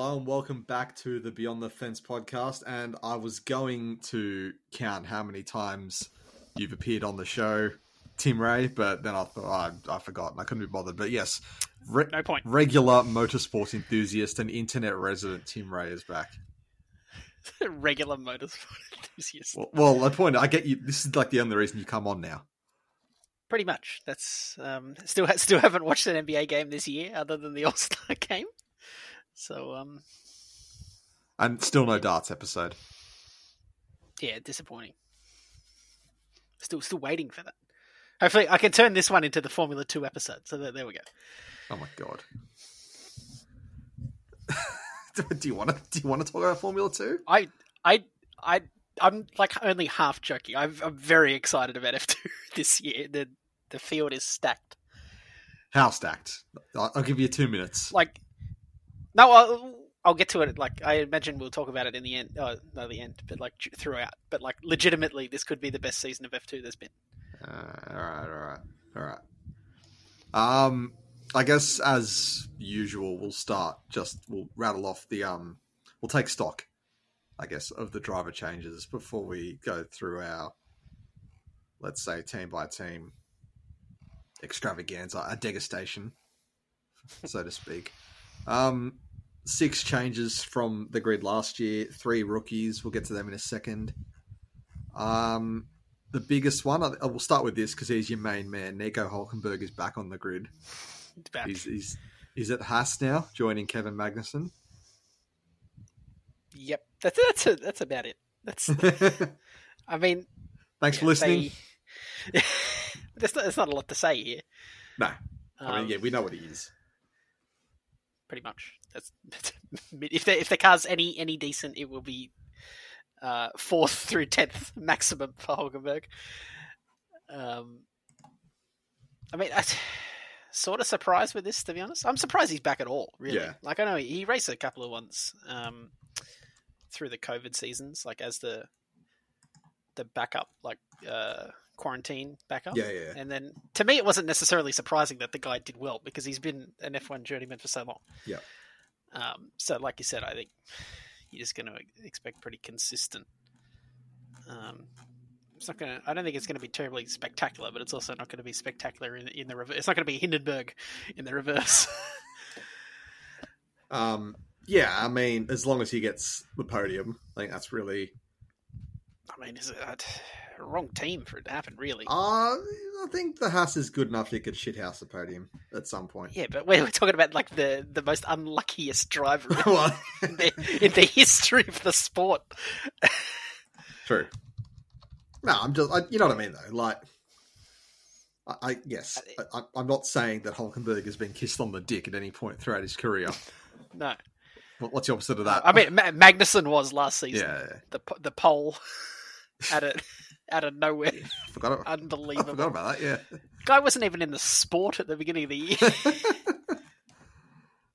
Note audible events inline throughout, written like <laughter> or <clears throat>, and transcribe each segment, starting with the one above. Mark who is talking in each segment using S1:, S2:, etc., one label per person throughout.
S1: Hello and welcome back to the Beyond the Fence podcast. And I was going to count how many times you've appeared on the show, Tim Ray, but then I thought oh, I, I forgot and I couldn't be bothered. But yes, re-
S2: No point.
S1: regular motorsport enthusiast and internet resident Tim Ray is back. <laughs>
S2: Regular motorsport <laughs> enthusiast.
S1: Well, well, the point I get you. This is like the only reason you come on now.
S2: Pretty much. That's um, still <laughs> still haven't watched an NBA game this year other than the All Star game. So um,
S1: And still no darts episode.
S2: yeah, disappointing. Still still waiting for that. Hopefully, I can turn this one into the Formula Two episode. So there, there we go.
S1: Oh my god. <laughs> do you want to? Do you want to talk about Formula Two?
S2: I I I I'm like only half joking. I'm, I'm very excited about <laughs> F2 this year. The the field is stacked.
S1: How stacked? I'll I'll give you two minutes.
S2: Like no, I'll, I'll get to it. Like I imagine we'll talk about it in the end. Oh, no, the end, but like throughout. But like legitimately, this could be the best season of F2 there's been.
S1: Uh, all right, all right, all right. Um, I guess as usual, we'll start. Just we'll rattle off the um. We'll take stock, I guess, of the driver changes before we go through our, let's say, team by team extravaganza, a degustation, so to speak. Um, six changes from the grid last year. Three rookies. We'll get to them in a second. Um, the biggest one. I, I will start with this because he's your main man. Nico Hulkenberg is back on the grid. He's he's he's at Haas now, joining Kevin Magnussen.
S2: Yep, that's that's a, that's about it. That's <laughs> I mean,
S1: Thanks for listening.
S2: they- <laughs> there's not, there's not a lot to say here.
S1: No, I mean,
S2: Um,
S1: yeah, we know what he is.
S2: Pretty much. That's <laughs> if the if the car's any any decent, it will be uh, fourth <laughs> through tenth maximum for Hulkenberg. Um, I mean, I, <sighs> sort of surprised with this to be honest. I'm surprised he's back at all. Really,
S1: Yeah.
S2: like I know he, he raced a couple of ones um, through the COVID seasons, like as the the backup, like uh, quarantine backup.
S1: Yeah, yeah.
S2: And then to me, it wasn't necessarily surprising that the guy did well because he's been an F1 journeyman for so long.
S1: Yeah.
S2: Um, so, like you said, I think you're just going to expect pretty consistent. Um, it's not going to. I don't think it's going to be terribly spectacular, but it's also not going to be spectacular in, in the reverse. It's not going to be Hindenburg in the reverse. <laughs>
S1: Um, yeah, I mean, as long as he gets the podium, I think that's really.
S2: I mean, is it wrong team for it to happen? Really?
S1: Uh, I think the Haas is good enough he could shithouse the podium at some point.
S2: yeah, but we're, we're talking about like the the most unluckiest driver in <laughs> the, in the history of the sport. <laughs>
S1: true. No, I'm just, I, you know what I mean, though. Like, I, I yes, I, I'm not saying that Hulkenberg has been kissed on the dick at any point throughout his career. <laughs>
S2: No,
S1: What's the opposite of that?
S2: I mean Ma- Magnussen was last season.
S1: yeah.
S2: The the pole out of out of nowhere,
S1: forgot. I
S2: unbelievable.
S1: forgot about that. Yeah,
S2: Guy wasn't even in the sport at the beginning of the year. <laughs>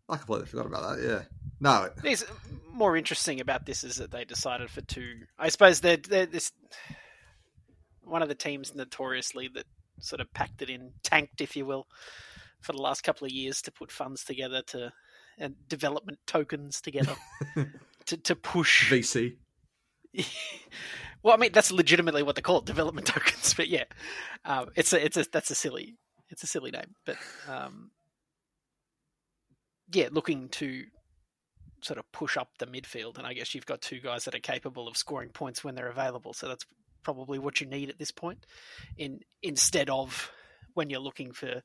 S1: I completely forgot about that. Yeah, no,
S2: It's more interesting about this is that they decided for two. I suppose they're, they're this one of the teams notoriously that sort of packed it in, tanked, if you will, for the last couple of years to put funds together to and development tokens together <laughs> to to push.
S1: VC. <laughs>
S2: well, I mean that's legitimately what they call it, development <laughs> tokens. But yeah, um, it's a it's a that's a silly it's a silly name, but um, yeah, looking to sort of push up the midfield, and I guess you've got two guys that are capable of scoring points when they're available. So that's probably what you need at this point, in instead of when you're looking for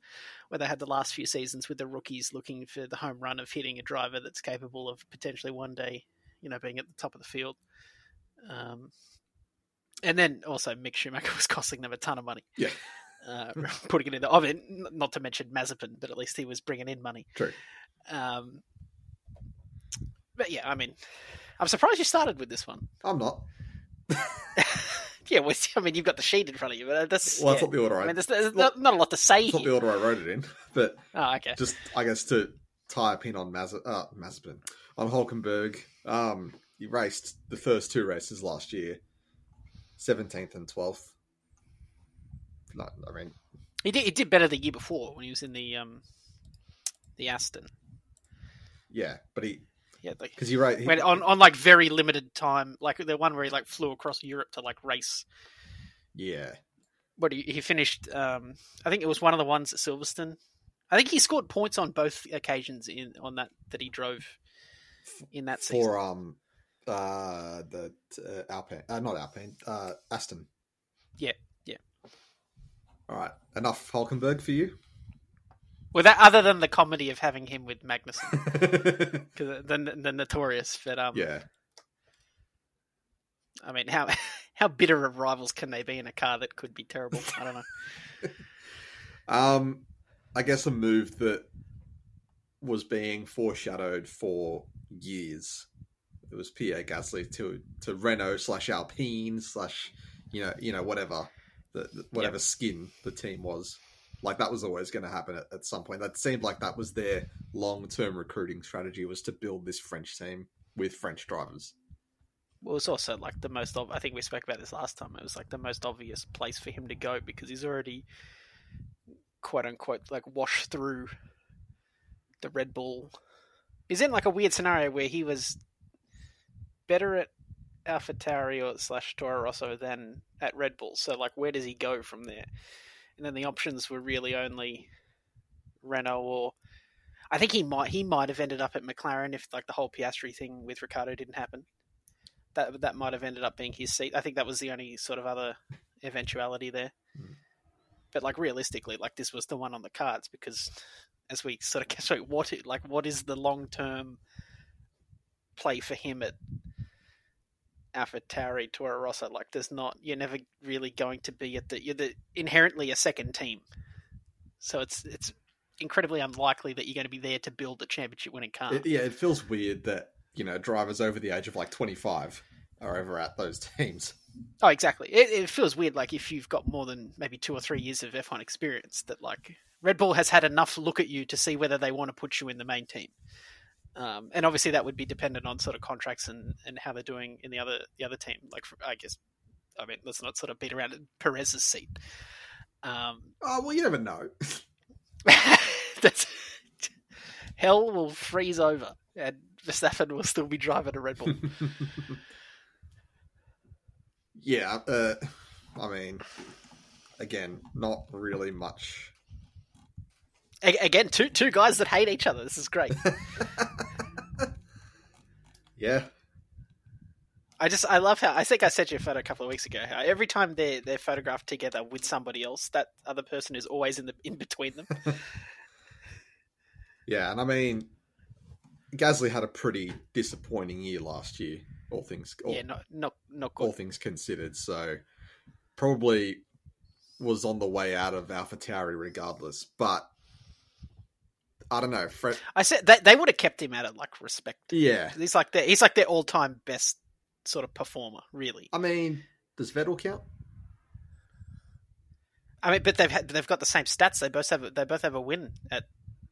S2: where they had the last few seasons with the rookies looking for the home run of hitting a driver that's capable of potentially one day, you know, being at the top of the field. Um, and then also Mick Schumacher <laughs> was costing them a ton of money.
S1: Yeah.
S2: Uh, <laughs> putting it in the, oven, not to mention Mazepin, but at least he was bringing in money.
S1: True.
S2: Um, but yeah, I mean, I'm surprised you started with this one.
S1: I'm not. <laughs>
S2: Yeah, well, I mean, you've got the sheet in front of you, but that's
S1: Well,
S2: yeah.
S1: that's not the order
S2: I
S1: I.
S2: mean, there's, there's not, not a lot to say
S1: not the order I wrote it in, but
S2: Oh, okay.
S1: just I guess to tie a pin on Maz uh, Mazepin on Hulkenberg. Um, he raced the first two races last year, seventeenth and twelfth. No, I mean,
S2: He did, he did better the year before when he was in the um, the Aston.
S1: yeah, but he
S2: yeah, like
S1: Because you're right. he-
S2: when, on on like very limited time, like the one where he like flew across Europe to like race.
S1: yeah.
S2: But he, he finished? Um, I think it was one of the ones at Silverstone. I think he scored points on both occasions in on that that he drove in that season.
S1: For um, uh, the uh, Alpine, uh, not Alpine, uh, Aston.
S2: Yeah, yeah.
S1: All right, enough Hulkenberg for you.
S2: Well, that other than the comedy of having him with Magnussen, <laughs> <laughs> because the, the notorious, but um,
S1: yeah,
S2: I mean, how <laughs> how bitter of rivals can they be in a car that could be terrible? I don't know.
S1: um, I guess a move that was being foreshadowed for years. It was Pierre Gasly to to Renault slash Alpine slash you know you know whatever the, the- whatever skin the team was. Like that was always going to happen at, at some point. That seemed like that was their long term recruiting strategy was to build this French team with French drivers.
S2: Well, it's also like the most. Ob- I think we spoke about this last time. It was like the most obvious place for him to go because he's already, quote unquote, like washed through the Red Bull. He's in like a weird scenario where he was better at AlphaTauri or slash Toro Rosso than at Red Bull. So like, where does he go from there? And then the options were really only Renault or I think he might he might have ended up at McLaren if like the whole Piastri thing with Ricciardo didn't happen that that might have ended up being his seat. I think that was the only sort of other eventuality there.
S1: Mm.
S2: But like realistically, like this was the one on the cards because as we sort of <laughs> guess like what it, like what is the long term play for him at Alpha Tauri Toro Rosso? Like there's not you're never really going to be at the you're the inherently a second team. So it's it's incredibly unlikely that you're going to be there to build a championship winning car.
S1: It, yeah, it feels weird that you know drivers over the age of like twenty five are over at those <laughs> teams.
S2: Oh, exactly. It, it feels weird, like if you've got more than maybe two or three years of F1 experience, that like Red Bull has had enough look at you to see whether they want to put you in the main team. Um, and obviously, that would be dependent on sort of contracts and, and how they're doing in the other the other team. Like, for, I guess, I mean, let's not sort of beat around Perez's seat. Um,
S1: Oh well, you never know. <laughs>
S2: that's hell will freeze over, and Verstappen will still be driving a Red Bull. <laughs>
S1: yeah, uh, I mean, again, not really much.
S2: Again, two two guys that hate each other. This is great. <laughs>
S1: Yeah,
S2: I just I love how I think I sent you a photo a couple of weeks ago. How every time they're they're photographed together with somebody else, that other person is always in the in between them. <laughs>
S1: yeah, and I mean, Gasly had a pretty disappointing year last year, all things all,
S2: yeah, not not not
S1: all things considered. So probably was on the way out of AlphaTauri regardless. But I don't know. Fred,
S2: I said they they would have kept him out of like respect.
S1: yeah,
S2: He's like their, he's like their all time best sort of performer, really.
S1: I mean, does Vettel count?
S2: I mean, but they've had, they've got the same stats. They both have they both have a win at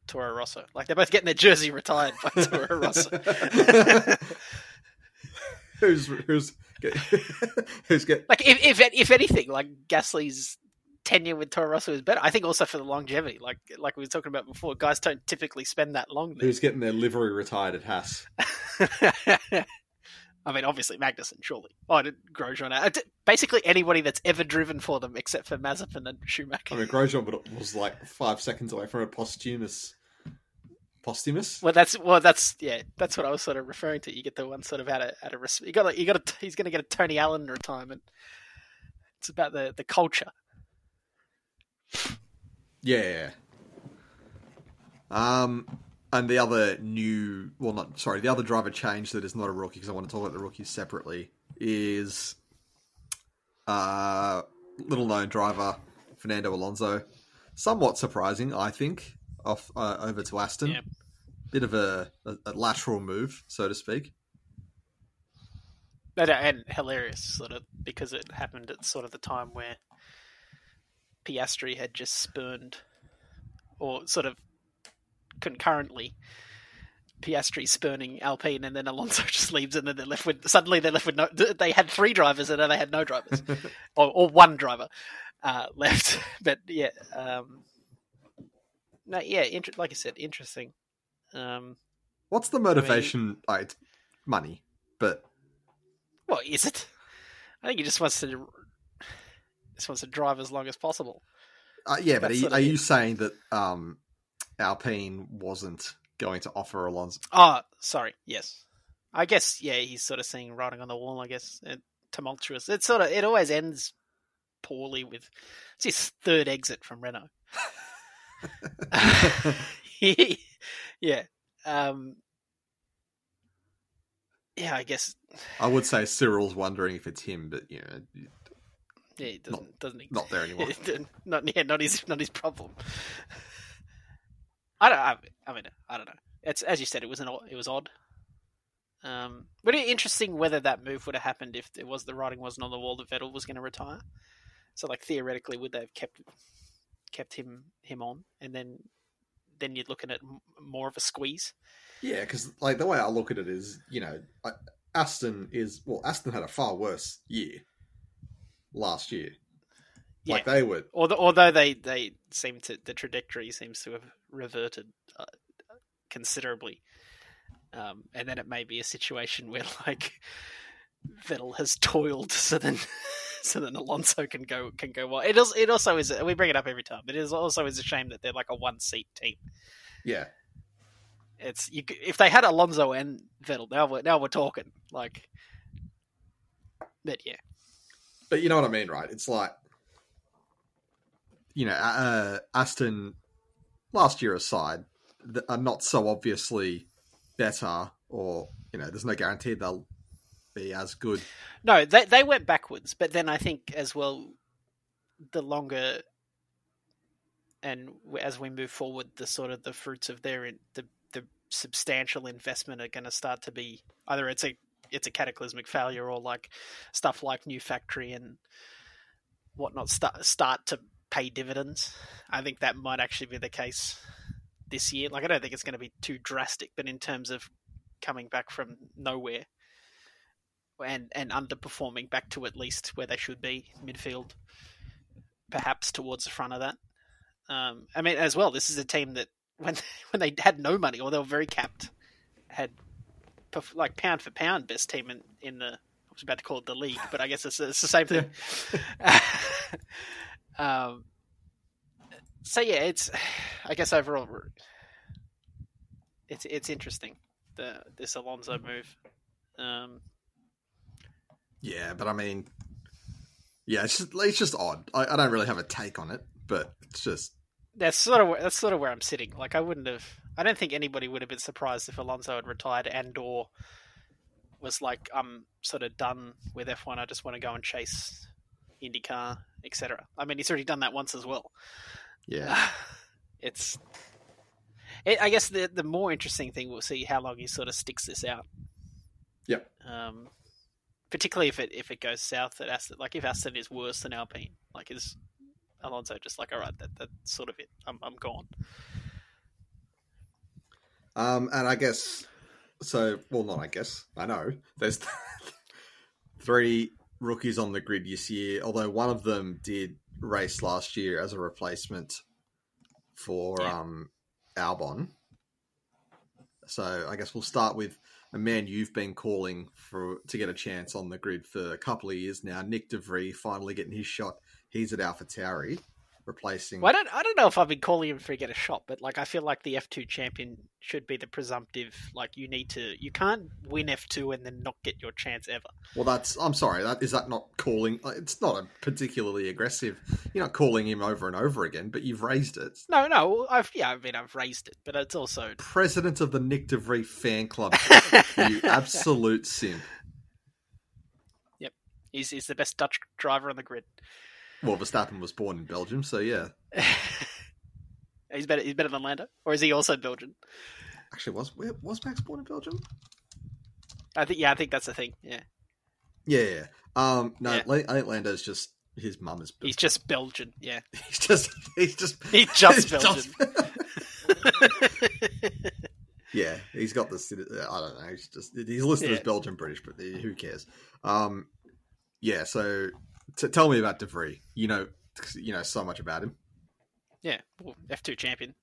S2: Toro Rosso. Like they're both getting their jersey retired by Toro Rosso. <laughs> <laughs>
S1: who's who's <laughs> who's get
S2: like if if if anything, like Gasly's tenure with Toro Rosso is better. I think also for the longevity, like like we were talking about before, guys don't typically spend that long there.
S1: who's getting their livery retired at Haas? <laughs>
S2: I mean, obviously Magnussen, surely. Oh, I didn't Grosjean. Uh, basically anybody that's ever driven for them, except for Mazepin and Schumacher.
S1: I mean, Grosjean but it was like five seconds away from a posthumous. Posthumous?
S2: Well, that's well, that's yeah, that's what I was sort of referring to. You get the one sort of out of out of you got you got a, he's going to get a Tony Allen retirement. It's about the the culture.
S1: Yeah. Um, and the other new, well, not sorry, the other driver change that is not a rookie because I want to talk about the rookies separately is uh little known driver Fernando Alonso. Somewhat surprising, I think, off uh, over to Aston.
S2: Yeah.
S1: Bit of a, a, a lateral move, so to speak.
S2: And, and hilarious, sort of, because it happened at sort of the time where Piastri had just spurned, or sort of concurrently, Piastri spurning Alpine, and then Alonso <laughs> just leaves, and then they're left with suddenly they're left with no. They had three drivers, and then they had no drivers, <laughs> or, or one driver uh, <laughs> left. But yeah, um, no, yeah, inter- like I said, interesting. Um,
S1: What's the motivation? like it's money, but
S2: What is it? I think he just wants to just wants to drive as long as possible.
S1: uh, yeah. But are you, are you saying that um, Alpine wasn't going to offer Alonso?
S2: Oh, sorry. Yes, I guess. Yeah, he's sort of seeing writing on the wall. I guess and tumultuous. It sort of it always ends poorly with it's his third exit from Renault. <laughs> <laughs> yeah. Um, yeah, I guess
S1: I would say Cyril's wondering if it's him, but you know,
S2: yeah, it doesn't doesn't ex-
S1: not there anymore. <laughs>
S2: not yeah, not his not his problem. I don't. I, I mean, I don't know. It's as you said, it was an it was odd. Um, but interesting whether that move would have happened if it was the writing wasn't on the wall that Vettel was going to retire. So, like theoretically, would they have kept kept him him on, and then then you're looking at m- more of a squeeze?
S1: Yeah, because like the way I look at it is, you know, I- Aston is well, Aston had a far worse year last year. Like they were,
S2: Although, although they they seem to the trajectory seems to have reverted uh, considerably, um, and then it may be a situation where <laughs> like Vettel has toiled, so then <laughs> so then Alonso can go can go well. It is it also is we bring it up every time. It is also is a shame that they're like a one seat team.
S1: yeah,
S2: It's you, if they had Alonso and Vettel now we're now we're talking like, but yeah,
S1: but you know what I mean, right? It's like, you know, uh, Aston last year aside, are not so obviously better, or you know, there's no guarantee they'll be as good.
S2: No, they they went backwards, but then I think as well, the longer and as we move forward, the sort of the fruits of their in, the the substantial investment are going to start to be either it's a it's a cataclysmic failure or like stuff like new factory and whatnot start start to pay dividends. I think that might actually be the case this year. Like I don't think it's going to be too drastic, but in terms of coming back from nowhere and and underperforming back to at least where they should be midfield, perhaps towards the front of that. Um, I mean, as well, this is a team that when <laughs> when they had no money or they were very capped, had like pound for pound best team in in the. I was about to call it the league, but I guess it's, it's the same thing. <laughs> <laughs> um, so yeah, it's I guess overall it's it's interesting the this Alonso move. Um,
S1: Yeah, but I mean, yeah, it's just it's just odd. I, I don't really have a take on it, but it's just
S2: that's sort of where- that's sort of where I'm sitting. Like I wouldn't have. I don't think anybody would have been surprised if Alonso had retired and or was like, I'm sort of done with F1. I just want to go and chase IndyCar, etc. I mean, he's already done that once as well.
S1: yeah, <sighs>
S2: it's. It, I guess the the more interesting thing we'll see how long he sort of sticks this out.
S1: Yeah.
S2: Um, particularly if it if it goes south at Aston, like if Aston is worse than Alpine, like is Alonso just like, all right, that that's sort of it. I'm I'm gone.
S1: Um, and I guess so. Well, not I guess. I know there's <laughs> three rookies on the grid this year. Although one of them did race last year as a replacement for
S2: Yeah.
S1: um, Albon. So I guess we'll start with a man you've been calling for to get a chance on the grid for a couple of years now. Nick De Vries finally getting his shot. He's at AlphaTauri, replacing.
S2: Well, I don't I don't know if I've been calling him for get a shot, but like I feel like the F two champion should be the presumptive. Like you need to, you can't win F two and then not get your chance ever.
S1: Well, that's. I'm sorry. That is that not calling? It's not a particularly aggressive. You're not calling him over and over again, but you've raised it.
S2: No, no, I've yeah, I mean I've raised it, but it's also
S1: President of the Nick De Vries fan club. <laughs> you absolute simp.
S2: Yep, he's he's the best Dutch driver on the grid.
S1: Well, Verstappen was born in Belgium, so yeah. <laughs>
S2: he's better. He's better than Lando, or is he also Belgian?
S1: Actually, was was Max born in Belgium?
S2: I think yeah, I think that's the thing. Yeah,
S1: Yeah, yeah. Um, no,
S2: Yeah.
S1: I think Lando's just his mum is. Belgian.
S2: he's just Belgian. Yeah, <laughs>
S1: he's just he's just <laughs>
S2: he's just
S1: he's
S2: Belgian.
S1: yeah, he's got this. I don't know. He's just he's listed as
S2: Yeah.
S1: Belgian British, but who cares? Um, yeah. So t- tell me about De Vries. You know, you know so much about him.
S2: Yeah, well, F two champion.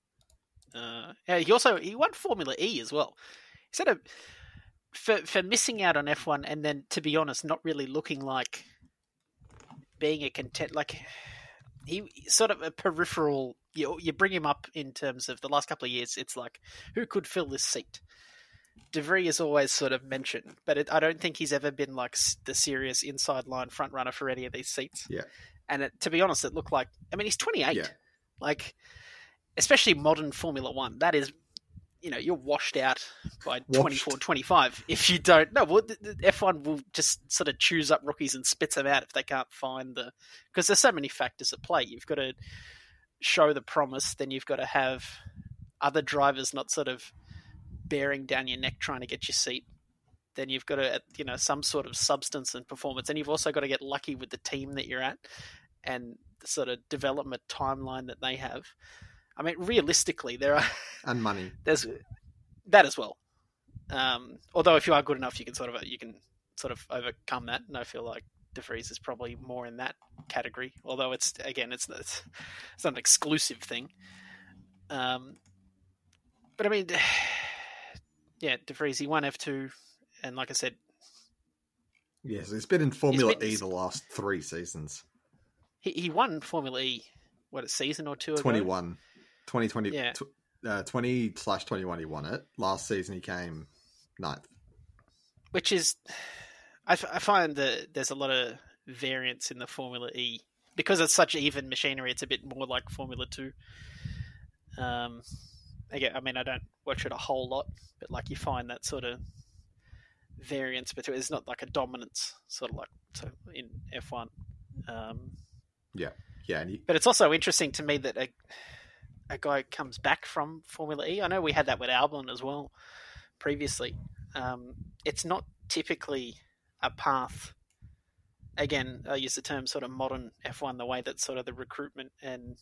S2: Uh, he also he won Formula E as well. sort of for for missing out on F1 and then to be honest, not really looking like being a content like he sort of a peripheral. You you bring him up in terms of the last couple of years. It's like who could fill this seat. De Vries is always sort of mentioned, but it, I don't think he's ever been like the serious inside line front runner for any of these seats.
S1: Yeah.
S2: And it, to be honest, it looked like I mean he's 28.
S1: Yeah.
S2: Like especially modern Formula 1, that is you know, you're washed out by
S1: Washed.
S2: 24, 25 <laughs> if you don't. No, well, the, the F1 will just sort of choose up rookies and spits them out if they can't find the. Because there's so many factors at play. You've got to show the promise, then you've got to have other drivers not sort of bearing down your neck trying to get your seat. Then you've got to, you know, some sort of substance and performance. And you've also got to get lucky with the team that you're at and the sort of development timeline that they have. I mean, realistically, there are <laughs>
S1: and money.
S2: there's that as well. Um, although if you are good enough, you can sort of you can sort of overcome that. And I feel like De Vries is probably more in that category. Although it's again, it's it's, it's not an exclusive thing. Um, but I mean, yeah, De Vries he won F two, and like I said,
S1: Yes, he's been in Formula
S2: been-
S1: E the last three seasons.
S2: he he won Formula E. What a season or two ago.
S1: 21. 2020
S2: Yeah.
S1: tw- uh, 20 slash 21 he won it. Last season he came ninth.
S2: which is I, f- I find that there's a lot of variance in the Formula E because it's such even machinery. It's a bit more like Formula Two. Um, again, I mean, I don't watch it a whole lot, but like you find that sort of variance between. It's not like a dominance, sort of like so in F one. Um,
S1: Yeah, and he,
S2: but it's also interesting to me that a, a guy comes back from Formula E. I know we had that with Albon as well previously. Um, it's not typically a path. Again, I use the term sort of modern F1, the way that sort of the recruitment and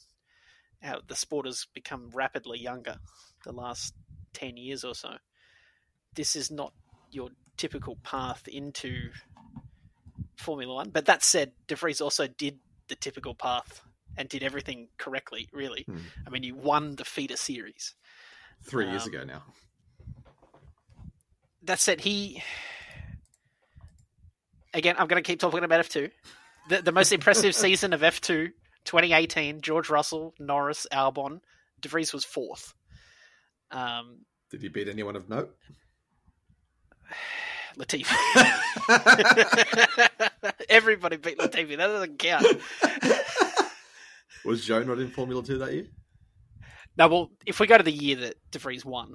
S2: how the sport has become rapidly younger the last 10 years or so. This is not your typical path into Formula One. But that said, De Vries also did the typical path and did everything correctly, really.
S1: Hmm.
S2: I mean, he won the feeder series.
S1: three years
S2: Um,
S1: ago now.
S2: That said, he. Again, I'm going to keep talking about F2. The, the most impressive <laughs> season of F2, 2018, George Russell, Norris, Albon. De Vries was fourth. Um,
S1: Did he beat anyone of note? <sighs>
S2: Latifi. <laughs> <laughs> Everybody beat Latifi. That doesn't count. <laughs>
S1: Was Joe not in Formula Two that year?
S2: No, well, if we go to the year that De Vries won,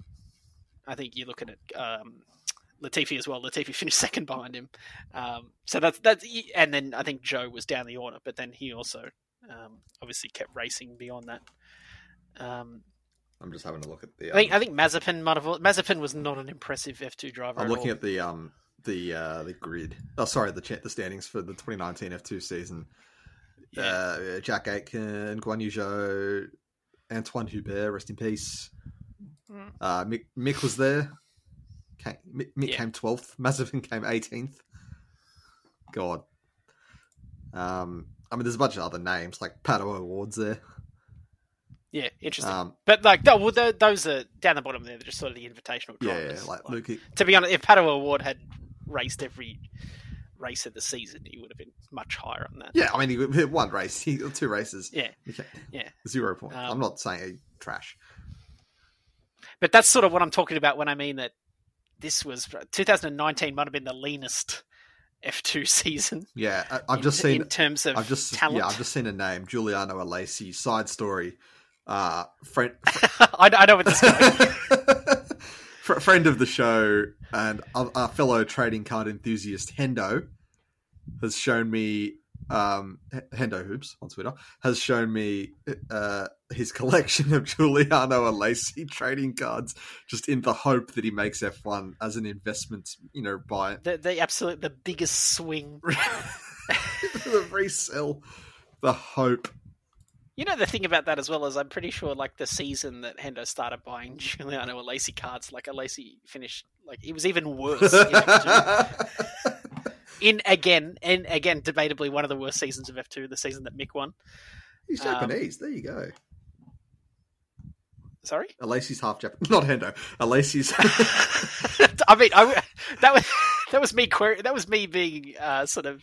S2: I think you're looking at um, Latifi as well. Latifi finished second behind him, um, so that's that's. And then I think Joe was down the order, but then he also um, obviously kept racing beyond that. Um,
S1: I'm just having a look at the.
S2: I think
S1: um,
S2: I think Mazepin might have. Mazepin was not an impressive F2 driver.
S1: I'm
S2: at
S1: looking
S2: all.
S1: at the um the uh the grid. Oh, sorry, the the standings for the 2019 F2 season.
S2: Yeah.
S1: Uh, Jack Aitken, Guan Yu Zhou, Antoine Hubert, rest in peace.
S2: Mm.
S1: Uh, Mick, Mick was there. Came, Mick, Mick
S2: Yeah.
S1: came 12th. <laughs> Mazepin came 18th. God. Um, I mean, there's a bunch of other names like Pato O'Wards there.
S2: Yeah, interesting.
S1: Um,
S2: but like, no, well, tho- those are down the bottom there. They're just sort of the invitational
S1: yeah,
S2: drivers.
S1: yeah, like Luke.
S2: to be honest, if Pato O'Ward had raced every race of the season, he would have been much higher on that.
S1: Yeah, I mean, he one race, <laughs> he, two races.
S2: Yeah,
S1: Okay.
S2: yeah. <laughs>
S1: Zero points.
S2: Um,
S1: I'm not saying he trash.
S2: But that's sort of what I'm talking about when I mean that this was 2019 might have been the leanest F2 <laughs> season.
S1: Yeah, I, I've
S2: in,
S1: just seen.
S2: in terms of
S1: I've just
S2: talent.
S1: yeah, I've just seen a name, Giuliano Alesi. Side story, uh, friend, <laughs>
S2: I, I know what this going. <laughs>
S1: fr- friend of the show and our, fellow trading card enthusiast Hendo has shown me um, Hendo Hoops on Twitter has shown me uh, his collection of Giuliano Alesi trading cards, just in the hope that he makes F1 as an investment. You know, by
S2: the, the absolute the biggest swing. <laughs>
S1: the resell, the hope.
S2: You know the thing about that as well is I'm pretty sure like the season that Hendo started buying Giuliano Alesi <laughs> cards, like Alesi finished like it was even worse. in F2. <laughs> in again and again debatably one of the worst seasons of F2, the season that Mick won.
S1: He's
S2: Um,
S1: Japanese. there you go.
S2: Sorry,
S1: Alesi's half Japanese. Not Hendo. Alesi's. <laughs>
S2: I mean, I, that was that was me query. That was me being uh, sort of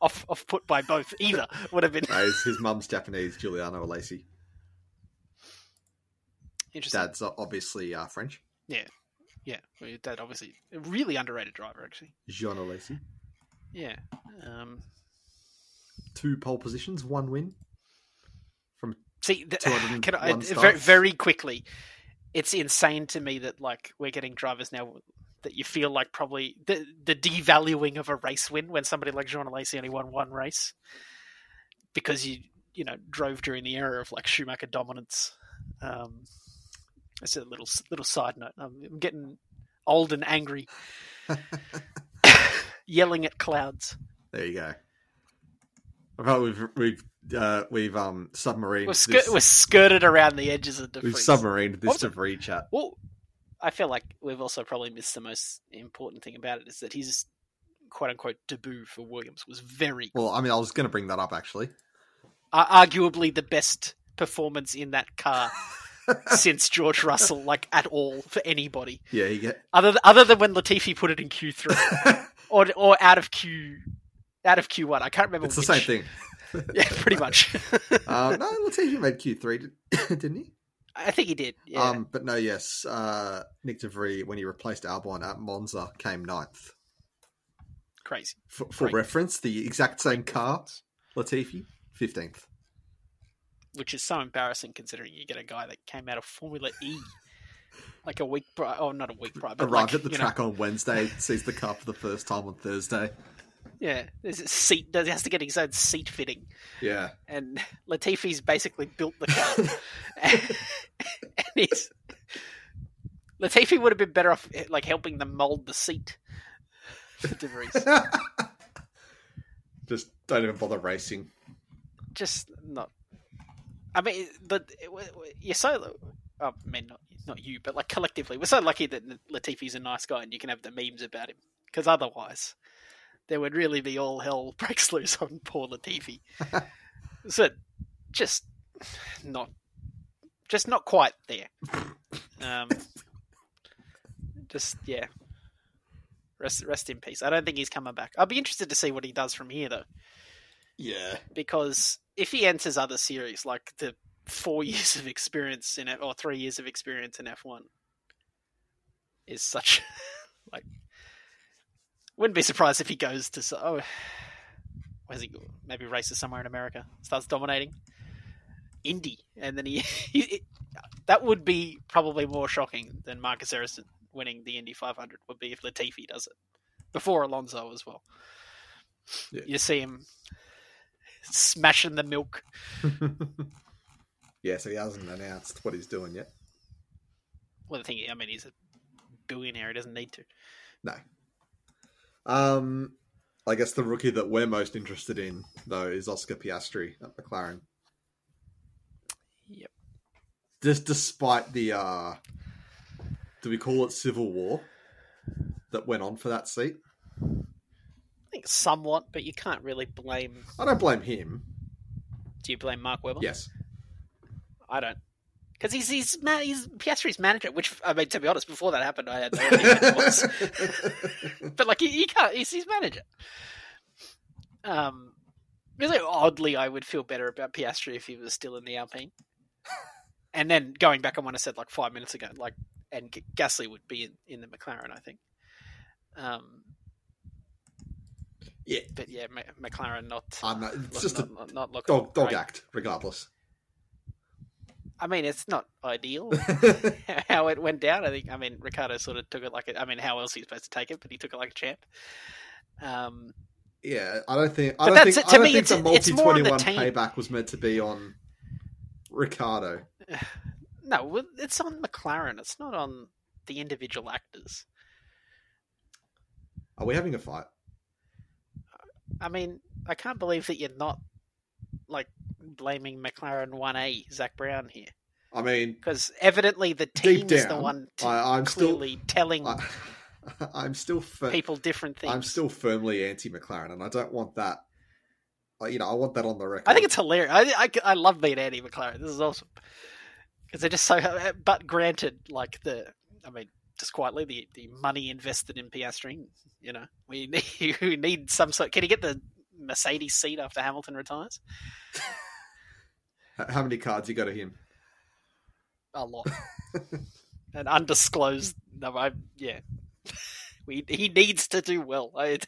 S2: off off put by both. Either would have been
S1: No, his, mum's Japanese, Giuliano Alesi.
S2: interesting.
S1: Dad's obviously uh, French.
S2: Yeah, well, your dad obviously a really underrated driver actually.
S1: Jean Alesi.
S2: Yeah. Um,
S1: Two pole positions, one win.
S2: From see, th-
S1: 201 <sighs>
S2: can I, very, very quickly, it's insane to me that like we're getting drivers now that you feel like probably the the devaluing of a race win when somebody like Jean Alesi only won one race because you you know drove during the era of like Schumacher dominance. Um, it's a little little side note. I'm getting old and angry, <laughs> yelling at clouds.
S1: There you go. I thought we've we've uh, we've um submarined
S2: We're, skir-
S1: this,
S2: we're skirted around the edges of the.
S1: we've submarined this DeVries chat.
S2: Well, I feel like we've also probably missed the most important thing about it is that his quote unquote debut for Williams was very,
S1: Well, I mean, I was going to bring that up actually.
S2: arguably the best performance in that car <laughs> since George Russell, like at all for anybody,
S1: Yeah, you get.
S2: other th- other than when Latifi put it in Q three <laughs> or or out of Q out of Q one. I can't remember.
S1: it's the same thing. <laughs>
S2: Yeah, pretty much.
S1: Um, no, Latifi made Q three, didn't he?
S2: I think he did. Yeah.
S1: Um, but no, yes, uh, Nick DeVries when he replaced Albon at Monza came ninth.
S2: Crazy.
S1: For, for
S2: Great.
S1: reference, the exact same car, Latifi, fifteenth.
S2: which is so embarrassing considering you get a guy that came out of Formula E like a week prior. Oh, not a week prior. But
S1: Arrived
S2: like,
S1: at the
S2: you know,
S1: track on Wednesday, sees the car for the first time on Thursday.
S2: Yeah, there's a seat. He has to get his own seat fitting,
S1: Yeah,
S2: and Latifi's basically built the car. <laughs> and he's Latifi would have been better off eh, like helping them mold the seat. for De Vries. <laughs>
S1: just don't even bother racing.
S2: Just not. I mean, but eh, you're so. Oh, I mean, not not you, but like collectively, we're so lucky that Latifi's a nice guy and you can have the memes about him. Because otherwise, there would really be all hell <laughs> breaks loose on poor Latifi. <laughs> so, just not, just not quite there. Um, <laughs> just yeah. Rest, rest in peace. I don't think he's coming back. I'll be interested to see what he does from here, though
S1: Yeah,
S2: because if he enters other series like the four years of experience in it or three years of experience in F1 is such like wouldn't be surprised if he goes to oh where's he maybe races somewhere in America starts dominating Indy and then he, <laughs> he that would be probably more shocking than Marcus Ericsson winning the Indy 500 would be if Latifi does it before Alonso as well
S1: Yeah.
S2: you see him smashing the milk <laughs>
S1: yeah. So he hasn't announced what he's doing yet.
S2: Well, the thing, I mean, he's a billionaire. He doesn't need to.
S1: No. Um, I guess the rookie that we're most interested in though is Oscar Piastri at McLaren.
S2: Yep.
S1: Just despite the uh, do we call it civil war that went on for that seat?
S2: I think somewhat, but you can't really blame.
S1: I don't blame him.
S2: Do you blame Mark Webber?
S1: Yes.
S2: I don't. Because he's he's he's Piastri's manager. Which I mean, to be honest, before that happened, I had no idea it was. <laughs> but like, he, he can't. He's his manager. Um, really oddly, I would feel better about Piastri if he was still in the Alpine. and then going back on what I said like five minutes ago, like, and G- Gasly would be in, in the McLaren, I think. Um,
S1: yeah.
S2: but yeah, McLaren not.
S1: I'm not, it's
S2: look-
S1: just
S2: not,
S1: a
S2: not, not
S1: dog dog act, regardless.
S2: I mean, it's not ideal <laughs> how it went down. I think. I mean, Ricciardo sort of took it like. A, I mean, how else are you supposed to take it? But he took it like a champ. Um,
S1: yeah, I don't think. I don't think.
S2: to
S1: I don't
S2: me,
S1: think the multi
S2: it's more on
S1: twenty one payback was meant to be on Ricciardo. <sighs>
S2: no, it's on McLaren. It's not on the individual actors.
S1: Are we having a fight?
S2: I mean, I can't believe that you're not like blaming McLaren One A Zak Brown here,
S1: I mean,
S2: because evidently the team is the one t-
S1: I, I'm still.
S2: telling
S1: I, <laughs> I'm still. Fir-
S2: people different things.
S1: I'm still firmly anti McLaren, and I don't want that. Uh, you know, I want that on the record.
S2: I think it's hilarious. I, I, I love being anti McLaren. This is awesome. because they're just so. Uh, but granted, like the, I mean, just quietly, the the money invested in Piastri, you know, we <laughs> need, we need some sort. Can you get the Mercedes seat after Hamilton retires?
S1: How many cards you got of him?
S2: A lot. <laughs> An undisclosed number. I, yeah, we, he needs to do well. I,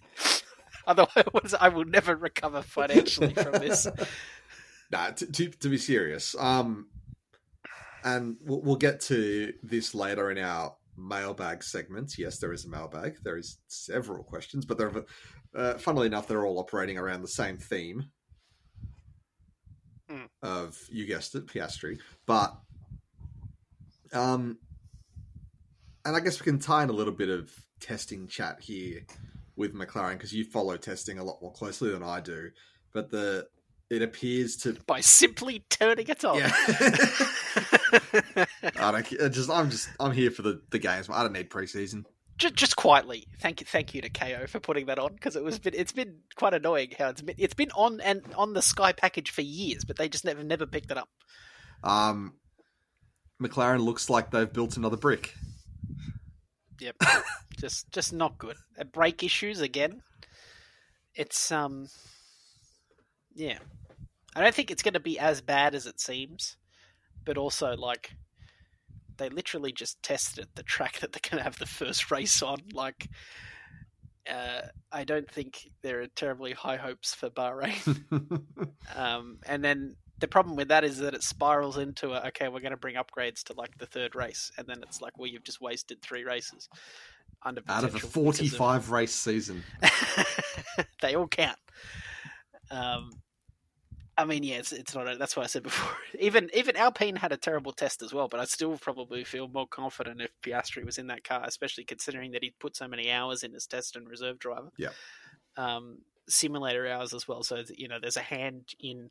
S2: otherwise, <laughs> I will never recover financially from this. <laughs>
S1: nah, to, to, to be serious, um, and we'll, we'll get to this later in our mailbag segment. Yes, there is a mailbag. There is several questions, but they're, uh, funnily enough, they're all operating around the same theme
S2: Hmm.
S1: of you guessed it, Piastri. But um, and I guess we can tie in a little bit of testing chat here with McLaren because you follow testing a lot more closely than I do. But the it appears to
S2: By simply turning it on.
S1: yeah. <laughs> I don't just I'm just I'm here for the the games. I don't need preseason.
S2: Just, just quietly, thank you, thank you to Kayo for putting that on because it was been, it's been quite annoying how it's been it's been on and on the Sky package for years, but they just never never picked it up.
S1: Um, McLaren looks like they've built another brick.
S2: Yep, <laughs> just just not good. Uh, brake issues again. It's um, yeah, I don't think it's going to be as bad as it seems, but also like they literally just tested the track that they're going to have the first race on. Like, uh, I don't think there are terribly high hopes for Bahrain. <laughs> Um, and then the problem with that is that it spirals into a, okay, we're going to bring upgrades to like the third race, and then it's like, well, you've just wasted three races under
S1: Out of a
S2: because
S1: 45 race season. <laughs>
S2: they all count. Um, I mean, yeah, it's, it's not. A, that's what I said before. <laughs> Even even Alpine had a terrible test as well, but I still probably feel more confident if Piastri was in that car, especially considering that he put so many hours in his test and reserve driver.
S1: Yeah.
S2: Um, simulator hours as well, so that, you know there's a hand in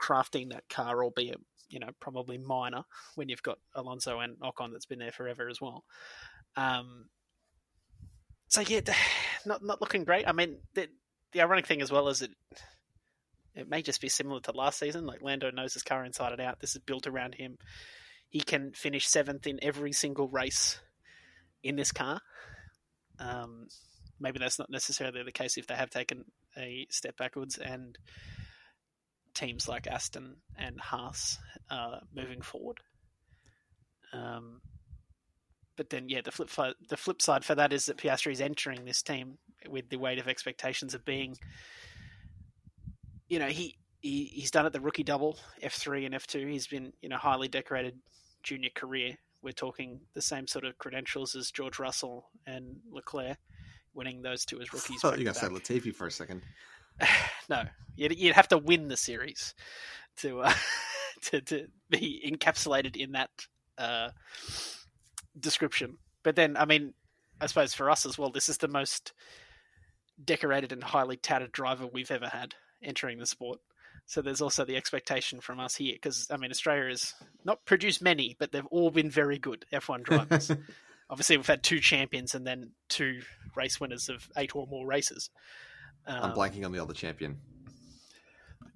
S2: crafting that car, albeit you know probably minor when you've got Alonso and Ocon that's been there forever as well. Um, so yeah, <sighs> not not looking great. I mean, the the ironic thing as well is it it may just be similar to last season. Like Lando knows his car inside and out. This is built around him. He can finish seventh in every single race in this car. Um, maybe that's not necessarily the case if they have taken a step backwards and teams like Aston and Haas are moving forward. Um, but then, yeah, the flip the flip side for that is that Piastri is entering this team with the weight of expectations of being, you know, he, he he's done it the rookie double F three and F two. He's been you know highly decorated junior career. We're talking the same sort of credentials as George Russell and Leclerc, winning those two as rookies.
S1: thought you going to say Latifi for a second. <laughs>
S2: no, you'd, you'd have to win the series to uh, <laughs> to to be encapsulated in that uh, description. But then, I mean, I suppose for us as well, this is the most decorated and highly touted driver we've ever had entering the sport. So there's also the expectation from us here, because I mean, Australia has not produced many, but they've all been very good F1 drivers. <laughs> Obviously, we've had two champions and then two race winners of eight or more races.
S1: I'm
S2: Um,
S1: blanking on the other champion.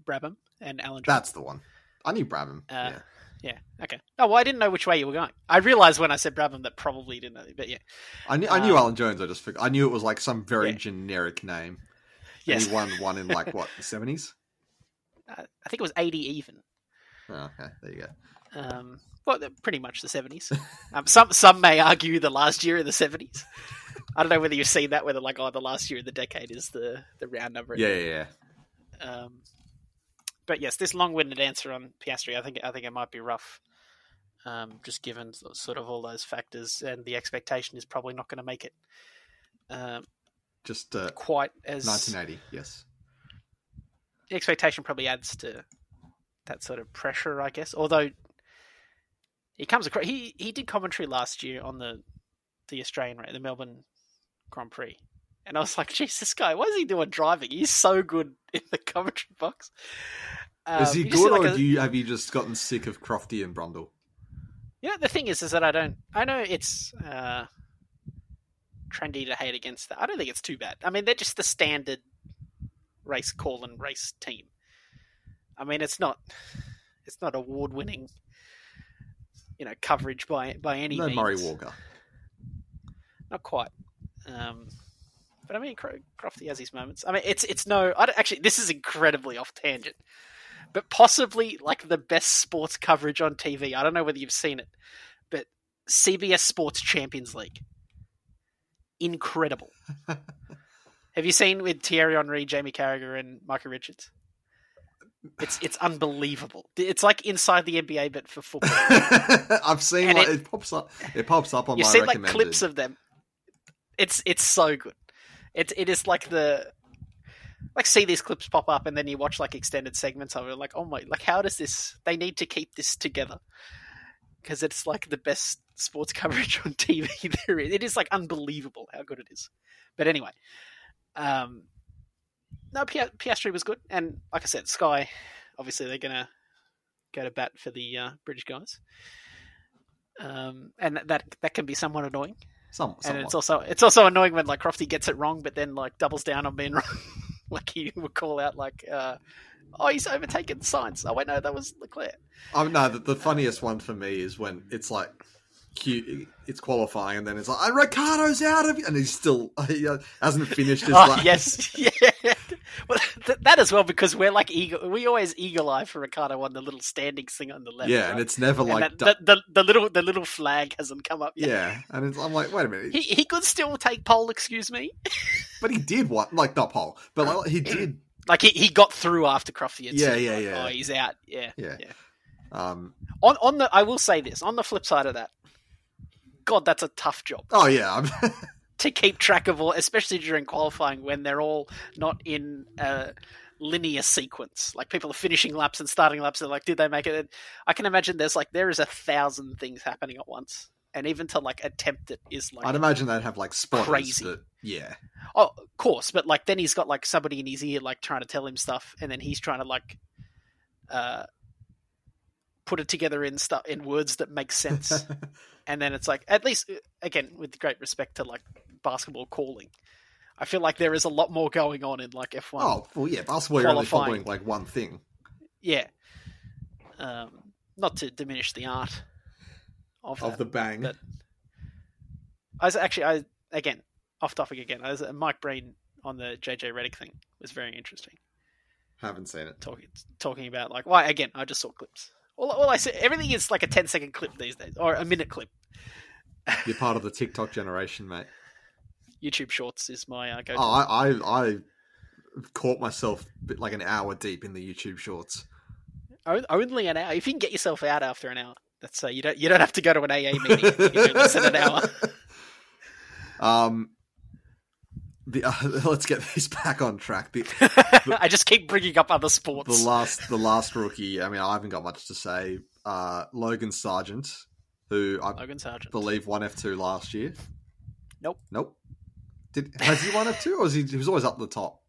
S2: Brabham and Alan. Jones.
S1: That's the one. I knew Brabham.
S2: Uh,
S1: yeah.
S2: Yeah. Okay. Oh well, I didn't know which way you were going. I realized when I said Brabham that probably didn't know, but yeah.
S1: I knew, I knew
S2: um,
S1: Alan Jones. I just forgot. I knew it was like some very
S2: Yeah.
S1: generic name. And
S2: Yes.
S1: he won one in like what the seventies. <laughs>
S2: Uh, I think it was 80 even.
S1: Oh, okay, there you go.
S2: Um, well, pretty much the 70s. Um, some some may argue the last year of the 70s. I don't know whether you've seen that, whether like oh the last year of the decade is the the round number.
S1: Yeah, yeah, yeah.
S2: Um, but yes, this long-winded answer on Piastri, I think I think it might be rough. Um, just given sort of all those factors, and the expectation is probably not going to make it um,
S1: Just uh,
S2: quite as
S1: 1980. Yes.
S2: the expectation probably adds to that sort of pressure, I guess. Although he comes across, he he did commentary last year on the the Australian the Melbourne Grand Prix, and I was like, "Geez, this guy, what is he doing driving? He's so good <laughs> in the commentary box." Um,
S1: Is he good,
S2: like
S1: or
S2: a-
S1: do you, have you just gotten sick of Crofty and Brundle?
S2: You know, the thing is, is that I don't. I know it's uh, trendy to hate against that. I don't think it's too bad. I mean, they're just the standard race call and race team. I mean, it's not. It's not award winning. you know coverage by by any
S1: no
S2: means.
S1: Murray Walker.
S2: Not quite. Um, but I mean, Cro- Crofty has his moments. I mean, it's it's no. I don't, actually, this is incredibly off tangent, but possibly like the best sports coverage on TV. I don't know whether you've seen it, but CBS Sports Champions League, incredible. <laughs> Have you seen with Thierry Henry, Jamie Carragher, and Micah Richards? It's it's unbelievable. It's like inside the NBA, but for football. <laughs>
S1: I've seen like,
S2: it-
S1: it, pops up. It pops up on
S2: You've seen like clips of them. It's it's so good. It it is like the like see these clips pop up and then you watch like extended segments of it. Like oh my, like how does this? They need to keep this together because it's like the best sports coverage on TV <laughs> there is. It is like unbelievable how good it is. But anyway, um, no, Pia- Piastri was good, and like I said, Sky, obviously they're gonna go to bat for the uh, British guys. Um, and that that can be somewhat annoying
S1: Some,
S2: and it's also it's also annoying when like Crofty gets it wrong, but then like doubles down on being <laughs> wrong. <laughs> like he would call out like, uh, "Oh, he's overtaken Sainz." Oh wait, no, that was Leclerc.
S1: Oh, no, the, the funniest one for me is when it's like cute, it's qualifying, and then it's like, "Oh, Ricciardo's out of and he's still <laughs> he hasn't finished his.
S2: Oh yes, <laughs> yeah. Th- that as well because we're like eagle. We always eagle eye for Ricciardo on the little standing thing on the left.
S1: yeah,
S2: right?
S1: and it's never
S2: And
S1: like,
S2: that, the, the the little the little flag hasn't come up yet.
S1: yeah, and it's, I'm like, wait a minute,
S2: He he could still take pole. Excuse me. <laughs>
S1: but he did what, like not pole, but like, he did, <clears throat>
S2: Like he, he got through after Crofty. Had
S1: Yeah,
S2: said,
S1: yeah,
S2: like,
S1: yeah.
S2: Oh, he's out. Yeah,
S1: yeah.
S2: yeah.
S1: Um,
S2: On on the, I will say this. On the flip side of that, God, that's a tough job
S1: oh yeah, <laughs>
S2: to keep track of all, especially during qualifying when they're all not in a linear sequence. Like people are finishing laps and starting laps, and like, did they make it? And I can imagine there's like there is a thousand things happening at once, and even to like attempt it is like
S1: I'd imagine they'd have like spotters
S2: Crazy.
S1: that, yeah,
S2: Oh, of course, but like then he's got like somebody in his ear like trying to tell him stuff, and then he's trying to like uh put it together in stuff in words that make sense. <laughs> and then it's like at least uh, again with great respect to like basketball calling, I feel like there is a lot more going on in like F one.
S1: oh well, yeah, basketball you're only following like one thing.
S2: Yeah, um, not to diminish the art of,
S1: Of
S2: that,
S1: the bang,
S2: but I was actually I again off topic again. I was Mike Breen on the JJ Redick thing was very interesting.
S1: haven't seen it.
S2: talking talking about like why again I just saw clips. All, all I see everything is like a 10 second clip these days or a minute clip.
S1: You're part of the TikTok generation, mate.
S2: YouTube Shorts is my uh, go.
S1: Oh, I, I, I caught myself bit like an hour deep in the YouTube shorts.
S2: Only an hour. If you can get yourself out after an hour, that's uh, you don't you don't have to go to an AA meeting you do less than an hour. <laughs>
S1: Um, the uh, <laughs> let's get this back on track. <laughs> The
S2: I just keep bringing up other sports.
S1: the last the last rookie. I mean, I haven't got much to say. Uh, Logan Sargeant, who I
S2: Logan Sargeant.
S1: believe won F two last year.
S2: Nope.
S1: Nope. Did has he won F two, or was he, he was always up the top?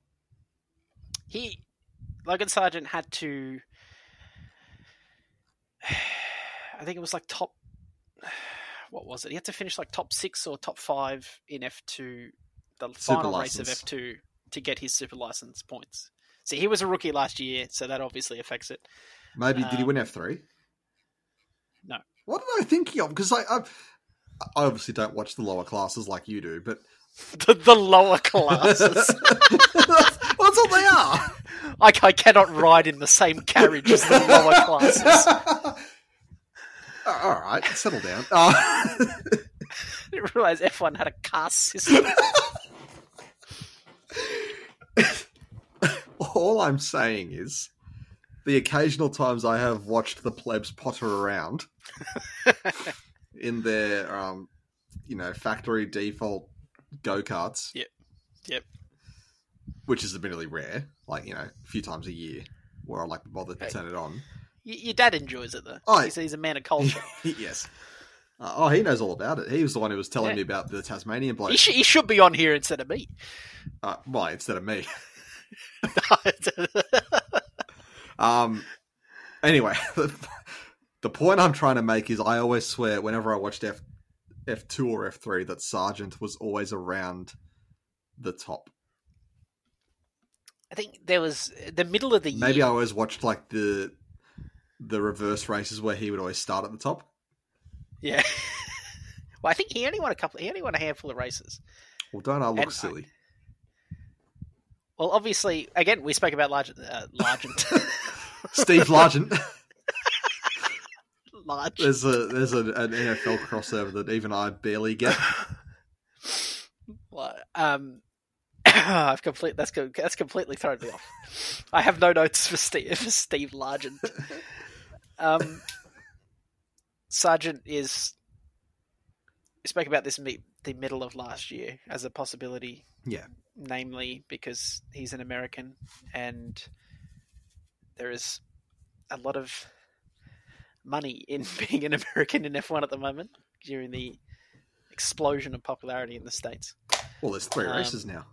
S2: He Logan Sargeant had to. <sighs> I think it was like top. <sighs> What was it? He had to finish like top six or top five in F two, the final race of. F two to get his super license points. See, he was a rookie last year, so that obviously affects it.
S1: Maybe did he
S2: Um,
S1: win F three?
S2: no.
S1: What am I thinking of? Because I, I I obviously don't watch the lower classes like you do, but <laughs>
S2: The, the lower classes.
S1: that's, <laughs> that's what they are.
S2: like I cannot ride in the same carriage as the lower <laughs> classes.
S1: All right, settle down. Uh,
S2: I didn't realize F1 had a caste system. <laughs>
S1: all I'm saying is, the occasional times I have watched the plebs potter around <laughs> in their, um, you know, factory default go karts.
S2: Yep. Yep.
S1: Which is admittedly rare, like you know, a few times a year, where I like to bother to
S2: Hey.
S1: turn it on.
S2: Y- Your dad enjoys it though.
S1: Oh,
S2: he's, he's a man of culture. <laughs>
S1: yes. Uh, oh, he knows all about it. He was the one who was telling
S2: Yeah.
S1: me about the Tasmanian bloke.
S2: he, should, he should be on here instead of me.
S1: Uh, well, instead of me. <laughs> Um. Anyway, <laughs> the point I'm trying to make is I always swear whenever I watched F F two or F three that Sargeant was always around the top.
S2: I think there was the middle of the year.
S1: Maybe I always watched like the the reverse races where he would always start at the top.
S2: Yeah. <laughs> well, I think he only won a couple. He only won a handful of races.
S1: Well, don't I look
S2: And I-
S1: silly?
S2: Well, obviously, again, we spoke about large, uh, largent, <laughs>
S1: Steve Largent. <laughs>
S2: large.
S1: There's a there's a, an NFL crossover that even I barely get.
S2: Well, um, <coughs> I've complete. That's that's completely thrown me off. I have no notes for Steve for Steve Largent. Um, Sargeant is. We spoke about this me- the middle of last year as a possibility.
S1: Yeah.
S2: Namely, because he's an American, and there is a lot of money in <laughs> being an American in F1 at the moment during the explosion of popularity in the states.
S1: Well, there's three
S2: Um,
S1: races now.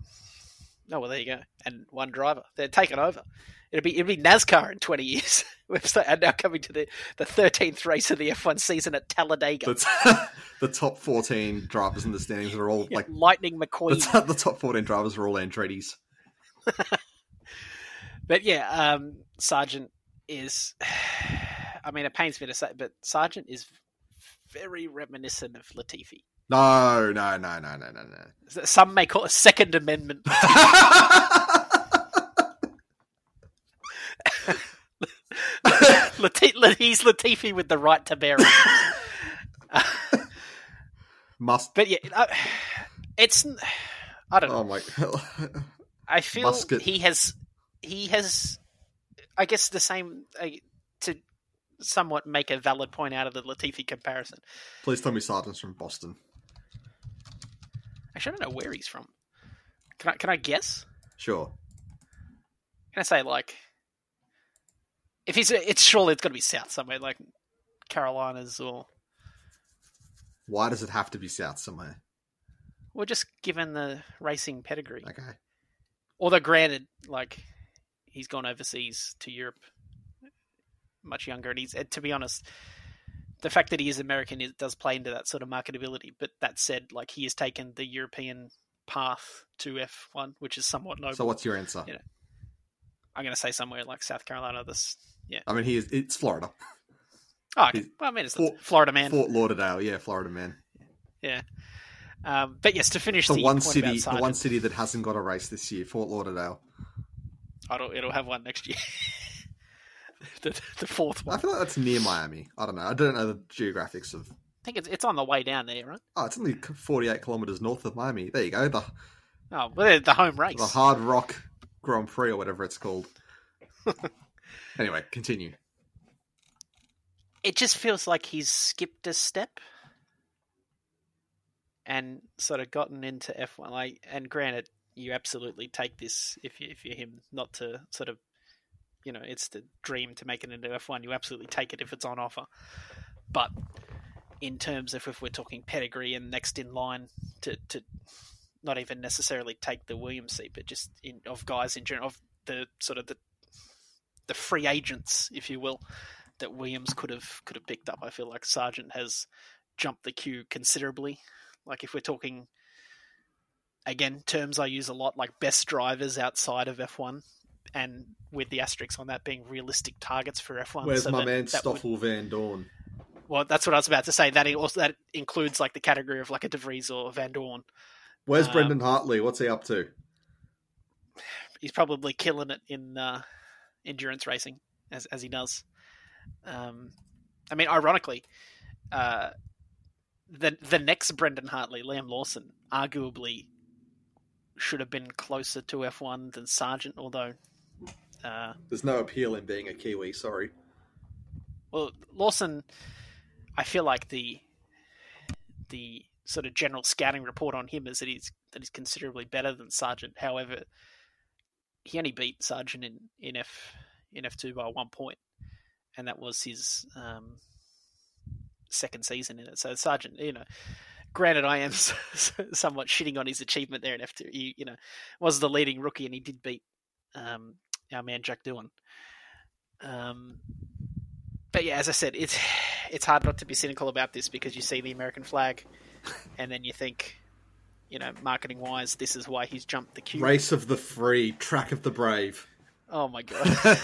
S2: Oh well, there you go, and one driver. They're taking over. It'll be it'll be NASCAR in twenty years. <laughs> We're and now coming to the the thirteenth race of the F one season at Talladega.
S1: The, <laughs> the top 14 drivers in the standings are all
S2: Yeah,
S1: like
S2: Lightning
S1: the,
S2: McQueen.
S1: t- the top 14 drivers are all Andretti's. <laughs>
S2: But yeah, um, Sargeant is. <sighs> I mean, it pains me to say, but Sargeant is very reminiscent of Latifi.
S1: No, no, no, no, no, no, no.
S2: Some may call it a Second Amendment. <laughs> Lati- <laughs> he's Latifi with the right to bear arms.
S1: Must.
S2: But yeah, uh, it's. I don't know.
S1: Oh my.
S2: I feel
S1: Musket.
S2: he has. He has. I guess the same uh, to somewhat make a valid point out of the Latifi comparison.
S1: Please tell me Sargeant's from Boston.
S2: Actually, I don't know where he's from. Can I? Can I guess?
S1: Sure.
S2: Can I say like? If he's, it's surely it's got to be south somewhere, like Carolinas or.
S1: Why does it have to be south somewhere?
S2: Well, just given the racing pedigree.
S1: Okay.
S2: Although, granted, like he's gone overseas to Europe much younger, and he's to be honest, the fact that he is American is, does play into that sort of marketability. But that said, like he has taken the European path to F one, which is somewhat noble.
S1: So what's your answer?
S2: Yeah. I'm going to say somewhere like South Carolina. This, yeah.
S1: I mean, he is, it's Florida.
S2: Oh, okay. Well, I mean, it's
S1: Fort-
S2: Florida man.
S1: Fort Lauderdale, yeah, Florida man.
S2: Yeah. Um, but yes, to finish
S1: The
S2: the,
S1: one city, the one city that hasn't got a race this year, Fort Lauderdale.
S2: it'll, it'll have one next year. <laughs> <laughs> the, the fourth
S1: I feel like that's near Miami. I don't know. I don't know the geographics of.
S2: I think it's it's on the way down there, right?
S1: Oh, it's only 48 kilometers north of Miami. There you go. The
S2: Oh, well, the home race.
S1: the Hard Rock Grand Prix or whatever it's called. <laughs> anyway, continue.
S2: it just feels like he's skipped a step and sort of gotten into F1. Like, and granted, you absolutely take this if you if you're him, not to sort of, you know, it's the dream to make it into F1. You absolutely take it if it's on offer. But in terms of if we're talking pedigree and next in line to to not even necessarily take the Williams seat, but just in of guys in general of the sort of the the free agents, if you will, that Williams could have could have picked up. I feel like Sargeant has jumped the queue considerably. Like if we're talking again terms I use a lot, like best drivers outside of F1, and with the asterisks on that being realistic targets for F1.
S1: Where's
S2: so
S1: my
S2: that-
S1: man
S2: that would-
S1: Stoffel Vandoorne?
S2: well, that's what I was about to say. That also that includes like the category of like a De Vries or Vandoorne.
S1: Where's
S2: Um,
S1: Brendan Hartley? What's he up to?
S2: He's probably killing it in uh, endurance racing as as he does. Um, I mean, ironically, uh, the the next Brendan Hartley, Liam Lawson, arguably should have been closer to F1 than Sargeant, although. Uh,
S1: There's no appeal in being a Kiwi. Sorry.
S2: Well, Lawson, I feel like the the sort of general scouting report on him is that he's that he's considerably better than Sargeant. However, he only beat Sargeant in, in F in F two by one point, and that was his um, second season in it. So Sargeant, you know, granted, I am <laughs> somewhat shitting on his achievement there in F two. He, you know, was the leading rookie, and he did beat um, our man Jack Doohan. Um, but yeah, as I said, it's <sighs> it's hard not to be cynical about this because you see the American flag, <laughs> and then you think, you know, marketing wise, this is why he's jumped the queue.
S1: Race of the Free, Track of the Brave.
S2: Oh my god.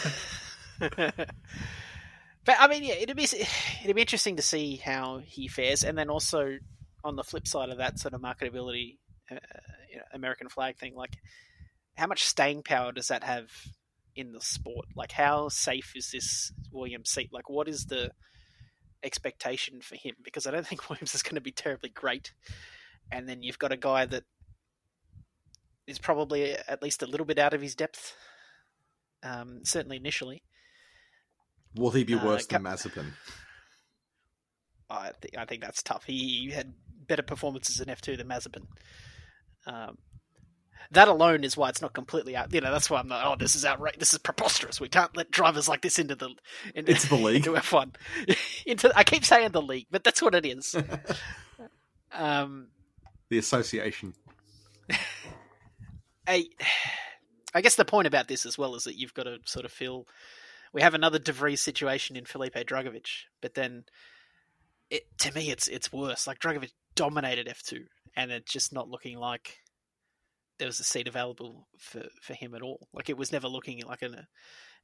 S2: <laughs> but I mean, yeah, it'd be it'd be interesting to see how he fares, and then also on the flip side of that sort of marketability, uh, you know, American flag thing, like how much staying power does that have in the sport? Like, how safe is this Williams seat? Like, what is the expectation for him? Because I don't think <laughs> Williams is going to be terribly great, and then you've got a guy that is probably at least a little bit out of his depth. Um, certainly initially.
S1: Will he be
S2: Uh,
S1: worse
S2: Cap-
S1: than Mazepin?
S2: I, th- I think that's tough. He had better performances in F2 than Mazepin. Um, that alone is why it's not completely out. You know, that's why I'm like, Oh, this is outrageous. This is preposterous. We can't let drivers like this into the into,
S1: Into the league.
S2: into F1. <laughs> into I keep saying the league, but that's what it is. <laughs> um,
S1: The association.
S2: I, I guess the point about this as well is that you've got to sort of feel we have another De Vries situation in Felipe Drugovich, but then it to me it's it's worse. Like Drugovich dominated F two, and it's just not looking like there was a seat available for, for him at all. Like it was never looking like an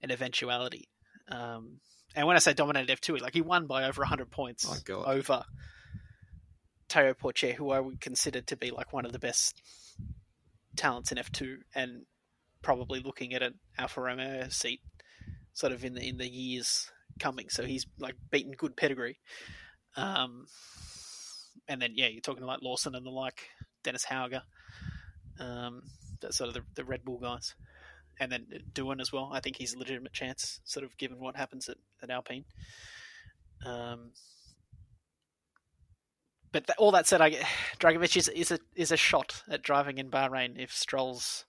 S2: an eventuality. Um, and when I say dominated F two, like he won by over hundred points
S1: Oh,
S2: over Théo Pourchaire, who I would consider to be like one of the best talents in F two, and probably looking at an Alfa Romeo seat, sort of in the in the years coming. So he's like beaten good pedigree. Um, and then yeah, you're talking like Lawson and the like, Dennis Hauger, um, that's sort of the, the Red Bull guys, and then Doohan as well. I think he's a legitimate chance, sort of given what happens at, at Alpine. Um, but all that said, I get, Drugovich is, is a is a shot at driving in Bahrain if Stroll's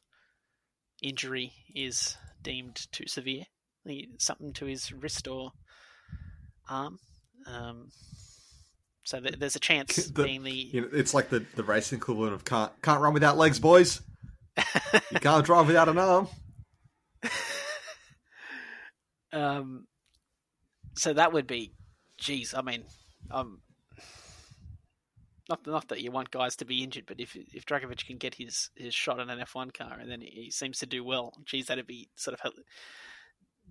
S2: injury is deemed too severe, something to his wrist or arm. Um, so th- there's a chance <laughs>
S1: The-
S2: being the
S1: You know, it's like the, the racing equivalent of can't can't run without legs, boys. <laughs> You can't drive without an arm. <laughs>
S2: Um, so that would be, geez, I mean, um, not not that you want guys to be injured, but if if Drugovich can get his his shot in an F1 car and then he seems to do well, geez, that'd be sort of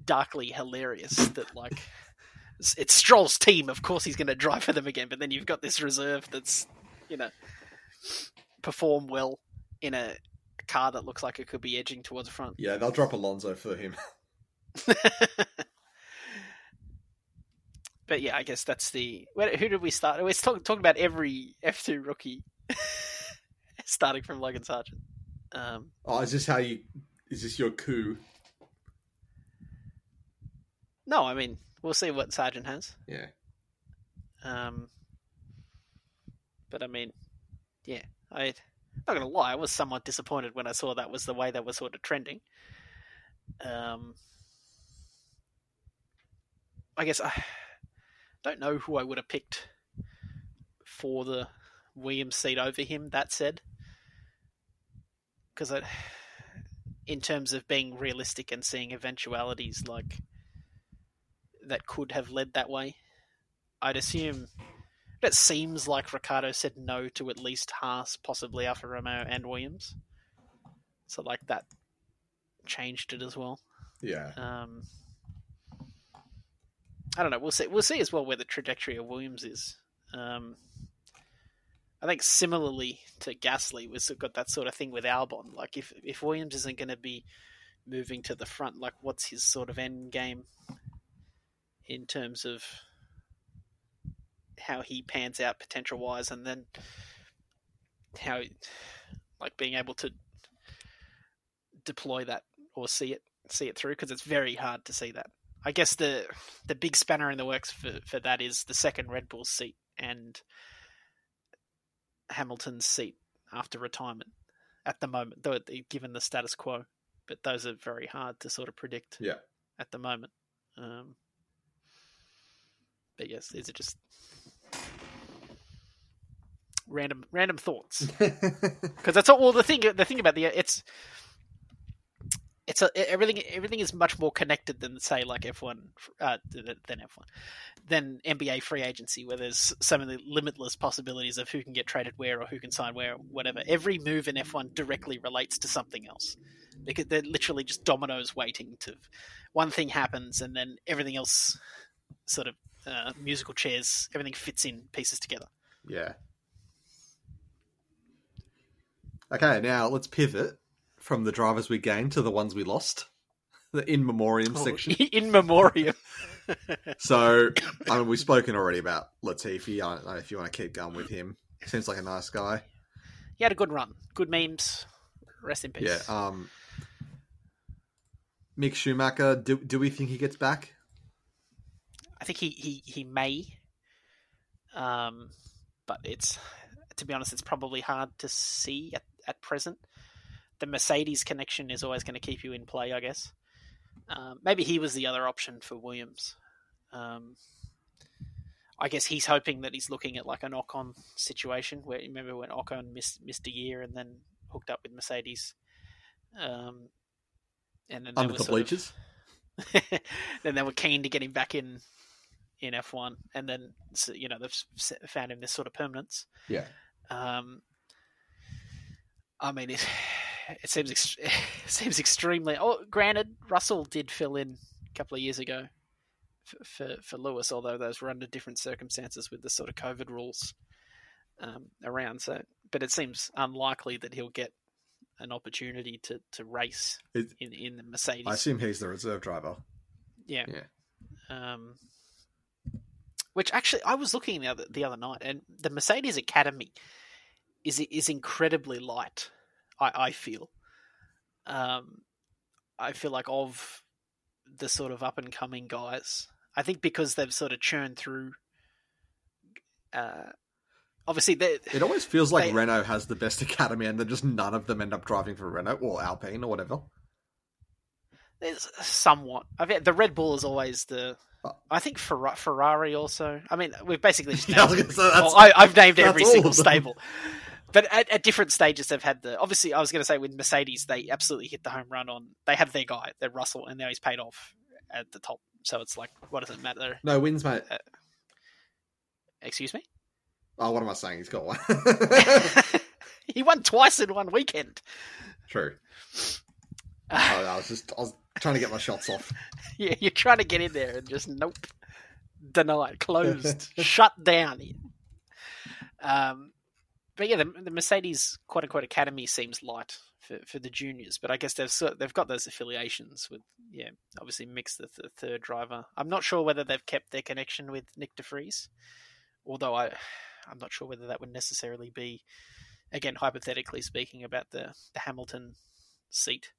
S2: darkly hilarious. That like it's, Stroll's team, of course he's going to drive for them again, but then you've got this reserve that's you know perform well in a car that looks like it could be edging towards the front.
S1: Yeah, they'll drop Alonso for him. <laughs>
S2: but yeah, I guess that's the. where- Who did we start? We're talk, talking about every F two rookie, <laughs> starting from Logan Sargeant. Um,
S1: Oh, is this how you? Is this your coup?
S2: no, I mean we'll see what Sargeant has.
S1: Yeah.
S2: Um, but I mean, yeah, I not gonna lie, I was somewhat disappointed when I saw that was the way that was sort of trending. Um, I guess I don't know who I would have picked for the Williams seat over him. That said, because in terms of being realistic and seeing eventualities like that could have led that way, I'd assume it seems like Ricciardo said no to at least Haas, possibly Alfa Romeo and Williams. So like that changed it as well.
S1: Yeah.
S2: Um, I don't know. We'll see. We'll see as well where the trajectory of Williams is. Um, I think similarly to Gasly, we've got that sort of thing with Albon. Like if if Williams isn't going to be moving to the front, like what's his sort of end game in terms of how he pans out potential wise, and then how like being able to deploy that or see it see it through because it's very hard to see that. I guess the the big spanner in the works for, for that is the second Red Bull seat and Hamilton's seat after retirement at the moment, though given the status quo. But those are very hard to sort of predict
S1: Yeah.
S2: at the moment. Um, but yes, these are just random random thoughts <laughs> because that's all. Well, the thing the thing about the it's it's a, everything everything is much more connected than say like F one uh, than F one than NBA free agency where there's so many limitless possibilities of who can get traded where or who can sign where whatever. Every move in F one directly relates to something else because they're literally just dominoes waiting to one thing happens and then everything else sort of uh, musical chairs. Everything fits in pieces together.
S1: Yeah. Okay, now let's pivot from the drivers we gained to the ones we lost. <laughs> The in memoriam
S2: Oh,
S1: section. <laughs>
S2: in memoriam. <laughs>
S1: So, I mean, we've spoken already about Latifi. I don't know if you want to keep going with him. Seems like a nice guy.
S2: he had a good run. Good memes. Rest in peace.
S1: Yeah. Um, Mick Schumacher. Do do we think he gets back?
S2: I think he, he, he may. Um, but it's to be honest, it's probably hard to see at, at present. The Mercedes connection is always going to keep you in play, I guess. Um, maybe he was the other option for Williams. Um, I guess he's hoping that he's looking at like an Ocon situation where remember when Ocon missed missed a year and then hooked up with Mercedes. Um, and then
S1: Under the
S2: sort of-
S1: bleachers? <laughs>
S2: then they were keen to get him back in in F1, and then you know they've found him this sort of permanence.
S1: Yeah.
S2: Um, I mean, it it seems ex- <laughs> it seems extremely. Oh, granted, Russell did fill in a couple of years ago for for, for Lewis, although those were under different circumstances with the sort of COVID rules um, around. So, but it seems unlikely that he'll get an opportunity to, to race
S1: It-
S2: in in the Mercedes.
S1: I assume he's the reserve driver.
S2: Yeah.
S1: Yeah.
S2: Um, which actually, I was looking the other the other night, and the Mercedes Academy is is incredibly light. I, I feel. Um, I feel like of the sort of up and coming guys. I think because they've sort of churned through. Uh, obviously, they
S1: It always feels like
S2: They-
S1: Renault has the best <laughs> academy, and then just none of them end up driving for Renault or Alpine or whatever.
S2: There's somewhat. I mean, the Red Bull is always the. I think Ferra- Ferrari also. I mean, we've basically just <laughs> named-
S1: say, that's-
S2: well, I, I've named every single stable, but at, at different stages they've had the. Obviously, I was going to say with Mercedes, they absolutely hit the home run on. They have their guy, their Russell, and now he's paid off at the top. So it's like, what does it matter?
S1: No wins, mate.
S2: Uh, excuse me.
S1: Oh, what am I saying? He's got one. <laughs>
S2: he won twice in one weekend.
S1: True. Oh, I was just I was trying to get my shots off. <laughs>
S2: Yeah, you're trying to get in there and just nope, denied, <laughs> closed, shut down. Um, but yeah, the, the Mercedes quote unquote academy seems light for, for the juniors, but I guess they've sort- they've got those affiliations with yeah, obviously Mick's the, the third driver. I'm not sure whether they've kept their connection with Nyck De Vries, although I I'm not sure whether that would necessarily be again hypothetically speaking about the the Hamilton seat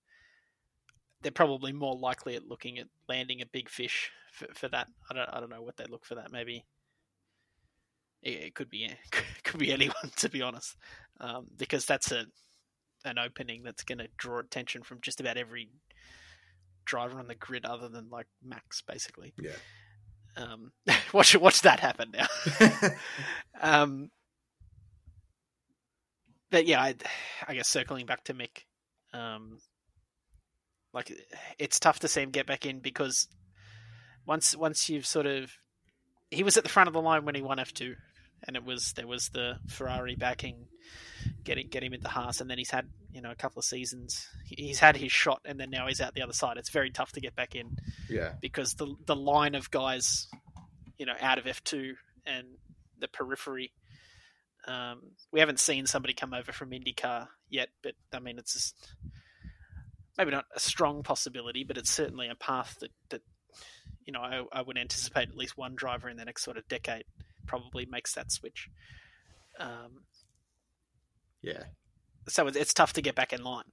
S2: they're probably more likely at looking at landing a big fish for, for that. I don't I don't know what they look for that. Maybe it, it could be it <laughs> could be anyone to be honest, um, because that's a an opening that's going to draw attention from just about every driver on the grid other than like Max, basically.
S1: Yeah.
S2: Um, <laughs> watch watch that happen now. <laughs> um, but yeah, I, I guess circling back to Mick, um, like it's tough to see him get back in because once once you've sort of he was at the front of the line when he won F two, and it was there was the Ferrari backing, getting get him into Haas, and then he's had you know a couple of seasons. He's had his shot, and then now he's out the other side. It's very tough to get back in
S1: yeah.
S2: because the the line of guys, you know, out of F two and the periphery. Um, we haven't seen somebody come over from IndyCar yet, but I mean, it's just, maybe not a strong possibility, but it's certainly a path that, that you know I, I would anticipate at least one driver in the next sort of decade probably makes that switch. Um,
S1: Yeah.
S2: so it's, it's tough to get back in line,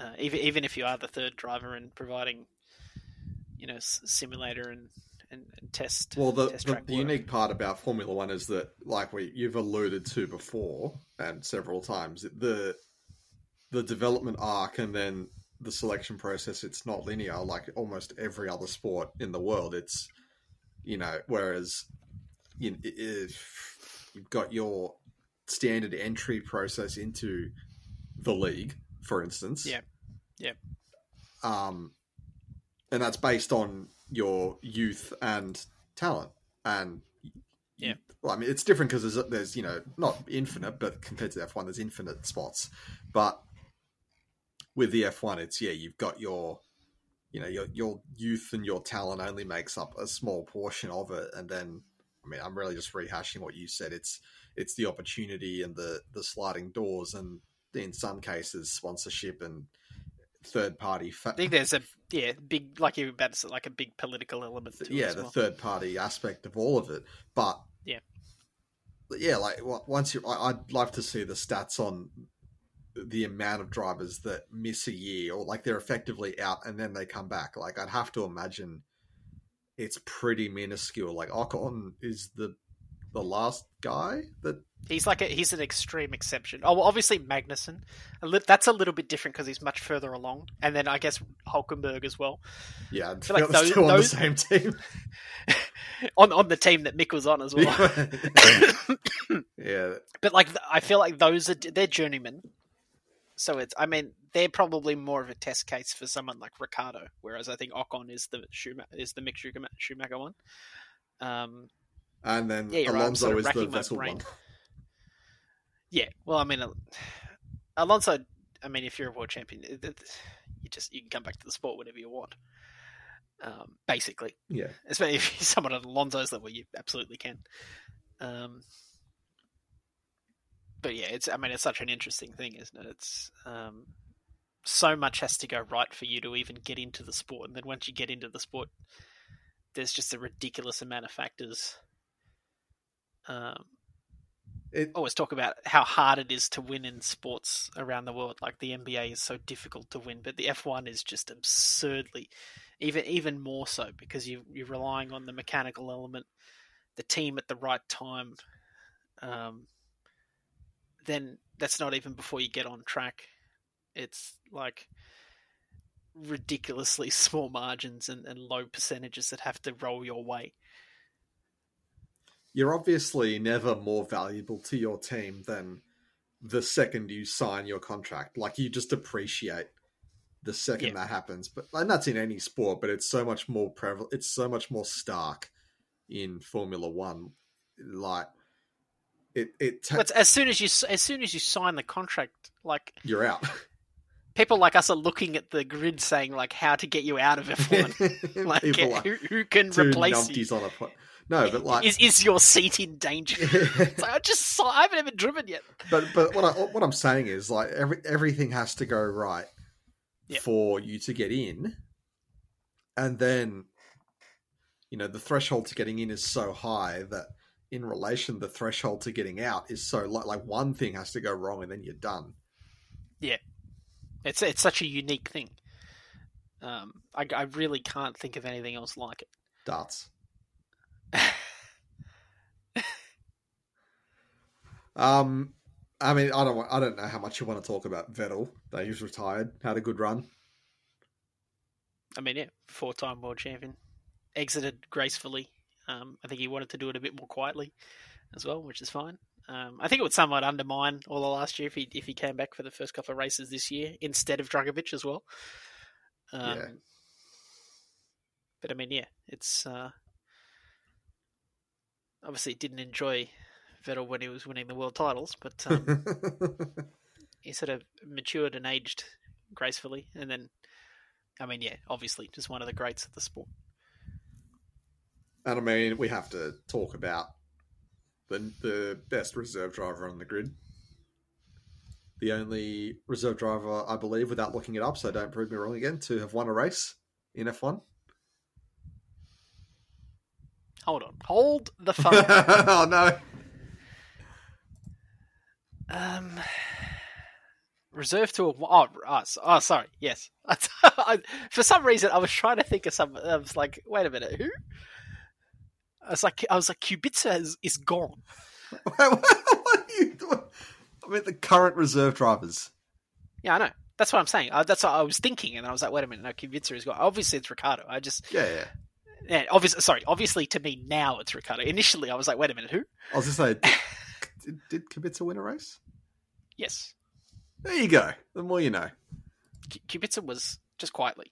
S2: uh, even even if you are the third driver and providing, you know, s- simulator and, and, and test.
S1: Well, the,
S2: test
S1: the, the unique part about Formula One is that, like we you've alluded to before and several times, the the development arc and then the selection process. It's not linear like almost every other sport in the world. It's you know, whereas you, if you've got your standard entry process into the league, for instance,
S2: Yeah. Yeah.
S1: um, and that's based on your youth and talent. And
S2: Yeah.
S1: well, I mean, it's different because there's, there's you know not infinite, but compared to F one, there's infinite spots. But with the F one, it's yeah, you've got your you know your your youth and your talent only makes up a small portion of it, and then I mean I'm really just rehashing what you said. It's it's the opportunity and the the sliding doors, and in some cases sponsorship and third party. Fa-
S2: I think there's a yeah big like you were about to say, like a big political element to it
S1: yeah, the
S2: well.
S1: third party aspect of all of it. But
S2: Yeah.
S1: yeah, like once you, I- I'd love to see the stats on the amount of drivers that miss a year or like they're effectively out and then they come back. Like I'd have to imagine it's pretty minuscule. Like Ocon is the the last guy that
S2: He's like a, he's an extreme exception. Oh, well, obviously Magnussen. That's a little bit different because he's much further along, and then I guess Hulkenberg as well
S1: yeah,
S2: feel like those-
S1: still on
S2: those-
S1: the same team. <laughs>
S2: on on the team that Mick was on as well. <laughs>
S1: yeah, <laughs>
S2: but like I feel like those are they're journeymen, so it's I mean they're probably more of a test case for someone like Ricciardo, whereas I think Ocon is the Schumacher, is the Mick Schumacher, Schumacher one. Um,
S1: and then
S2: Yeah, you're right,
S1: Alonso
S2: sort of
S1: is the
S2: racking my
S1: vessel
S2: brain.
S1: one. <laughs>
S2: yeah, well, I mean, Al- Alonso. I mean, if you're a world champion, you just you can come back to the sport whenever you want. Um, basically,
S1: Yeah,
S2: especially if <laughs> you're someone at Alonso's level, you absolutely can. Um, but yeah, it's I mean it's such an interesting thing, isn't it? It's um, so much has to go right for you to even get into the sport, and then once you get into the sport, there's just a ridiculous amount of factors. Um,
S1: it,
S2: always talk about how hard it is to win in sports around the world. Like the NBA is so difficult to win, but the F1 is just absurdly, even even more so because you you're relying on the mechanical element, the team at the right time. Um, then that's not even before you get on track. It's like ridiculously <laughs> small margins and, and low percentages that have to roll your way.
S1: you're obviously never more valuable to your team than the second you sign your contract. Like you just appreciate the second
S2: Yeah.
S1: that happens. But and that's in any sport, but it's so much more prevalent. It's so much more stark in Formula One. Like it, it ta-
S2: But as soon as you as soon as you sign the contract, like
S1: you're out.
S2: people like us are looking at the grid saying like how to get you out of F1. <laughs> like who, who can replace you?
S1: on a po- no, but like
S2: is is your seat in danger? <laughs> It's like, I just saw, I haven't even driven yet.
S1: but but what I what I'm saying is like every everything has to go right
S2: Yeah.
S1: for you to get in, and then you know the threshold to getting in is so high that in relation the threshold to getting out is so low. Like one thing has to go wrong and then you're done.
S2: Yeah, it's it's such a unique thing. Um, I, I really can't think of anything else like it. Darts. <laughs>
S1: Um, I mean, I don't want, I don't know how much you want to talk about Vettel. That he's retired, had a good run.
S2: I mean, yeah, four-time world champion, exited gracefully. Um, I think he wanted to do it a bit more quietly as well, which is fine. Um, I think it would somewhat undermine all the last year if he if he came back for the first couple of races this year instead of Drugovich as well. Um,
S1: Yeah.
S2: But I mean, yeah, it's uh, obviously didn't enjoy Vettel when he was winning the world titles, but um, <laughs> he sort of matured and aged gracefully, and then, I mean, yeah, obviously just one of the greats of the sport.
S1: And I mean, we have to talk about the the best reserve driver on the grid. The only reserve driver, I believe, without looking it up, so don't prove me wrong again, to have won a race in F1.
S2: Hold on, hold the phone. <laughs>
S1: oh no!
S2: um, reserve to a oh, oh, oh sorry, yes. <laughs> I, for some reason, I was trying to think of some. I was like, wait a minute, who? I was like, I was like, Kubica is, is gone. <laughs>
S1: what are you doing? I mean, the current reserve drivers.
S2: Yeah, I know. That's what I'm saying. Uh, that's what I was thinking, and I was like, wait a minute, no, Kubica is gone. Obviously, it's Ricciardo. I just,
S1: Yeah, yeah.
S2: yeah, obviously, sorry, obviously to me now it's Ricciardo. Initially, I was like, wait a minute, who?
S1: I was just like, <laughs> did, did, Kubica win a race?
S2: Yes,
S1: There you go. The more you know.
S2: Kubica was just quietly.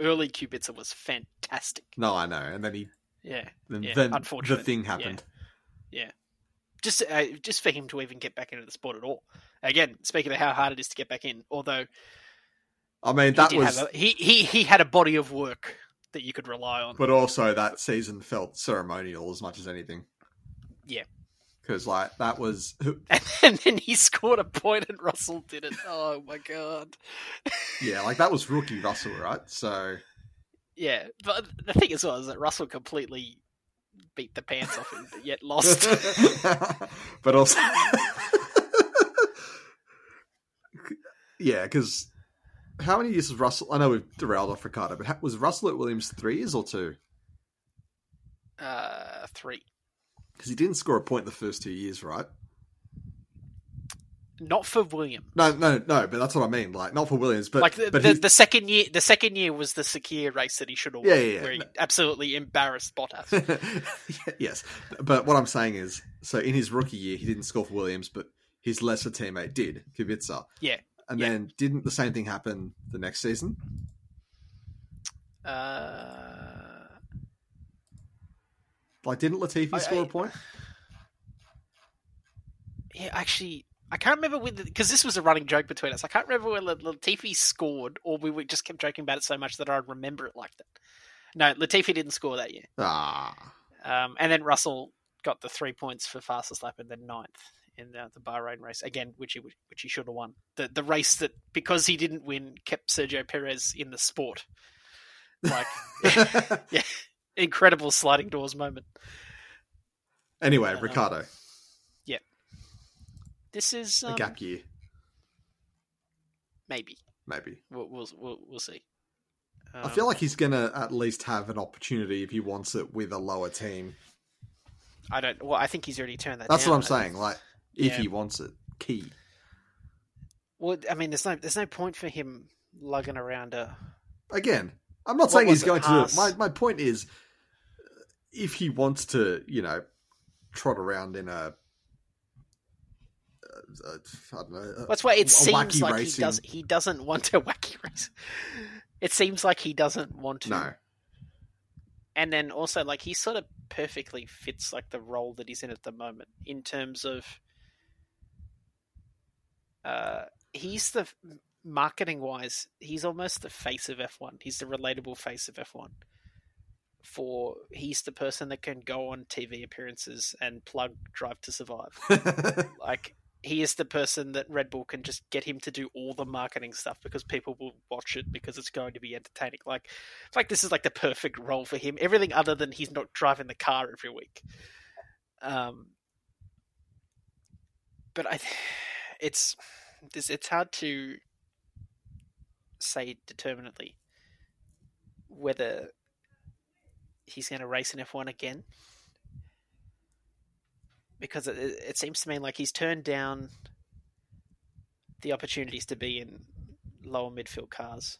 S2: Early Kubica was fantastic.
S1: No, I know. And then he,
S2: Yeah,
S1: then,
S2: Yeah,
S1: then the thing happened. Yeah.
S2: Just uh, just for him to even get back into the sport at all. Again, speaking of how hard it is to get back in, although
S1: I mean, that
S2: did
S1: was,
S2: a, he, he he had a body of work that you could rely on.
S1: but also that season felt ceremonial as much as anything.
S2: Yeah.
S1: Because, like, that was. <laughs> <laughs>
S2: And then he scored a point and Russell did it. Oh my god.
S1: Yeah, like, that was rookie Russell, right? So.
S2: Yeah, but the thing as well is that Russell completely beat the pants off him, but yet lost. <laughs>
S1: but also. <laughs> yeah, because. How many years was Russell? I know we've derailed off Ricciardo, but was Russell at Williams three years or two?
S2: uh, three.
S1: Because he didn't score a point the first two years, right?
S2: Not for Williams.
S1: No, no, no. But that's what I mean. Like, not for Williams, but
S2: like the,
S1: but
S2: the, the second year, the second year was the Sakhir race that he should have won,
S1: Yeah, yeah, yeah.
S2: where he absolutely embarrassed Bottas. <laughs>
S1: yes, but what I'm saying is, so in his rookie year, he didn't score for Williams, but his lesser teammate did, Kubica.
S2: Yeah,
S1: and
S2: yeah.
S1: then didn't the same thing happen the next season?
S2: uh,
S1: Like, didn't Latifi
S2: I-
S1: score
S2: I-
S1: a point?
S2: yeah. Actually, I can't remember when because this was a running joke between us. I can't remember when Latifi scored, or we just kept joking about it so much that I remember it like that. No, Latifi didn't score that year.
S1: Ah,
S2: Um, and then Russell got the three points for fastest lap and then ninth in the, the Bahrain race again, which he which he should have won. The the race that because he didn't win kept Sergio Perez in the sport. Like <laughs> <laughs> yeah, incredible sliding doors moment.
S1: anyway, Ricciardo,
S2: This is
S1: a
S2: um,
S1: gap year,
S2: maybe
S1: maybe.
S2: we'll we'll we'll, we'll see.
S1: I
S2: Um,
S1: feel like he's gonna at least have an opportunity if he wants it with a lower team.
S2: I don't. Well, I think he's already turned that.
S1: That's
S2: down.
S1: what I'm saying. Like, if
S2: Yeah.
S1: he wants it, key.
S2: Well, I mean, there's no there's no point for him lugging around a.
S1: again, I'm not
S2: What
S1: saying he's going to do it. My my point is, if he wants to, you know, trot around in a, uh, uh, I don't know,
S2: That's why
S1: a
S2: it seems
S1: wacky
S2: like he does. He doesn't want to <laughs> wacky race. It seems like he doesn't want to.
S1: no,
S2: and then also like he sort of perfectly fits like the role that he's in at the moment in terms of uh he's the marketing wise he's almost the face of F1 he's the relatable face of F1 for he's the person that can go on TV appearances and plug Drive to Survive <laughs> like he is the person that Red Bull can just get him to do all the marketing stuff because people will watch it because it's going to be entertaining. Like, like this is like the perfect role for him. Everything other than he's not driving the car every week. Um, but I, <sighs> it's it's it's hard to say determinately whether he's going to race in F1 again because it, it seems to me like he's turned down the opportunities to be in lower midfield cars.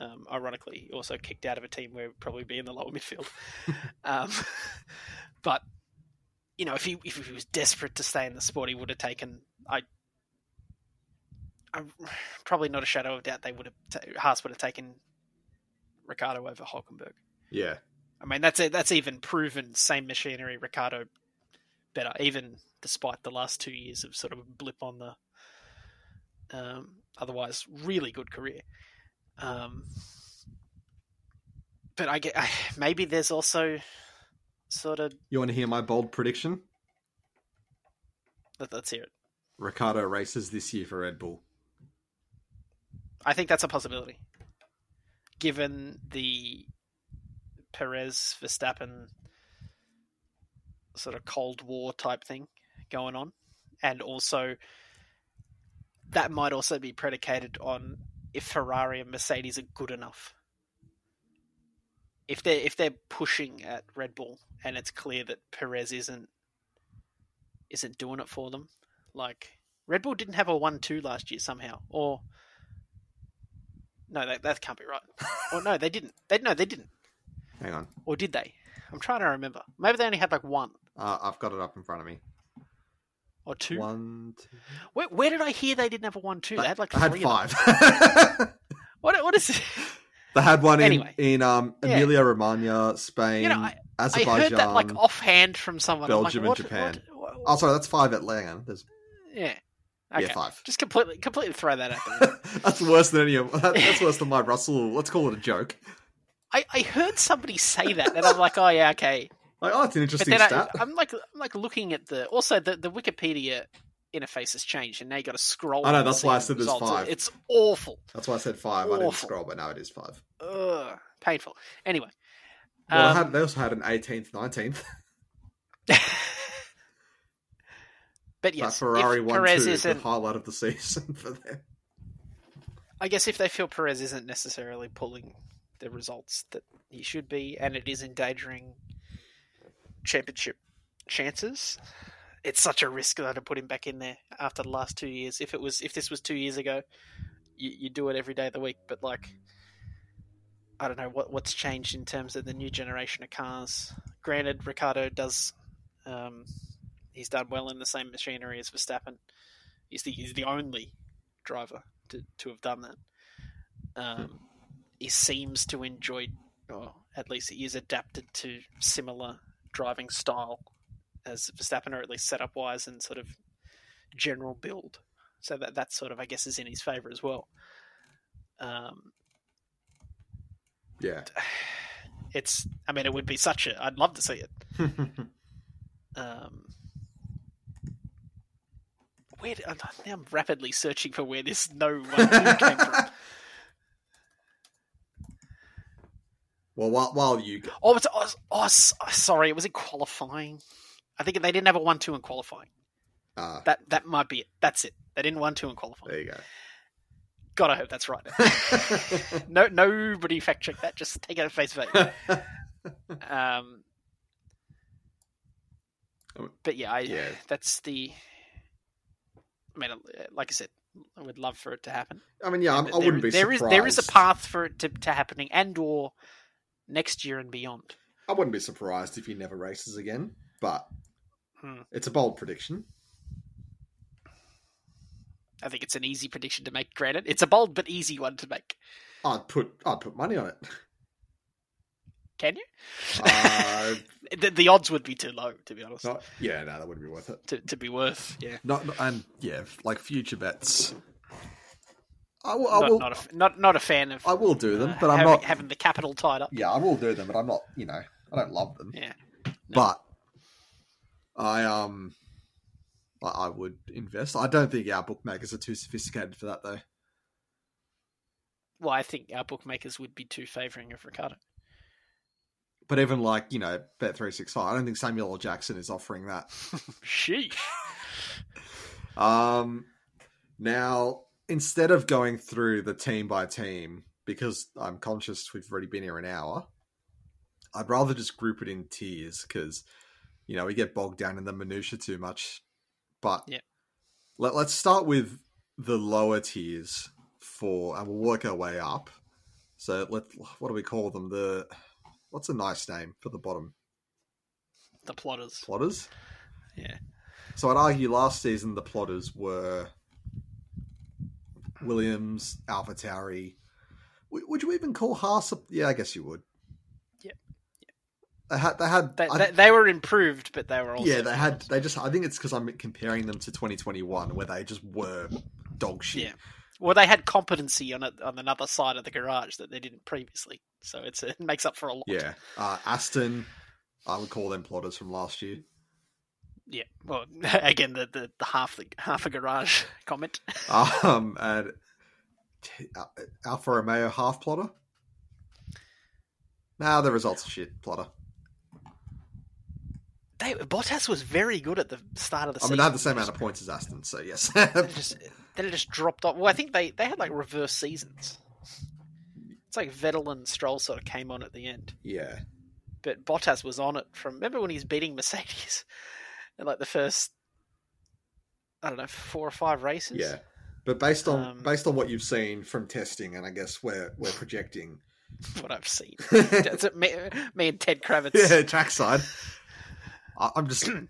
S2: Um, ironically, he also kicked out of a team where he'd probably be in the lower midfield. <laughs> um, <laughs> but you know, if he if he was desperate to stay in the sport, he would have taken. I, I <sighs> probably not a shadow of doubt they would have. Haas would have taken Ricciardo over Hulkenberg.
S1: yeah,
S2: I mean, that's a, that's even proven same machinery. Ricciardo better, even despite the last two years of sort of a blip on the um, otherwise really good career. Um, but I get I, maybe there's also sort of
S1: you want to hear my bold prediction?
S2: let, let's hear it.
S1: Ricciardo races this year for Red Bull.
S2: I think that's a possibility, given the Perez Verstappen sort of Cold War type thing going on, and also that might also be predicated on if Ferrari and Mercedes are good enough. If they're if they're pushing at Red Bull and it's clear that Perez isn't isn't doing it for them, like Red Bull didn't have a one-two last year somehow, or no, that that can't be right. <laughs> or no, they didn't. They no, they didn't.
S1: Hang on,
S2: Or did they? I'm trying to remember. Maybe they only had like one
S1: uh, I've got it up in front of me.
S2: or two.
S1: One, two.
S2: Where, where did I hear they didn't have a one-two? They had like
S1: I had five. <laughs>
S2: What what is it?
S1: they had one in
S2: Anyway.
S1: in um,
S2: Yeah.
S1: Emilia Romagna, Spain,
S2: You know, I- I heard that like offhand from someone.
S1: Belgium
S2: like,
S1: and
S2: what-
S1: Japan.
S2: what- what-
S1: Oh, sorry, that's five at Langan. There's
S2: yeah. Okay.
S1: Yeah, five.
S2: Just completely, completely throw that out <laughs>
S1: that's worse than any of. That, that's worse than my Russell. Let's call it a joke.
S2: I, I heard somebody say that, and I'm like, oh yeah, okay.
S1: Like, oh, it's an interesting
S2: then I,
S1: stat.
S2: I'm like, I'm like looking at the also the, the Wikipedia interface has changed, and now you got to scroll.
S1: I know, that's why I
S2: the
S1: said there's five.
S2: It's awful,
S1: That's why I said five. I didn't scroll, but now it is five.
S2: Ugh, painful. Anyway,
S1: Well, I
S2: um,
S1: had, they also had an 18th, 19th. <laughs>
S2: but
S1: That
S2: yes,
S1: Ferrari
S2: if
S1: one
S2: Perez
S1: two, the
S2: isn't,
S1: highlight of the <laughs> season for them.
S2: I guess if they feel Perez isn't necessarily pulling the results that he should be, and it is endangering championship chances, it's such a risk though to put him back in there after the last two years. If it was, if this was two years ago, you you do it every day of the week. But like, I don't know what what's changed in terms of the new generation of cars. Granted, Ricciardo does. Um, he's done well in the same machinery as Verstappen. He's the he's the only driver to, to have done that. Um, he seems to enjoy, or at least he is adapted to similar driving style as Verstappen, or at least setup wise and sort of general build. So that that sort of I guess is in his favour as well. Um,
S1: Yeah. <sighs>
S2: it's I mean it would be such a I'd love to see it. <laughs> Um, where now I'm rapidly searching for where this no one came from. <laughs>
S1: well, while, while you.
S2: Oh, it's, oh, oh, sorry, it was in qualifying. I think they didn't have a one-two in qualifying.
S1: Uh,
S2: That that might be it. That's it. They didn't one-two in qualifying.
S1: there you go.
S2: God, I hope that's right. <laughs> no, nobody fact check that. Just take it at face value. <laughs> Um, but yeah, I,
S1: Yeah.
S2: that's the. I mean, like I said, I would love for it to happen.
S1: I mean, yeah, I wouldn't be
S2: there is
S1: surprised.
S2: there is a path for it to, to happening, and or next year and beyond.
S1: I wouldn't be surprised if he never races again, but
S2: Hmm.
S1: it's a bold prediction.
S2: I think it's an easy prediction to make. Granted, it's a bold but easy one to make.
S1: I'd put I'd put money on it.
S2: Can you?
S1: Uh, <laughs>
S2: the, the odds would be too low, to be honest,
S1: not, yeah, no, that wouldn't be worth it.
S2: to, to be worth. Yeah,
S1: Not and yeah, like future bets. I will. I
S2: not,
S1: will.
S2: not, a, not not a fan of
S1: I will do them,
S2: uh,
S1: but I'm
S2: having,
S1: not.
S2: having the capital tied up.
S1: Yeah, I will do them, but I'm not. You know, I don't love them.
S2: Yeah,
S1: But I um, I, I would invest. I don't think our bookmakers are too sophisticated for that, though.
S2: well, I think our bookmakers would be too favouring of Ricciardo.
S1: But even like you know, Bet three six five, I don't think Samuel L. Jackson is offering that. <laughs>
S2: Sheesh. <laughs>
S1: Um, now instead of going through the team by team, because I'm conscious we've already been here an hour, I'd rather just group it in tiers because you know we get bogged down in the minutia too much. But
S2: Yeah.
S1: let, let's start with the lower tiers for, and we'll work our way up. So let what do we call them? The what's a nice name for the bottom
S2: The plotters.
S1: plotters?
S2: Yeah.
S1: So I'd argue last season the plotters were Williams, Alpha Tauri. W- Would you even call Haas? A... Yeah, I guess you would.
S2: Yeah.
S1: They had. They had.
S2: They, they, they were improved, but they were also
S1: yeah, they had. They just. I think it's because I'm comparing them to 2021, where they just were dog shit.
S2: Yeah. Well, they had competency on it on another side of the garage that they didn't previously, so it's it makes up for a lot.
S1: Yeah. Uh, Aston. I would call them plotters from last year.
S2: Yeah. Well, <laughs> again, the, the, the half the half a garage <laughs> comment.
S1: Um, and Alfa Romeo half plotter. Nah, the results are shit plotter.
S2: They Bottas was very good at the start of the
S1: I
S2: season.
S1: mean, they had the same amount of points as Aston, so yes.
S2: Then it just <laughs> then it just dropped off. Well, I think they they had like reverse seasons. It's like Vettel and Stroll sort of came on at the end,
S1: yeah.
S2: but Bottas was on it from. Remember when he was beating Mercedes in like the first, I don't know, four or five races.
S1: Yeah. But based on
S2: Um,
S1: based on what you've seen from testing, and I guess we're we're projecting. <laughs>
S2: what I've seen. <laughs>
S1: yeah,
S2: me, me and Ted Kravitz.
S1: trackside. I- I'm just. <clears throat>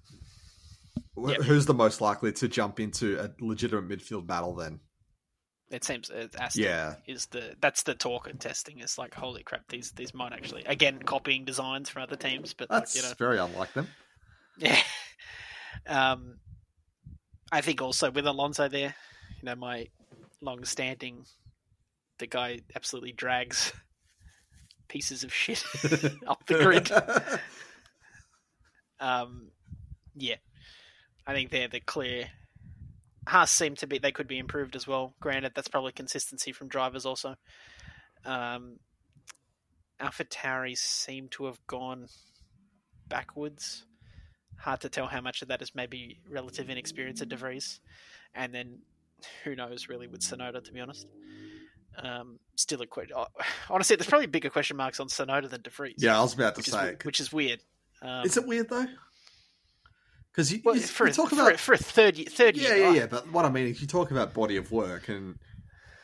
S2: Yep.
S1: Who's the most likely to jump into a legitimate midfield battle then?
S2: It seems uh, Aston
S1: Yeah.
S2: is the that's the talk in testing. It's like holy crap, these these might actually again copying designs from other teams, but like,
S1: That's
S2: you know
S1: very unlike them. <laughs>
S2: Yeah. Um, I think also with Alonso there, you know, my long-standing, the guy absolutely drags <laughs> pieces of shit <laughs> up the grid. <laughs> Um, yeah, I think they're the clear. Haas seem to be they could be improved as well. Granted, that's probably consistency from drivers also. Um, AlphaTauri seem to have gone backwards. Hard to tell how much of that is maybe relative inexperience at De Vries, and then who knows really with Tsunoda to be honest. Um, still a question. Honestly, there's probably bigger question marks on Tsunoda than De Vries.
S1: Yeah, I was about to say.
S2: is, which is weird. Um,
S1: is it weird though? Because you,
S2: well,
S1: you,
S2: for,
S1: you
S2: a,
S1: talk
S2: for,
S1: about
S2: a, for a third year, third
S1: yeah,
S2: year
S1: yeah,
S2: guy.
S1: yeah. But what I mean is, you talk about body of work and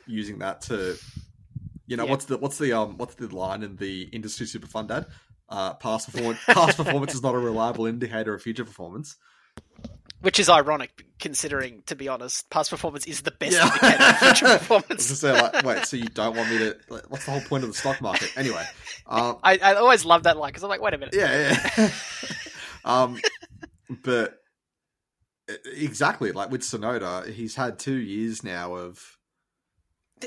S1: using that to, you know,
S2: Yeah.
S1: what's the what's the um what's the line in the industry super fun dad? Uh, past performance, past performance is not a reliable indicator of future performance.
S2: Which is ironic, considering, to be honest, past performance is the best
S1: Yeah.
S2: indicator of future <laughs> performance.
S1: saying, like, wait, so you don't want me to? Like, what's the whole point of the stock market anyway? Um,
S2: I, I always love that line because I'm like, wait a minute.
S1: yeah, yeah. <laughs> um, but exactly like with Tsunoda, he's had two years now of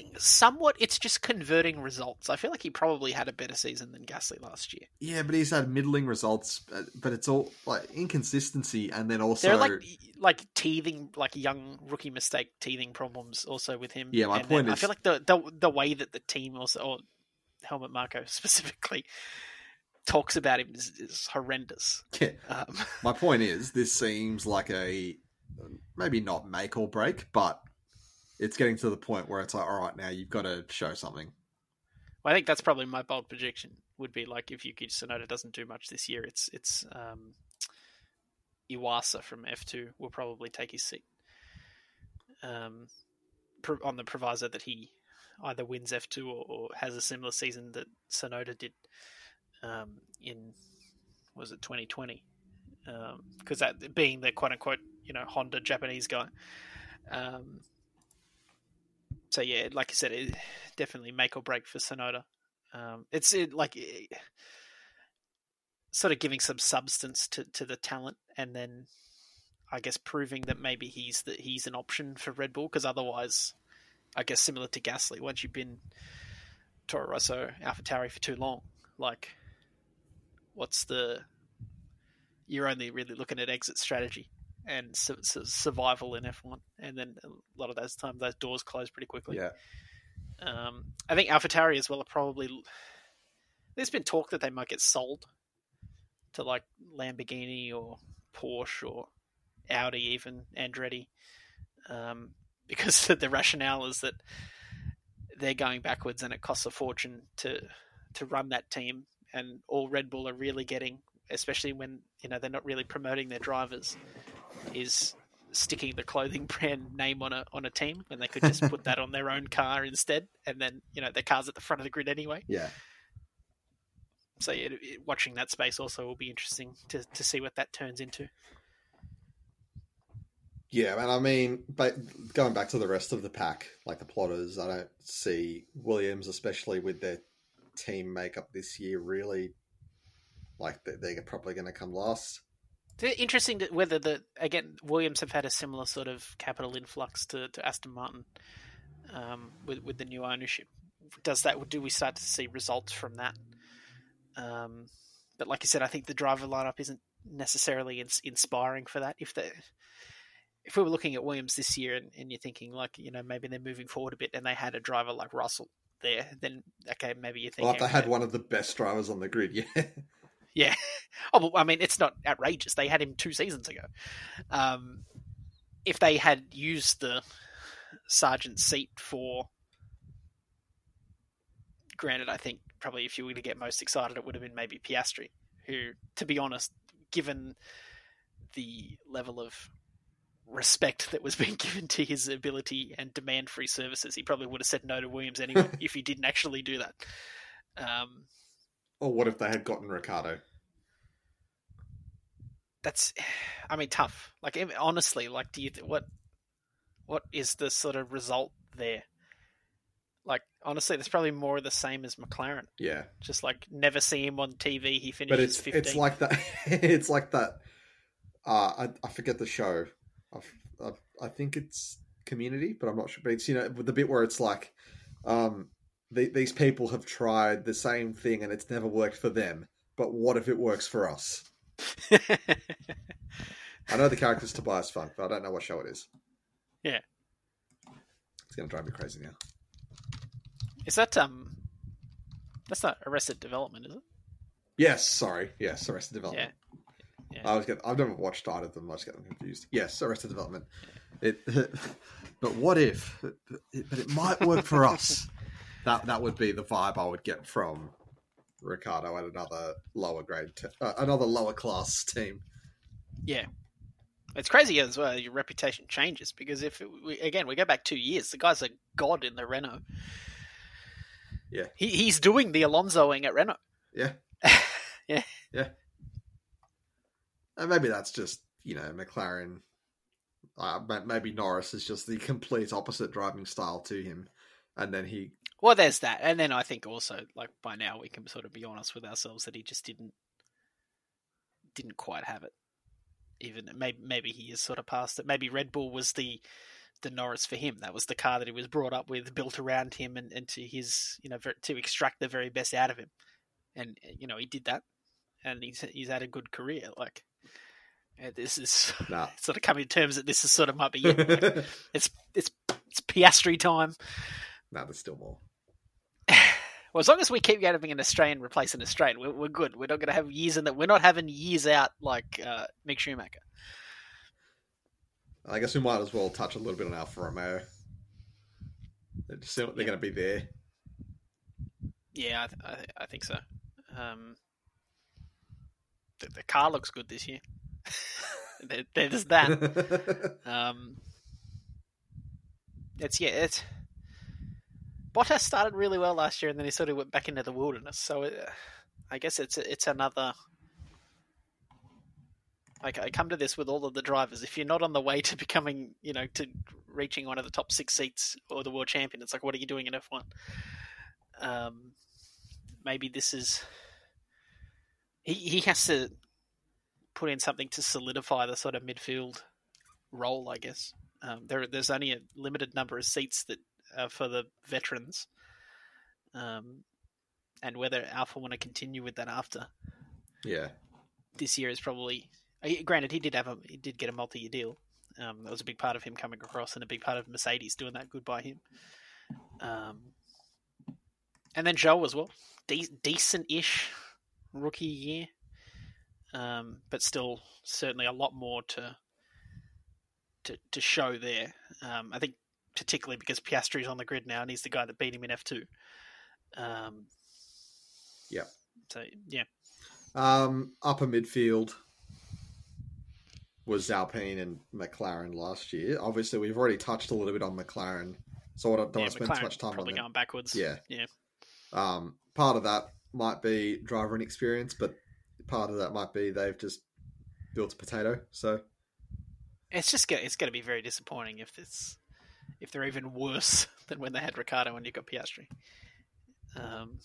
S2: Think- Somewhat, it's just converting results. I feel like he probably had a better season than Gasly last year.
S1: yeah, but he's had middling results, but, it's all like inconsistency, and then also
S2: There are like like teething, like young rookie mistake teething problems also with him.
S1: Yeah, my
S2: And
S1: point
S2: then I feel like the, the the way that the team also, or Helmut Marko <laughs> specifically, talks about him is, is horrendous.
S1: Yeah.
S2: Um, <laughs>
S1: My point is, this seems like a maybe not make or break, but it's getting to the point where it's like, all right, now you've got to show something.
S2: I think that's probably my bold prediction. Would be like if Yuki Tsunoda doesn't do much this year, it's it's um, Iwasa from F two will probably take his seat. Um, on the proviso that he either wins F two or, or has a similar season that Tsunoda did um, in was it twenty twenty? Because that being the quote unquote you know Honda Japanese guy. Um, so yeah, like I said, it, definitely make or break for Tsunoda. Um, it's it, like it, sort of giving some substance to, to the talent, and then I guess proving that maybe he's that he's an option for Red Bull. Because otherwise, I guess similar to Gasly, once you've been Toro Rosso, AlphaTauri for too long, like what's the you're only really looking at exit strategy and su- su- survival in F1, and then a lot of those times those doors close pretty quickly.
S1: Yeah,
S2: Um, I think AlphaTauri as well are probably. There's been talk that they might get sold to like Lamborghini or Porsche or Audi, even Andretti, um, <laughs> because the rationale is that they're going backwards and it costs a fortune to to run that team, and all Red Bull are really getting, especially when you know they're not really promoting their drivers, is sticking the clothing <laughs> brand name on a on a team when they could just put that on their own car instead, and then you know their car's at the front of the grid anyway.
S1: yeah.
S2: So yeah, it- watching that space also will be interesting to to see what that turns into.
S1: Yeah, and I mean, but going back to the rest of the pack, like the plotters, I don't see Williams, especially with their team makeup this year, really like they're probably going to come last.
S2: It's interesting whether the again Williams have had a similar sort of capital influx to, to Aston Martin um, with with the new ownership. Does that do we start to see results from that? Um, but like I said, I think the driver lineup isn't necessarily ins- inspiring for that. If they if we were looking at Williams this year and, and you're thinking like you know maybe they're moving forward a bit and they had a driver like Russell there, then okay maybe you think
S1: Well, if they had one of the best drivers on the grid, <laughs> yeah.
S2: Yeah. <laughs> Oh, I mean, it's not outrageous. They had him two seasons ago. Um, if they had used the Sargeant seat for, granted, I think probably if you were to get most excited, it would have been maybe Piastri, who, to be honest, given the level of respect that was <laughs> being given to his ability and demand free services, he probably would have said no to Williams anyway <laughs> if he didn't actually do that. Um,
S1: Or what if they had gotten Ricciardo?
S2: that's <sighs> i mean tough like honestly like do you th- what what is the sort of result there like honestly that's probably more of the same as mclaren
S1: Yeah,
S2: just like never see him on tv he finishes
S1: but it's
S2: 15
S1: it's like that. <laughs> it's like that. Uh, I I forget the show. I've, I, I think it's community, but I'm not sure. But it's you know the bit where it's like, um, the, these people have tried the same thing and it's never worked for them. But what if it works for us? <laughs> I know the character's Tobias Funk, but I don't know what show it is.
S2: Yeah.
S1: It's gonna drive me crazy now.
S2: is that um? That's not Arrested Development, is it?
S1: Yes, sorry. Yes, Arrested Development.
S2: Yeah.
S1: I was get, I've never watched either of them. I just get them confused. Yes, Arrested Development. It, <laughs> but what if? But it might work for us. That that would be the vibe I would get from Ricciardo at another lower grade, te- uh, another lower class team.
S2: Yeah. It's crazy as well. Your reputation changes because if it, we, again we go back two years, the guy's a god in the Renault.
S1: Yeah.
S2: he, he's doing the Alonsoing at Renault.
S1: Yeah, <laughs>
S2: Yeah.
S1: yeah. And maybe that's just you know McLaren. Uh, maybe Norris is just the complete opposite driving style to him, and then he
S2: Well, there's that, and then I think also like by now we can sort of be honest with ourselves that he just didn't didn't quite have it. Even maybe maybe he is sort of past it. Maybe Red Bull was the the Norris for him. That was the car that he was brought up with, built around him, and, and to his you know to extract the very best out of him. And you know he did that, and he's he's had a good career. Like uh, this is <laughs>
S1: nah.
S2: sort of coming to terms that this is sort of might be <laughs> it. Like, it's it's it's Piastri time.
S1: nah, there's still more.
S2: Well, as long as we keep getting an Australian replace an Australian, we're, we're good. We're not going to have years in that. We're not having years out like uh, Mick Schumacher.
S1: I guess we might as well touch a little bit on Alfa Romeo. They're, they're going to be there.
S2: Yeah, I, th- I, th- I think so. Um, the, the car looks good this year. <laughs> there, there's that. <laughs> Um, it's yeah, it's Bottas started really well last year, and then he sort of went back into the wilderness. So uh, I guess it's it's another. Like I come to this with all of the drivers. If you're not on the way to becoming, you know, to reaching one of the top six seats or the world champion, it's like, what are you doing in F1? Um, maybe this is. He he has to put in something to solidify the sort of midfield role, I guess. Um, there, there's only a limited number of seats that are for the veterans, um, and whether Alfa want to continue with that after
S1: yeah.
S2: this year is probably. uh, Granted, he did have a he did get a multi-year deal. Um, that was a big part of him coming across, and a big part of Mercedes doing that good by him. Um, and then Zhou as well, De- decent-ish rookie year, um, but still certainly a lot more to to to show there. Um, I think particularly because Piastri's on the grid now, and he's the guy that beat him in F two. Um,
S1: Yeah.
S2: So yeah,
S1: Um, upper midfield was Alpine and McLaren last year. Obviously, we've already touched a little bit on McLaren, so I don't, don't
S2: yeah
S1: want to spend too much time on
S2: probably
S1: that.
S2: going backwards.
S1: Yeah.
S2: yeah.
S1: Um, part of that might be driver inexperience, but part of that might be they've just built a potato. So
S2: It's just go- it's going to be very disappointing if it's if they're even worse <laughs> than when they had Ricciardo and you got Piastri. Um,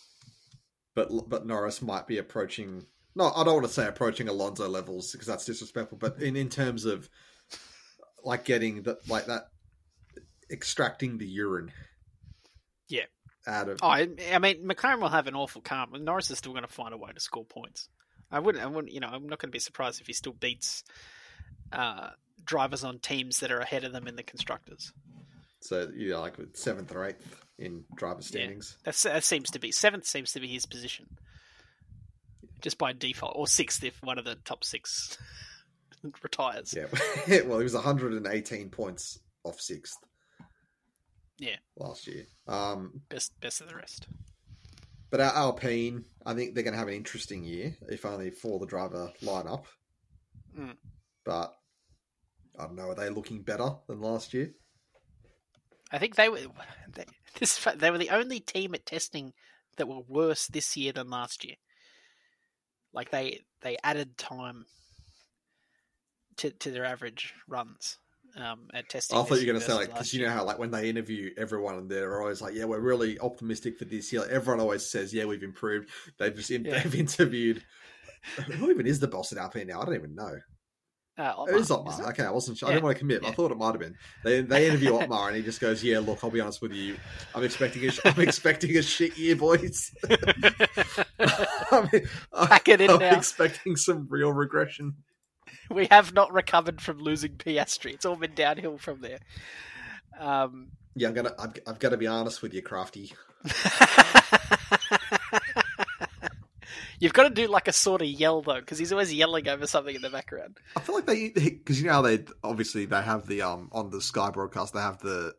S1: but but Norris might be approaching. No, I don't want to say approaching Alonso levels because that's disrespectful. But in in terms of like getting that, like that, extracting the urine.
S2: Yeah.
S1: Out of
S2: oh, I, I mean, McLaren will have an awful car. but Norris is still going to find a way to score points. I wouldn't. I wouldn't. You know, I'm not going to be surprised if he still beats uh, drivers on teams that are ahead of them in the constructors.
S1: So you know, like seventh or eighth in driver
S2: Yeah.
S1: standings.
S2: That's that seems to be seventh seems to be his position, just by default, or sixth if one of the top six <laughs> retires.
S1: Yeah. <laughs> well, he was 118 points off sixth.
S2: Yeah.
S1: Last year. Um,
S2: Best best of the rest.
S1: but our Alpine, I think they're going to have an interesting year, if only for the driver lineup.
S2: Mm.
S1: But I don't know. Are they looking better than last year?
S2: I think they were they, <laughs> this they were the only team at testing that were worse this year than last year. Like they they added time to to their average runs um, at testing.
S1: I thought you were going to say like because you know how like when they interview everyone and they're always like, yeah, we're really optimistic for this year. Like, everyone always says, yeah, we've improved. They've just <laughs>
S2: Yeah.
S1: they've interviewed. Who even is the boss at Alpine now? I don't even know.
S2: Uh,
S1: It is
S2: Otmar,
S1: Otmar.
S2: it?
S1: Okay, I wasn't sure. I didn't want to commit. I thought it might have been. They they interview <laughs> Otmar and he just goes, "Yeah, look, I'll be honest with you. I'm expecting a I'm expecting a shit year, boys. <laughs> <laughs> I mean,
S2: Pack it in
S1: I'm
S2: now.
S1: expecting some real regression.
S2: we have not recovered from losing Piastri. It's all been downhill from there. Um,
S1: Yeah, I'm gonna. I've, I've got to be honest with you, Crafty.
S2: You've got to do like a sort of yell though, because he's always yelling over something in the background.
S1: I feel like they because you know how they obviously they have the um on the Sky broadcast they have the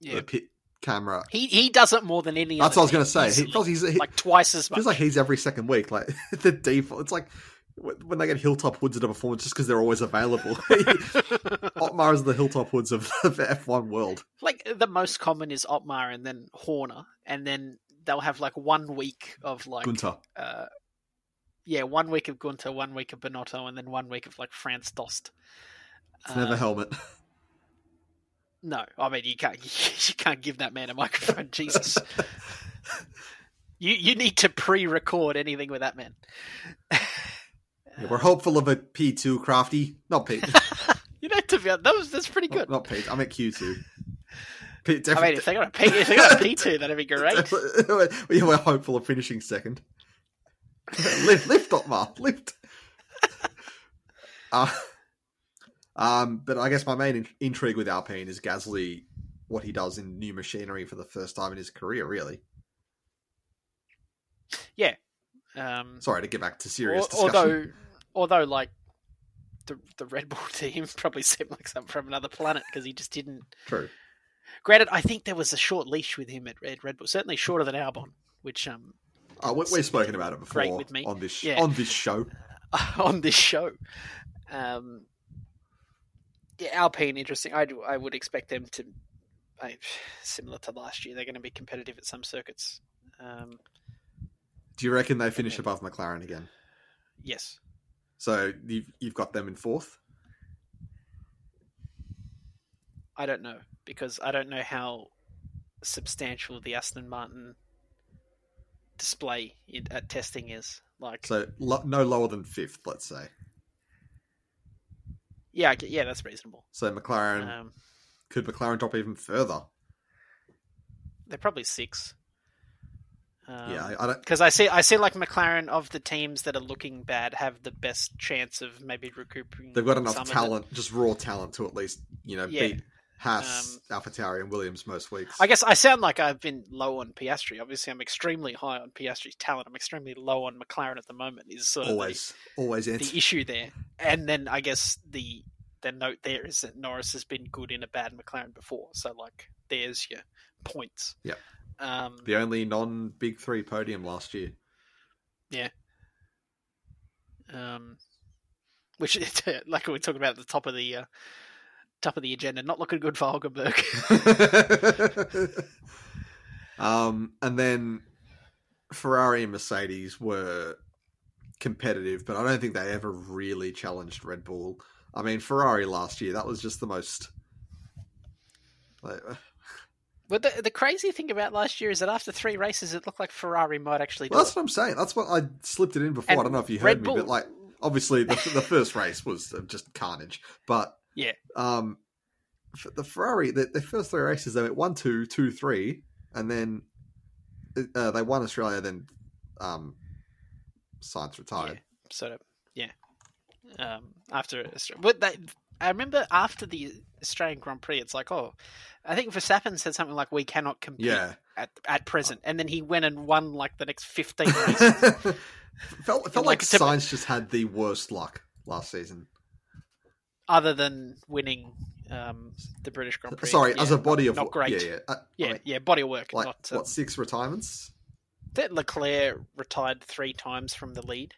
S2: Yeah,
S1: the pit camera.
S2: he he does it more than any.
S1: That's
S2: other
S1: what I was going to say. He, he's he,
S2: like twice as much.
S1: feels like he's every second week. Like <laughs> the default. It's like when they get Hilltop Hoods at a performance just because they're always available. <laughs> Otmar is the Hilltop Hoods of the F1 world.
S2: like the most common is Otmar and then Horner, and then they'll have like one week of like
S1: Gunter.
S2: uh, yeah, one week of Gunter, one week of Binotto, and then one week of like Franz Tost.
S1: It's never
S2: Uh,
S1: Helmut. <laughs>
S2: No, I mean you can't <laughs> you can't give that man a microphone, <laughs> Jesus. You you need to pre-record anything with that man.
S1: Yeah, we're hopeful of a P2 Crafty. Not P.
S2: You know, to be honest, that was that's pretty good.
S1: Not P. I'm at Q2. P,
S2: I mean, if they got a P, if they got a P two, that'd be great. <laughs>
S1: we're hopeful of finishing second. <laughs> lift, lift, Otmar, lift. <laughs> Uh, um, but I guess my main in- intrigue with Alpine is Gasly, what he does in new machinery for the first time in his career. Really, Yeah.
S2: Um,
S1: sorry to get back to serious discussion.
S2: although, although, like the the Red Bull team probably seemed like something from another planet because he just didn't.
S1: True.
S2: Granted, I think there was a short leash with him at Red Red Bull, certainly shorter than Albon, which um
S1: Uh, we, we've spoken about it before
S2: Great with me.
S1: on this
S2: Yeah.
S1: on this show. <laughs>
S2: on this show. Um, yeah, Alpine interesting. I I would expect them to, I, similar to last year, they're going to be competitive at some circuits. Um,
S1: Do you reckon they finish above McLaren again?
S2: yes,
S1: So you've you've got them in fourth.
S2: I don't know because I don't know how substantial the Aston Martin display in, at testing is. Like,
S1: So lo- no lower than fifth, let's say.
S2: yeah, yeah, that's reasonable.
S1: So McLaren
S2: Um,
S1: could McLaren drop even further.
S2: they're probably six. Um,
S1: yeah, I, I don't.
S2: because I see I see like McLaren of the teams that are looking bad have the best chance of maybe recouping.
S1: They've got enough talent, just raw talent, to at least you know
S2: Yeah.
S1: beat Haas, AlphaTauri, and Williams most weeks.
S2: I guess I sound like I've been low on Piastri. Obviously, I'm extremely high on Piastri's talent. I'm extremely low on McLaren at the moment. Is sort of
S1: always, always
S2: the,
S1: answer.
S2: the issue there. And then I guess the the note there is that Norris has been good in a bad McLaren before. So like, there's your points.
S1: Yep.
S2: Um,
S1: the only non-big three podium last year. Yeah.
S2: Um, which <laughs> like we were talking about at the top of the uh, top of the agenda, not looking good for Hulkenberg. <laughs> <laughs>
S1: um, and then Ferrari and Mercedes were competitive, but I don't think they ever really challenged Red Bull. I mean, Ferrari last year that was just the most. Like,
S2: but the, the crazy thing about last year is that after three races, it looked like Ferrari might actually do
S1: well, that's
S2: it.
S1: what I'm saying. That's what I slipped it in before. I don't know if you heard
S2: Red
S1: me,
S2: Bull-
S1: but like, obviously the the first race was just carnage. But
S2: Yeah.
S1: um, the Ferrari, the, the first three races, they went one, two, two, three, and then uh, they won Australia. Then um, Sainz retired.
S2: Yeah, sort of. Yeah. Um, after but they, I remember after the Australian Grand Prix, it's like, oh, I think Verstappen said something like, "We cannot compete
S1: Yeah,
S2: at at present," and then he went and won like the next fifteen <laughs> races.
S1: felt felt
S2: And,
S1: like, Sainz just had the worst luck last season.
S2: Other than winning um, the British Grand Prix.
S1: Sorry,
S2: Yeah,
S1: as a body of
S2: not great.
S1: Yeah, yeah. Uh, I mean,
S2: yeah, body of work.
S1: like
S2: not, um,
S1: what six retirements?
S2: that Leclerc retired three times from the lead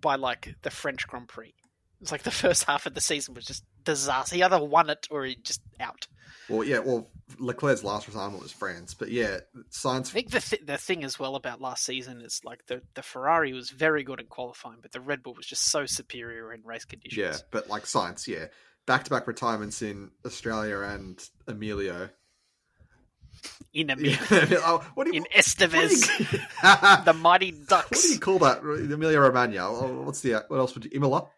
S2: by like the French Grand Prix. It's like the <laughs> first half of the season was just disaster. He either won it or he just out.
S1: Well, yeah. Well, Leclerc's last retirement was France, but yeah, Sainz.
S2: I think the th- the thing as well about last season is like the the Ferrari was very good in qualifying, but the Red Bull was just so superior in race conditions.
S1: Yeah, but like Sainz, yeah, back to back retirements in Australia and Emilio.
S2: In <laughs> a
S1: oh, what do you?
S2: in Estevez,
S1: you- <laughs>
S2: the mighty
S1: what do you call that? Emilio Romagna. What's the? What else would you? Imola.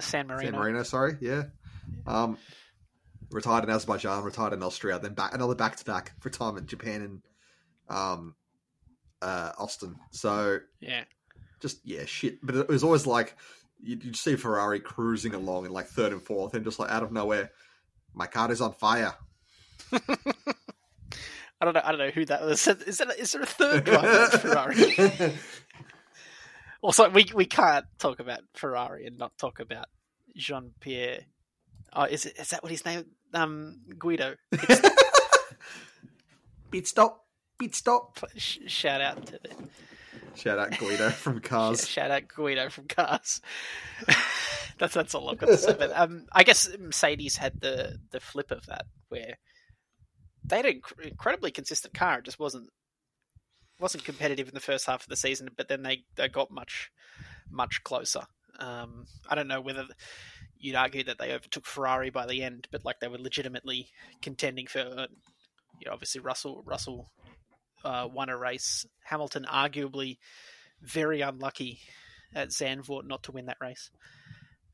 S2: San Marino.
S1: San Marino, sorry, yeah. Um, retired in Azerbaijan, retired in Austria, then back another back to back retirement Japan and um, uh, Austin. So
S2: Yeah.
S1: just yeah, shit. But it was always like you'd, you'd see Ferrari cruising along in like third and fourth, and just like out of nowhere, my car is on fire. <laughs>
S2: I don't know. I don't know who that was. Is there, is there a third driver <laughs> Ferrari? <laughs> Also, we we can't talk about Ferrari and not talk about Jean Pierre. Oh, is it is that what his name? Um, Guido. <laughs>
S1: Pit stop, pit stop.
S2: Sh- Shout out to the <laughs>
S1: Shout out Guido from Cars.
S2: shout out Guido from Cars. that's that's all I've got to say. But um, I guess Mercedes had the the flip of that where they had an incredibly consistent car. It just wasn't wasn't competitive in the first half of the season, but then they, they got much much closer. Um, I don't know whether you'd argue that they overtook Ferrari by the end, but like they were legitimately contending for. Uh, you know, obviously Russell Russell uh, won a race. Hamilton arguably very unlucky at Zandvoort not to win that race.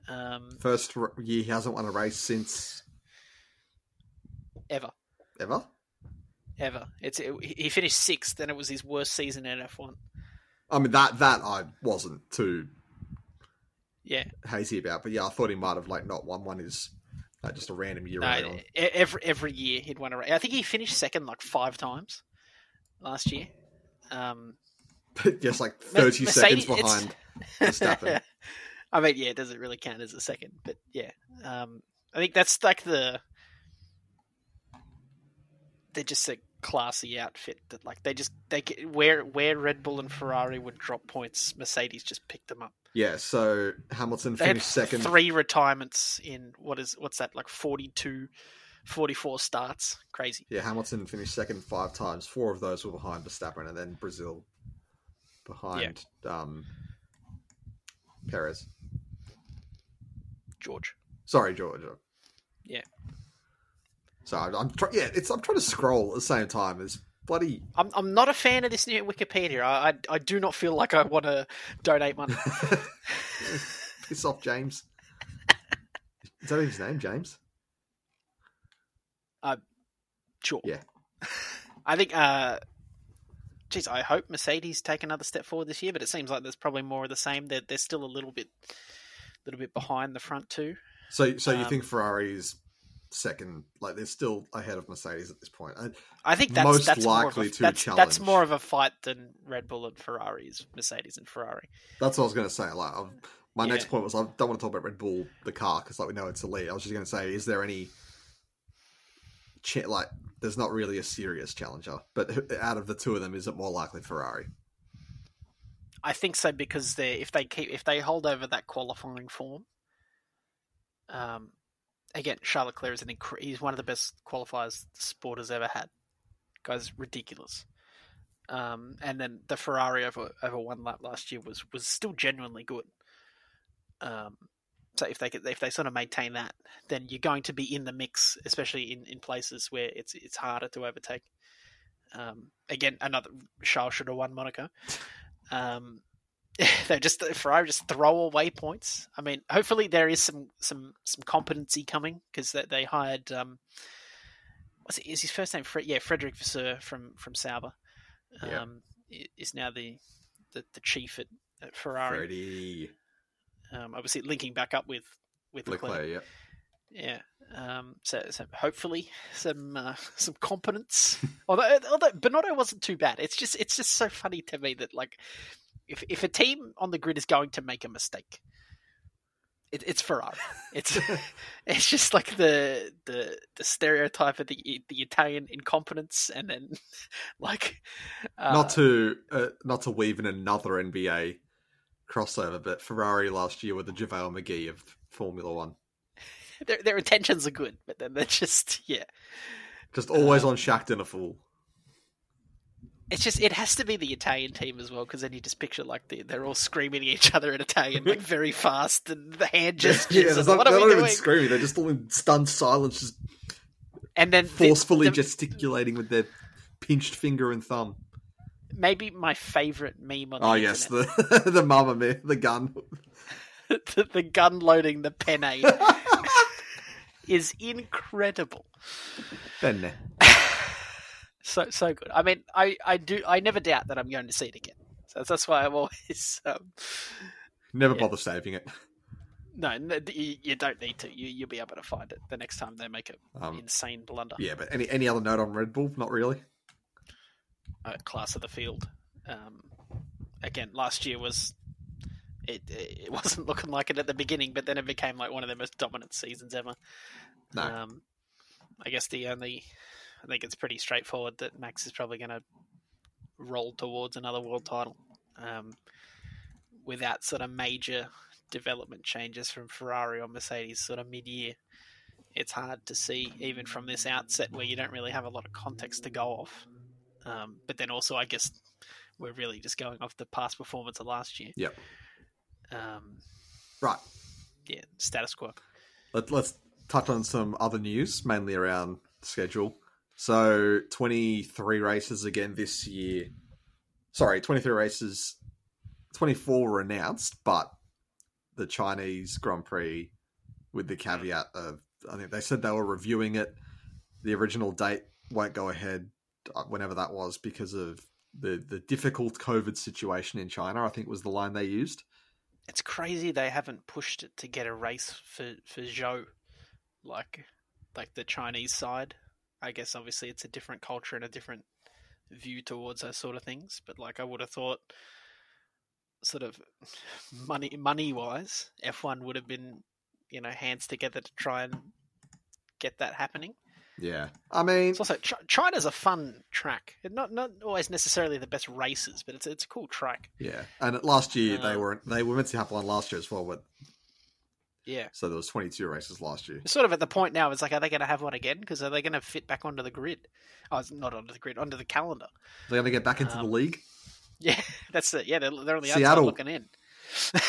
S2: Um,
S1: First year he hasn't won a race since
S2: ever,
S1: ever.
S2: Ever. It's it, he finished sixth, and it was his worst season in F1.
S1: I mean that that I wasn't too
S2: Yeah,
S1: hazy about, but yeah, I thought he might have like not won one. Is uh, just a random year
S2: no, every every year he'd won a race. I think he finished second like five times last year. Um, but <laughs>
S1: just like thirty seconds behind <laughs> Verstappen.
S2: I mean, yeah, it doesn't really count as a second, but yeah, um, I think that's like the they're just a classy outfit that like they just they get where where Red Bull and Ferrari would drop points, Mercedes just picked them up.
S1: Yeah, so Hamilton
S2: They
S1: finished second.
S2: three retirements in what is what's that like 42, 44 starts, crazy.
S1: Yeah, Hamilton finished second five times. Four of those were behind Verstappen, and then Brazil behind um, Perez.
S2: George,
S1: Sorry, George.
S2: Yeah.
S1: So I'm, I'm trying. Yeah, it's I'm trying to scroll at the same time as bloody.
S2: I'm I'm not a fan of this new Wikipedia. I I, I do not feel like I want to donate money. <laughs>
S1: Piss off, James. Is that his name, James?
S2: Sure.
S1: Yeah.
S2: I think, uh, geez, I hope Mercedes take another step forward this year, but it seems like there's probably more of the same. They're, they're still a little bit, little bit behind the front two.
S1: So, so you
S2: Um,
S1: think Ferrari's second? Like they're still ahead of Mercedes at this point. And
S2: I think that's
S1: Most
S2: that's more
S1: likely
S2: of a,
S1: to
S2: that's, that's more of a fight than Red Bull and Ferrari's Mercedes and Ferrari.
S1: That's what I was going to say. Like, I've, my
S2: Yeah.
S1: next point was I don't want to talk about Red Bull the car because like we know it's elite. I was just going to say, is there any like? There's not really a serious challenger, but out of the two of them, is it more likely Ferrari?
S2: I think so because they if they keep if they hold over that qualifying form, um, again Charles Leclerc is an incre- he's one of the best qualifiers the sport has ever had. Guy's ridiculous. Um, and then the Ferrari over over one lap last year was was still genuinely good. Um, so if they could, if they sort of maintain that, then you're going to be in the mix, especially in, in places where it's it's harder to overtake. Um, again, another Charles should have won Monaco. Um, <laughs> they just Ferrari just throw away points. I mean, hopefully there is some some some competency coming because they, they hired um, what's it, is his first name? Fre- yeah, Frederick Vasseur from from Sauber. Um, is now the, the the chief at, at Ferrari.
S1: Freddie
S2: Um, obviously linking back up with with Leclerc.
S1: Leclerc, yeah.
S2: Yeah. Um, so, so hopefully some uh, <laughs> some competence. <laughs> although although Binotto wasn't too bad. It's just it's just so funny to me that like if if a team on the grid is going to make a mistake, it, it's Ferrari. <laughs> It's <laughs> it's just like the the the stereotype of the the Italian incompetence, and then <laughs> like uh,
S1: not to uh, not to weave in another NBA crossover, but Ferrari last year were the JaVale McGee of Formula One.
S2: their their intentions are good, but then they're just yeah.
S1: Just always
S2: Um,
S1: on Shaqtin' a Fool.
S2: It's just it has to be the Italian team as well because then you just picture like the, they're all screaming at each other in Italian like <laughs> very fast and the hand gestures.
S1: Yeah, not,
S2: what
S1: they're
S2: are
S1: not
S2: we
S1: even
S2: doing?
S1: screaming. They're just all in stunned silence, just
S2: And then
S1: forcefully
S2: the-
S1: gesticulating with their pinched finger and thumb.
S2: maybe my favorite meme on the
S1: Oh yes,
S2: internet.
S1: the <laughs> the mama mia, the gun. <laughs>
S2: the, the gun loading the penne is incredible.
S1: Benne.
S2: So so good. I mean, I, I do I never doubt that I'm going to see it again. So that's why I'm <laughs> always um,
S1: Never
S2: Yeah.
S1: bother saving it.
S2: no, no you, you don't need to. You you'll be able to find it the next time they make an
S1: Um,
S2: insane blunder.
S1: yeah, but any any other note on Red Bull? Not really.
S2: uh, class of the field. Um, again, last year was it. It wasn't <laughs> looking like it at the beginning, but then it became like one of their most dominant seasons ever.
S1: No.
S2: Um, I guess the only, I think it's pretty straightforward that Max is probably going to roll towards another world title, um, without sort of major development changes from Ferrari or Mercedes sort of mid-year. It's hard to see even from this outset where you don't really have a lot of context to go off. Um, but then also, I guess we're really just going off the past performance of last year.
S1: Yep.
S2: Um,
S1: Right.
S2: yeah, status quo.
S1: Let, let's touch on some other news, mainly around schedule. So, 23 races again this year. Sorry, 23 races. 24 were announced, but the Chinese Grand Prix, with the caveat of, I think they said they were reviewing it. The original date won't go ahead, uh, whenever that was, because of the, the difficult COVID situation in China, I think was the line they used.
S2: It's crazy they haven't pushed it to get a race for for Zhou, like like the Chinese side. I guess obviously it's a different culture and a different view towards those sort of things. But like I would have thought, sort of <sighs> money money wise, F one would have been you know hands together to try and get that happening.
S1: Yeah. I mean,
S2: It's also Ch- China's a fun track. Not not always necessarily the best races, but it's it's a cool track.
S1: Yeah, and last year they
S2: Um,
S1: were they were meant to have one last year as well, but
S2: Yeah.
S1: so there was twenty two races last year.
S2: Sort of at the point now. It's like, are they going to have one again? Because are they going to fit back onto the grid? Oh, it's not onto the grid, onto the calendar.
S1: Are They're going to get back into
S2: Um,
S1: the league. <laughs>
S2: Yeah, that's it. Yeah, they're, they're on the outside
S1: Seattle.
S2: looking in. <laughs>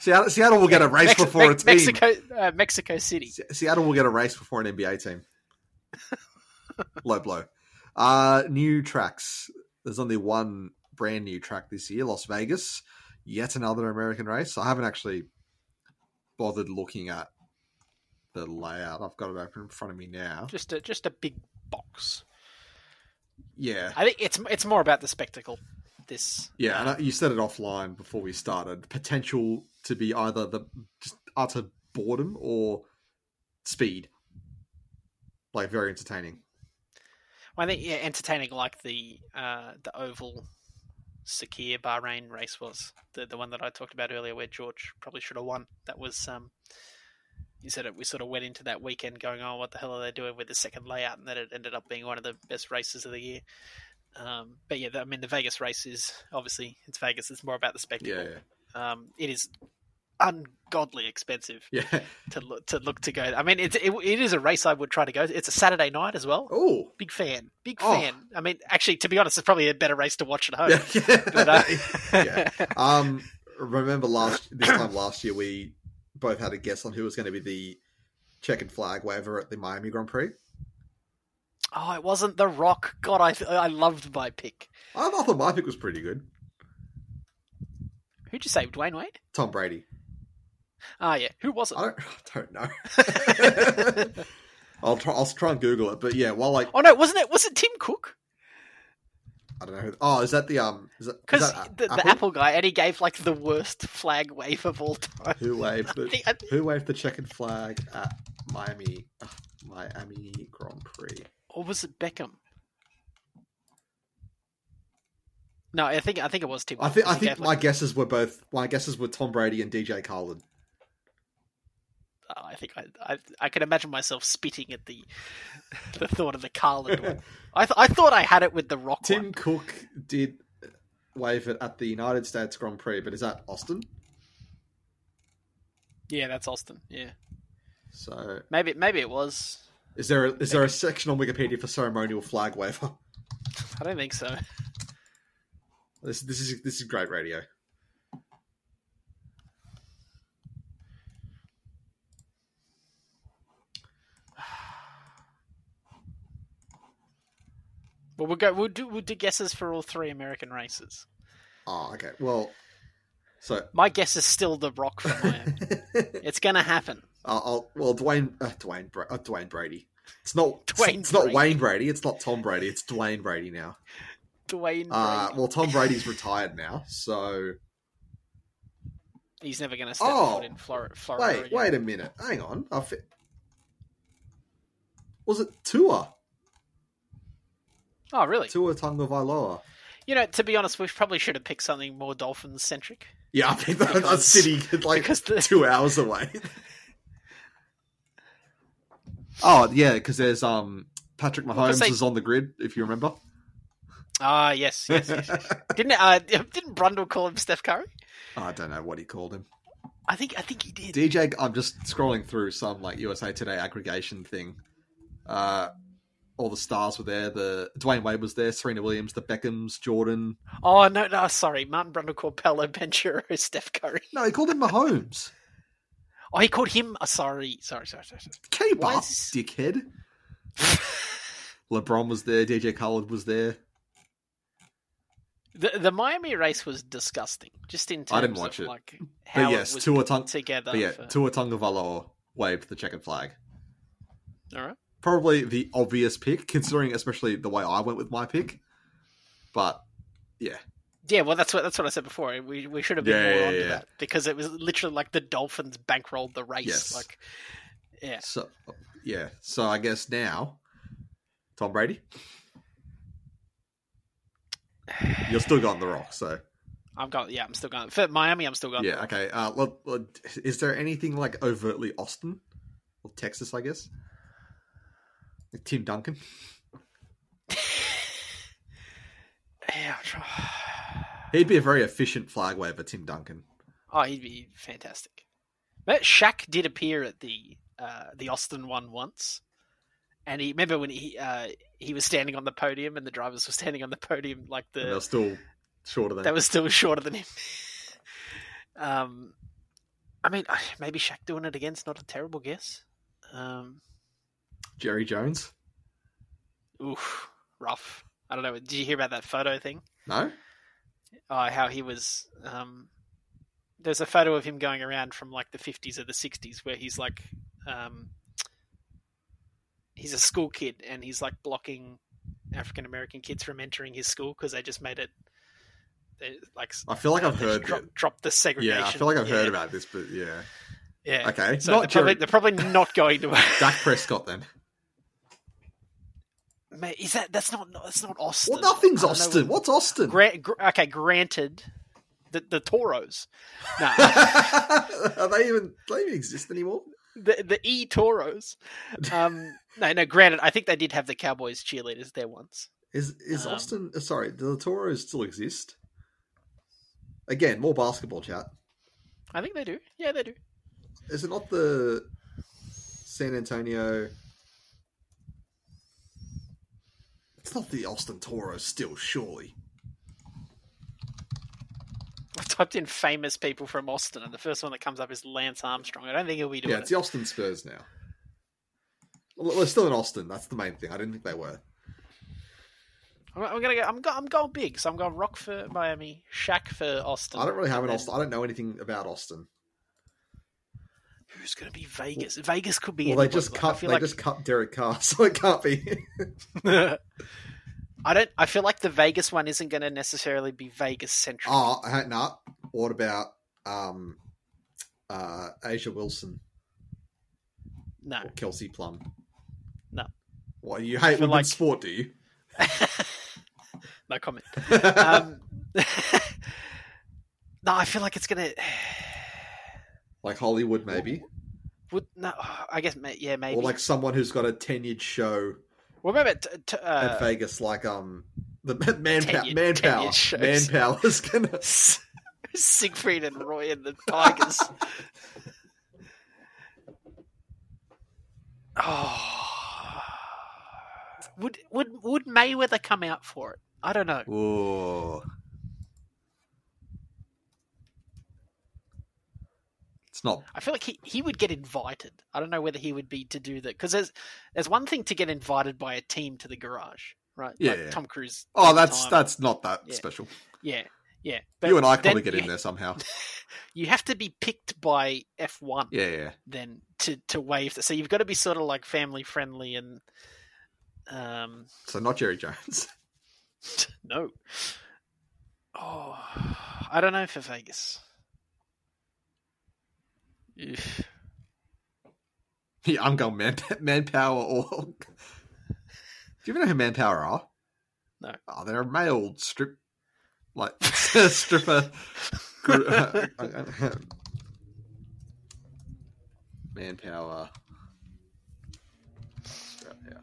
S1: Seattle, Seattle will get a race
S2: Mex-
S1: before a team.
S2: Mexico, uh, Mexico City.
S1: Se- Seattle will get a race before an NBA team. <laughs> Low blow. Uh, new tracks. There's only one brand new track this year, Las Vegas. Yet another American race. I haven't actually bothered looking at the layout. I've got it open in front of me now.
S2: Just a just a big box.
S1: Yeah.
S2: I think it's it's more about the spectacle. This
S1: Yeah, and I- you said it offline before we started. Potential to be either the just utter boredom or speed. Like very entertaining.
S2: Well, I think yeah, entertaining like the uh, the oval Sakhir Bahrain race was the the one that I talked about earlier, where George probably should have won. That was um, you said it. We sort of went into that weekend going, "Oh, what the hell are they doing with the second layout?" And then it ended up being one of the best races of the year. Um, but yeah, I mean, the Vegas race is obviously it's Vegas. It's more about the spectacle.
S1: Yeah, yeah.
S2: Um, it is ungodly expensive
S1: Yeah. <laughs>
S2: to look to look to go. I mean, it's it, it is a race I would try to go. It's a Saturday night as well.
S1: Oh.
S2: Big fan. Big
S1: Oh.
S2: fan. I mean, actually, to be honest, it's probably a better race to watch at home.
S1: Yeah. <laughs>
S2: But, uh, <laughs>
S1: yeah. Um remember last this time last year we both had a guess on who was going to be the checkered flag waver at the Miami Grand Prix.
S2: oh, it wasn't The Rock. God, I I loved my pick.
S1: I thought my pick was pretty good.
S2: Who'd you say, Dwyane Wade?
S1: Tom Brady.
S2: Ah, yeah. Who was it?
S1: I don't, <laughs> I don't know. <laughs> I'll try. I'll try and Google it. But yeah, while like
S2: Oh no, wasn't it? Was it Tim Cook?
S1: I don't know. Who, oh, is that the um? Is that, is
S2: Because the, the Apple guy, and he gave like the worst flag wave of all time.
S1: Who <laughs> waved
S2: I
S1: the
S2: think- think-
S1: Who waved the checkered flag at Miami uh, Miami Grand Prix?
S2: or was it Beckham? No, I think I think it was Tim.
S1: I think I
S2: 'cause he
S1: think my
S2: like,
S1: guesses were both. My guesses were Tom Brady and DJ Khaled.
S2: Oh, I think I, I I can imagine myself spitting at the the thought of the Carlin one. I th- I thought I had it with the Rock
S1: Tim
S2: one.
S1: Cook did wave it at the United States Grand Prix, but is that Austin?
S2: Yeah, that's Austin. Yeah,
S1: So
S2: maybe maybe it was.
S1: is there a, is there a section on Wikipedia for ceremonial flag waver?
S2: I don't think so.
S1: This this is this is great radio.
S2: Well, we'll go. We'll do we'll do guesses for all three American races.
S1: Oh, okay. Well, So
S2: My guess is still the Rock for <laughs> it's going to happen.
S1: I'll, I'll well Dwayne uh, Dwayne Bra- uh, Dwayne Brady. It's not
S2: Dwayne
S1: It's not
S2: Brady.
S1: Wayne Brady. It's not Tom Brady. It's Dwayne Brady now.
S2: Dwayne.
S1: Uh, well, Tom Brady's retired now. So
S2: He's never going to step
S1: Oh,
S2: foot in Florida. Florida
S1: wait,
S2: again.
S1: wait a minute. Hang on. I fi- Was it Tua?
S2: Oh, really?
S1: Tua Tagovailoa.
S2: You know, to be honest, we probably should have picked something more Dolphins centric.
S1: Yeah, I <laughs> think that,
S2: Because-
S1: that's sitting like <laughs>
S2: because the-
S1: two hours away. <laughs> oh yeah, because there's um Patrick
S2: Well, 'cause
S1: Mahomes
S2: they-
S1: is on the grid if you remember.
S2: Ah, yes, yes, yes. yes. didn't uh, didn't Brundle call him Steph Curry?
S1: I don't know what he called him.
S2: I think I think he did.
S1: DJ, I'm just scrolling through some like USA Today aggregation thing. Uh, all the stars were there. The Dwyane Wade was there. Serena Williams, the Beckhams, Jordan.
S2: Oh no, no, sorry. Martin Brundle called Paolo Banchero Steph Curry.
S1: No, he called him Mahomes.
S2: Oh, he called him. Uh, sorry, sorry, sorry, sorry. sorry.
S1: Keep
S2: Why
S1: up,
S2: is-
S1: dickhead. <laughs> LeBron was there. DJ Khaled was there.
S2: The the Miami race was disgusting. Just in terms
S1: I didn't watch
S2: of
S1: it.
S2: like how
S1: But yes,
S2: it was
S1: Tua
S2: put
S1: Tung-
S2: together.
S1: But yeah,
S2: for...
S1: Tua Tagovailoa waved the checkered flag.
S2: All right.
S1: Probably the obvious pick, considering especially the way I went with my pick. But yeah,
S2: Yeah, well, that's what that's what I said before. We we should have been
S1: Yeah,
S2: more
S1: yeah,
S2: onto
S1: yeah.
S2: that because it was literally like the Dolphins bankrolled the race.
S1: Yes.
S2: Like, yeah,
S1: so yeah, so I guess now, Tom Brady, you're still got the rock. So
S2: I'm going. Yeah, I'm still going for Miami. I'm still going.
S1: yeah, okay. Uh, let- is there anything like overtly Austin or Texas? I guess Tim Duncan.
S2: Yeah, try-
S1: He'd be a very efficient flag waver, Tim Duncan.
S2: Oh, he'd be fantastic. But Shaq did appear at the uh, the Austin one once, and he remember when he uh, he was standing on the podium and the drivers were standing on the podium like
S1: And
S2: the
S1: they're still shorter than
S2: that was still shorter than him. <laughs> um, I mean, <sighs> maybe Shaq doing it again's not a terrible guess. Um,
S1: Jerry Jones.
S2: oof, rough. I don't know. Did you hear about that photo thing?
S1: No,
S2: uh, how he was. Um, there's a photo of him going around from like the 50s or the 60s where he's like, um, he's a school kid and he's like blocking African American kids from entering his school because they just made it. They, like
S1: I feel like I've heard.
S2: drop the segregation.
S1: Yeah, I feel like I've
S2: Yeah,
S1: heard about this, but yeah.
S2: Yeah.
S1: Okay,
S2: So
S1: not
S2: they're, probably, they're probably not going to. <laughs>
S1: Dak Prescott then.
S2: Mate, is that that's not that's not Austin?
S1: Well, nothing's
S2: don't know
S1: Austin. What's Austin?
S2: Gra- gr- okay, granted, the the Toros. <laughs> No,
S1: Are they even? Do they even exist anymore?
S2: the the E Toros. Um, no, no. Granted, I think they did have the Cowboys cheerleaders there once.
S1: Is is
S2: Um,
S1: Austin? uh, Sorry, do the Toros still exist? Again, more basketball chat.
S2: I think they do. Yeah, they do.
S1: Is it not the San Antonio? It's not the Austin Toros still, surely.
S2: I've typed in famous people from Austin, and the first one that comes up is Lance Armstrong. I don't think he'll be doing
S1: Yeah,
S2: it.
S1: it's the Austin Spurs now. Well, they're still in Austin. That's the main thing. I didn't think they were.
S2: I'm, I'm gonna go. I'm, go, I'm going big, so I'm going Rock for Miami, Shaq for Austin.
S1: I don't really have an
S2: and
S1: Austin. I don't know anything about Austin.
S2: Who's going to be Vegas? Vegas could be.
S1: Well, they just
S2: Like,
S1: cut. They
S2: like
S1: just cut Derek Carr, <laughs> so it can't be. <laughs>
S2: I don't. I feel like the Vegas one isn't going to necessarily be Vegas centric.
S1: oh, no. What about um, uh, A'ja Wilson
S2: No,
S1: or Kelsey Plum?
S2: No.
S1: What you hate women's
S2: like-
S1: sport? Do you? <laughs>
S2: no comment. Um, no, I feel like it's going to.
S1: Like Hollywood, maybe,
S2: Would no? <sighs> I guess yeah, maybe.
S1: or like someone who's got a tenured show
S2: well, remember t- t- uh,
S1: at Vegas, like um, the <laughs> manpower,
S2: Tenured-
S1: manpower,
S2: tenured
S1: manpower is <laughs> gonna.
S2: Siegfried and Roy and the Tigers. <laughs> oh. Would would would Mayweather come out for it? I don't know.
S1: Whoa. It's not.
S2: I feel like he, he would get invited. I don't know whether he would be to do that because there's there's one thing to get invited by a team to the garage, right?
S1: Yeah,
S2: like
S1: yeah.
S2: Tom Cruise.
S1: Oh, that's that's not that
S2: Yeah.
S1: special.
S2: yeah, Yeah,
S1: you and I probably get
S2: you,
S1: in there somehow. <laughs>
S2: You have to be picked by F one.
S1: Yeah, yeah.
S2: Then to to wave. So you've got to be sort of like family friendly and um
S1: So not Jerry Jones. <laughs>
S2: no. Oh, I don't know for Vegas. <laughs>
S1: Yeah, I'm going man <laughs> manpower or. <laughs> Do you even know who manpower are?
S2: No.
S1: Oh, they're a male strip, like stripper. group. Uh, manpower. Australia.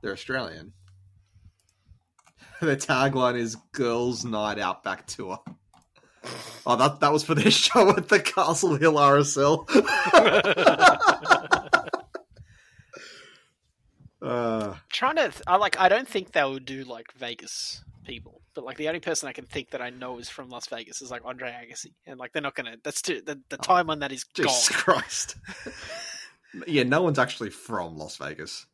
S1: They're Australian. Their tagline is "Girls' Night Out Back Tour." Oh, that that was for this <laughs> show at the Castle Hill RSL. <laughs> uh,
S2: Trying to, I like. I don't think they'll do like Vegas people, but like the only person I can think that I know is from Las Vegas is like Andre Agassi, and like they're not gonna. That's too the, the time on that is gone.
S1: Jesus Christ. <laughs> yeah, no one's actually from Las Vegas.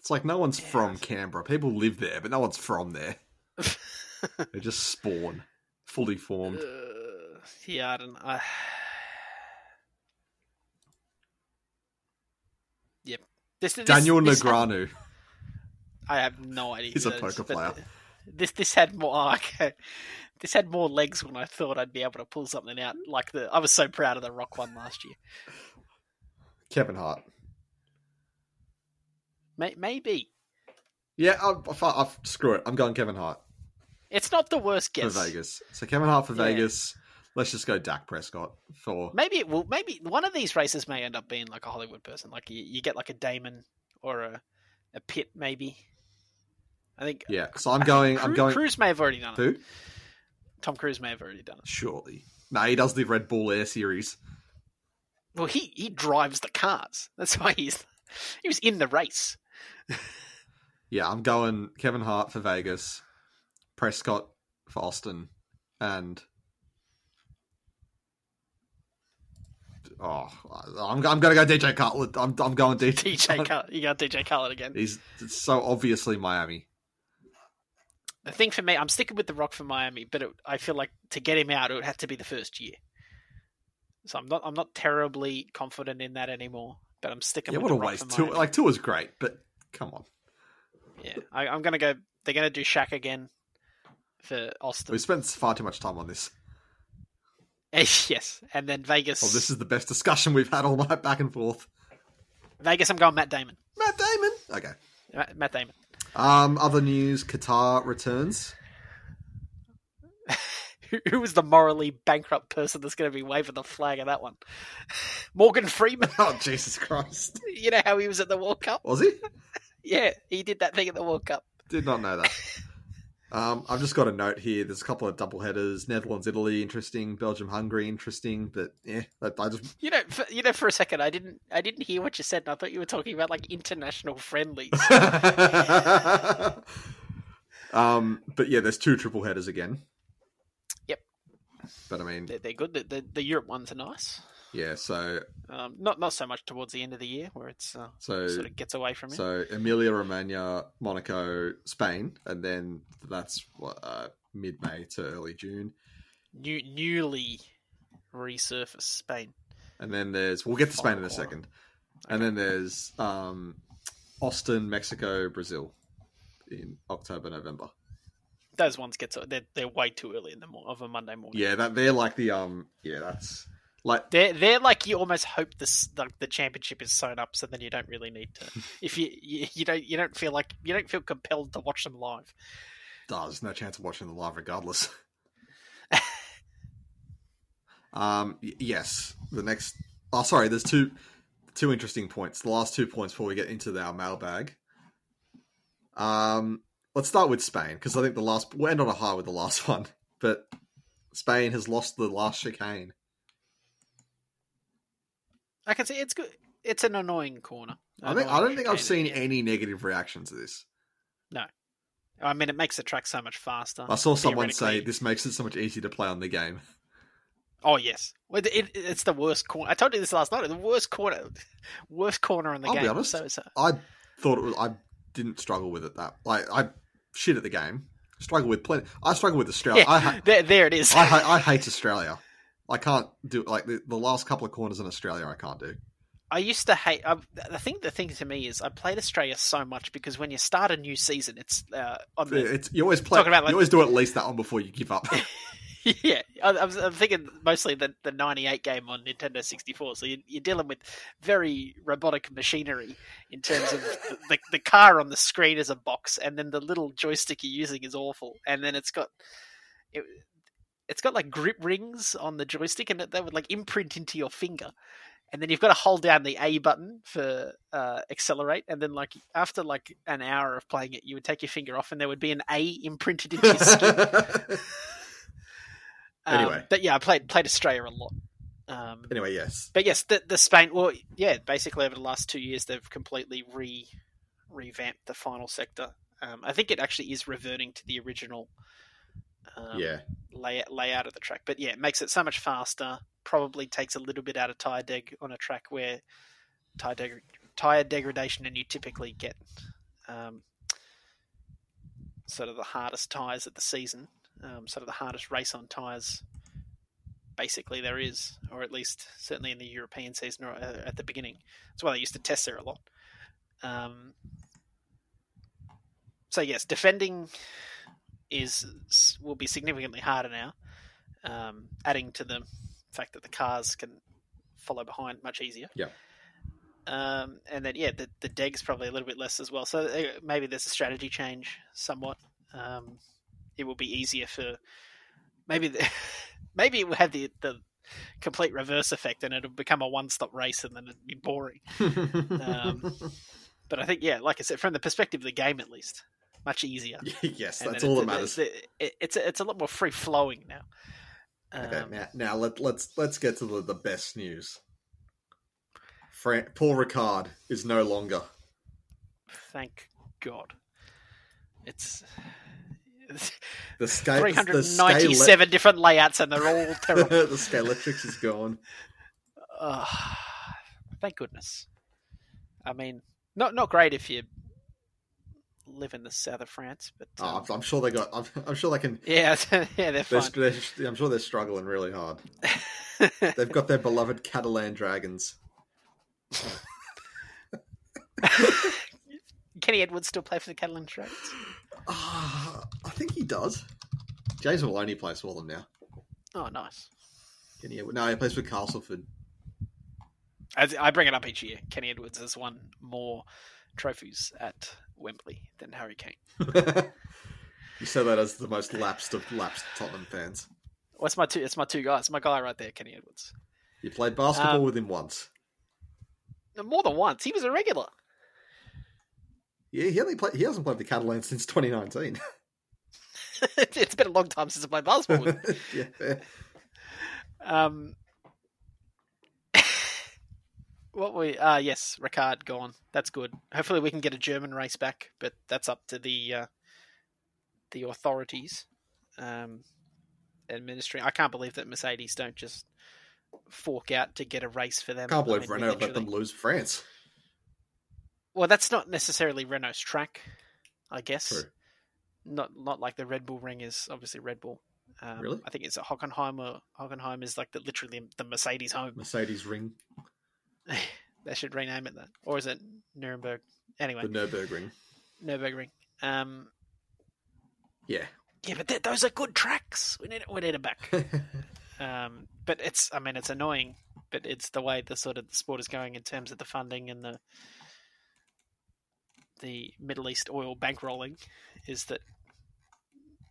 S1: It's like no one's
S2: Yeah.
S1: from Canberra. People live there, but no one's from there. They just spawn, fully formed.
S2: Uh, yeah, I don't. I... Yep. This, this,
S1: Daniel
S2: this-
S1: Negreanu.
S2: I have no idea.
S1: He's a poker player.
S2: This this had more. <laughs> oh, okay. This had more legs when I thought I'd be able to pull something out. Like the, I was so proud of the Rock one last year.
S1: Kevin Hart.
S2: May, maybe
S1: Yeah, I, I, I, screw it. I'm going Kevin Hart
S2: it's not the worst guess for.
S1: Vegas. So Kevin Hart for
S2: Yeah.
S1: Vegas. Let's just go Dak Prescott for.
S2: Maybe it will. Maybe one of these races may end up being like a Hollywood person. Like you, you get like a Damon or a a Pitt. Maybe. I think.
S1: Yeah, so I'm going. I'm going.
S2: Cruise may have already done it.
S1: Who?
S2: Tom Cruise may have already done it.
S1: Surely. No, he does the Red Bull Air Series.
S2: Well, he he drives the cars. That's why he's he was in the race. <laughs>
S1: Yeah, I'm going Kevin Hart for Vegas, Prescott for Austin, and oh, I'm I'm gonna go DJ Cutlet. I'm I'm going DJ.
S2: DJ Khaled, you got DJ Khaled again.
S1: He's so obviously Miami.
S2: The thing for me, I'm sticking with the Rock for Miami, but it, I feel like to get him out, it would have to be the first year. So I'm not I'm not terribly confident in that anymore. But I'm sticking.
S1: Yeah,
S2: with
S1: what a
S2: Rock
S1: waste. Two, like two was great, but come on.
S2: Yeah, I, I'm gonna go. They're gonna do Shaq again for Austin.
S1: We spent far too much time on this. <laughs>
S2: yes, and then Vegas.
S1: Oh, this is the best discussion we've had all night, back and forth.
S2: Vegas. I'm going Matt Damon.
S1: Matt Damon. Okay.
S2: Matt, Matt Damon.
S1: Um, other news: Qatar returns. <laughs>
S2: Who, who the morally bankrupt person that's going to be waving the flag of that one? <laughs> Morgan Freeman.
S1: Oh Jesus Christ!
S2: You know how he was at the World Cup?
S1: Was he?
S2: Yeah, he did that thing at the World Cup.
S1: Did not know that. Um, I've just got a note here. There's a couple of double headers: Netherlands, Italy, interesting. Belgium, Hungary, interesting. But yeah, I, I just
S2: You know, for, you know, for a second, I didn't, I didn't hear what you said. And I thought you were talking about like international friendlies. <laughs>
S1: um, but yeah, there's two triple headers again.
S2: Yep.
S1: But I mean,
S2: they're, they're good. The, the, the Europe ones are nice.
S1: Yeah. So
S2: Um, not not so much towards the end of the year where it's uh,
S1: so
S2: sort of gets away from it.
S1: so Emilia Romagna, Monaco, Spain, and then that's what uh, mid May to early June.
S2: New, newly resurfaced Spain.
S1: And then there's we'll get to Spain in a second. And then there's um, Austin, Mexico, Brazil in October, November.
S2: Those ones get to, they're they're way too early in the of a Monday morning.
S1: Yeah, that they're like the um yeah, that's like
S2: They're they're like you almost hope this the, the championship is sewn up, so then you don't really need to. if you, you you don't you don't feel like you don't feel compelled to watch them live.
S1: oh, there's no chance of watching them live regardless. <laughs> um yes, the next Oh sorry, there's two two interesting points. The last two points before we get into our mailbag. Um let's start with Spain because I think the last we'll end on a high with the last <laughs> one. But Spain has lost the last chicane.
S2: I can see it's good. It's an annoying corner.
S1: I think I don't think I've seen any negative reactions to this.
S2: No, I mean, it makes the track so much faster.
S1: I saw someone say this makes it so much easier to play on the game. <laughs>
S2: "Oh yes, it, it, it's the worst corner." I told you this last night. The worst corner, worst corner in the game.
S1: I'll
S2: game.
S1: be honest.
S2: So, so
S1: I thought it was. I didn't struggle with it that like I shit at the game. Struggle with plenty. I struggle with Australia.
S2: Yeah,
S1: I, ha-
S2: there, there it is.
S1: I, I hate Australia. I can't do like the, the last couple of corners in Australia. I can't do.
S2: I used to hate. I, I think the thing to me is I played Australia so much because when you start a new season, it's uh, on the
S1: It's you always play.
S2: Talking about, like-
S1: you always do at least that one before you give up. <laughs>
S2: yeah. I, I was, I'm thinking mostly the the '98 game on Nintendo 64. So you, you're dealing with very robotic machinery in terms of the, the, the car on the screen is a box, and then the little joystick you're using is awful, and then it's got it, it's got like grip rings on the joystick, and that would like imprint into your finger. And then you've got to hold down the A button for uh, accelerate, and then like after like an hour of playing it, you would take your finger off, and there would be an A imprinted into your skin. <laughs> Um,
S1: Anyway.
S2: but yeah, I played played Australia a lot. Um,
S1: anyway, yes.
S2: but yes, the, the Spain. Well, yeah, basically over the last two years, they've completely re revamped the final sector. Um, I think it actually is reverting to the original um,
S1: yeah.
S2: Layout of the track. But yeah, it makes it so much faster. Probably takes a little bit out of tire deg on a track where tire deg- tire degradation, and you typically get um, sort of the hardest tires of the season, um, sort of the hardest race on tires. Basically, there is, or at least certainly in the European season or uh, at the beginning. That's why they used to test there a lot. Um, so yes, defending is will be significantly harder now, um, adding to the fact that the cars can follow behind much easier.
S1: Yeah.
S2: Um, and then yeah, the the deg's probably a little bit less as well. So uh, maybe there's a strategy change somewhat. Um, it will be easier for maybe the, <laughs> maybe it will have the the complete reverse effect and it'll become a one stop race and then it'd be boring. <laughs> Um, But I think yeah, like I said, from the perspective of the game at least, much easier. <laughs>
S1: yes,
S2: And
S1: that's all that matters.
S2: It, it, it's a, it's a lot more free flowing now.
S1: Okay,
S2: Um,
S1: now, now let, let's let's get to the, the best news. Fran- Paul Ricard is no longer.
S2: Thank God. It's
S1: The <laughs> scale.
S2: three hundred ninety-seven different layouts, and they're all <laughs> terrible.
S1: the Scalextric is gone.
S2: Ugh. thank goodness. I mean, not not great if you live in the south of France, but
S1: Oh,
S2: um,
S1: I'm, I'm sure they got. I'm, I'm sure they can. <laughs>
S2: yeah, <laughs> yeah, they're
S1: They're,
S2: fine.
S1: they're- I'm sure they're struggling really hard. <laughs> They've got their beloved Catalan Dragons.
S2: Kenny Edwards still play for the Catalan Dragons?
S1: Ah, I think he does. James Maloney plays for them now.
S2: Oh, nice.
S1: Kenny Edwards. no, he plays for Castleford.
S2: As I bring it up each year, Kenny Edwards has won more trophies at Wembley than Harry Kane. <laughs>
S1: you said that as the most lapsed of lapsed Tottenham fans.
S2: What's my two? It's my two guys. My guy right there, Kenny Edwards.
S1: You played basketball
S2: Um,
S1: with him once.
S2: More than once. He was a regular.
S1: Yeah, he only played. He hasn't played the Catalan since 2019. <laughs> <laughs>
S2: it's been a long time since I played basketball with him.
S1: yeah, fair.
S2: Um, what we? Ah, yes, Ricard gone. That's good. Hopefully, we can get a German race back, but that's up to the uh, the authorities um, administering. I can't believe that Mercedes don't just fork out to get a race for them.
S1: Can't
S2: I
S1: believe
S2: mean,
S1: Renault let them lose France.
S2: Well, that's not necessarily Renault's track, I guess.
S1: True.
S2: Not not like the Red Bull Ring is obviously Red Bull. Um,
S1: Really?
S2: I think it's a Hockenheim or Hockenheim is like the literally the Mercedes home.
S1: Mercedes ring, <sighs>
S2: they should rename it that, or is it Nuremberg? Anyway,
S1: the Nurburgring.
S2: Nurburgring. Um,
S1: Yeah.
S2: yeah, but th- those are good tracks. We need we need it back. <laughs> um, but it's I mean it's annoying, but it's the way the sort of the sport is going in terms of the funding and the the Middle East oil bankrolling is that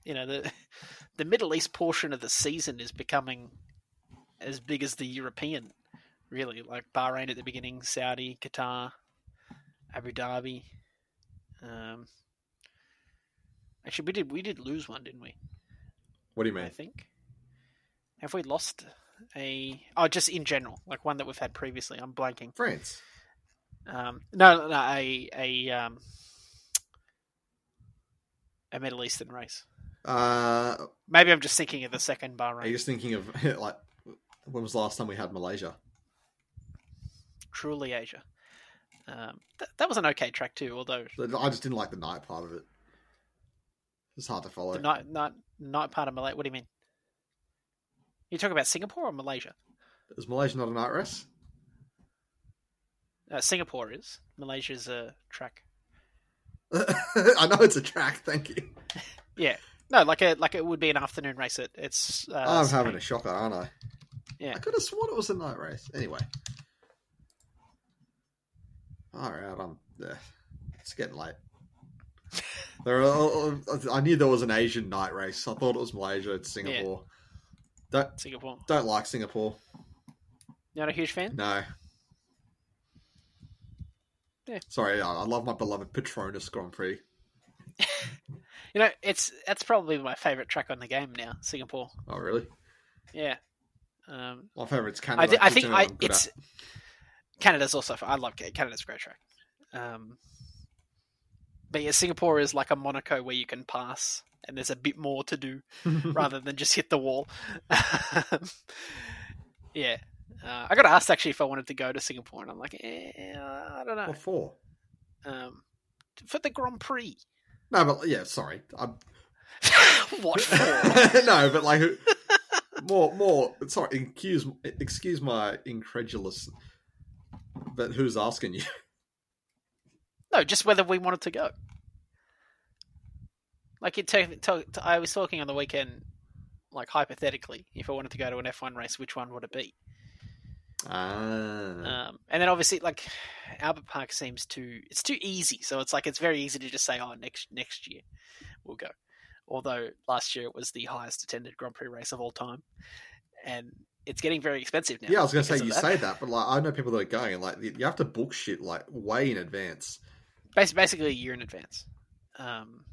S2: you know the <laughs> the Middle East portion of the season is becoming as big as the European, really. Like Bahrain at the beginning, Saudi, Qatar, Abu Dhabi. Um, actually, we did we did lose one, didn't we?
S1: What do you mean?
S2: I think. Have we lost a? Oh, just in general, like one that we've had previously. I'm blanking.
S1: France.
S2: Um, no, no, no, a a um, a Middle Eastern race.
S1: Uh,
S2: Maybe I'm just thinking of the second Bahrain.
S1: are you just thinking of <laughs> like when was the last time we had Malaysia?
S2: Truly Asia. Um, th- that was an okay track too, although
S1: I just didn't like the night part of it. It's hard to follow.
S2: the night night night part of Malaysia. What do you mean? You talk about Singapore or Malaysia?
S1: Is Malaysia not a night race?
S2: Uh, Singapore is. Malaysia's a track. <laughs>
S1: I know it's a track. Thank you. <laughs>
S2: Yeah. No, like a like it would be an afternoon race. It it's. Uh,
S1: I'm having a shocker, aren't I?
S2: Yeah.
S1: I could have sworn it was a night race. Anyway. All right, I'm. Uh, it's getting late. There are, I knew there was an Asian night race. I thought it was Malaysia. It's Singapore. Don't
S2: Singapore.
S1: don't like Singapore.
S2: Not a huge fan?
S1: No.
S2: Yeah.
S1: Sorry, I I love my beloved Petronas Grand Prix. <laughs>
S2: You know, it's that's probably my favorite track on the game now. Singapore.
S1: Oh, really?
S2: Yeah. Um,
S1: My favorite's Canada.
S2: I, thi- I think I, it's
S1: at.
S2: Canada's also. I love Canada's a great track. Um, but yeah, Singapore is like a Monaco where you can pass, and there's a bit more to do <laughs> rather than just hit the wall. <laughs> yeah, uh, I got asked actually if I wanted to go to Singapore, and I'm like, eh, I don't know.
S1: What for?
S2: Um, for the Grand Prix.
S1: No, but yeah, sorry. I'm... <laughs>
S2: what for?
S1: no, but like more, more. Sorry, excuse, excuse my incredulous. But who's asking you? <laughs>
S2: No, just whether we wanted to go. Like it, t- t- I was talking on the weekend, like hypothetically, if I wanted to go to an F1 race, which one would it be?
S1: Ah,
S2: Um, and then obviously, like Albert Park seems too, it's too easy. So it's like it's very easy to just say, oh, next next year we'll go. Although last year it was the highest attended Grand Prix race of all time, and it's getting very expensive now.
S1: yeah, I was going to say you
S2: that.
S1: say that, but like I know people that are going, and like you have to book shit like way in advance.
S2: Bas- basically a year in advance. Um,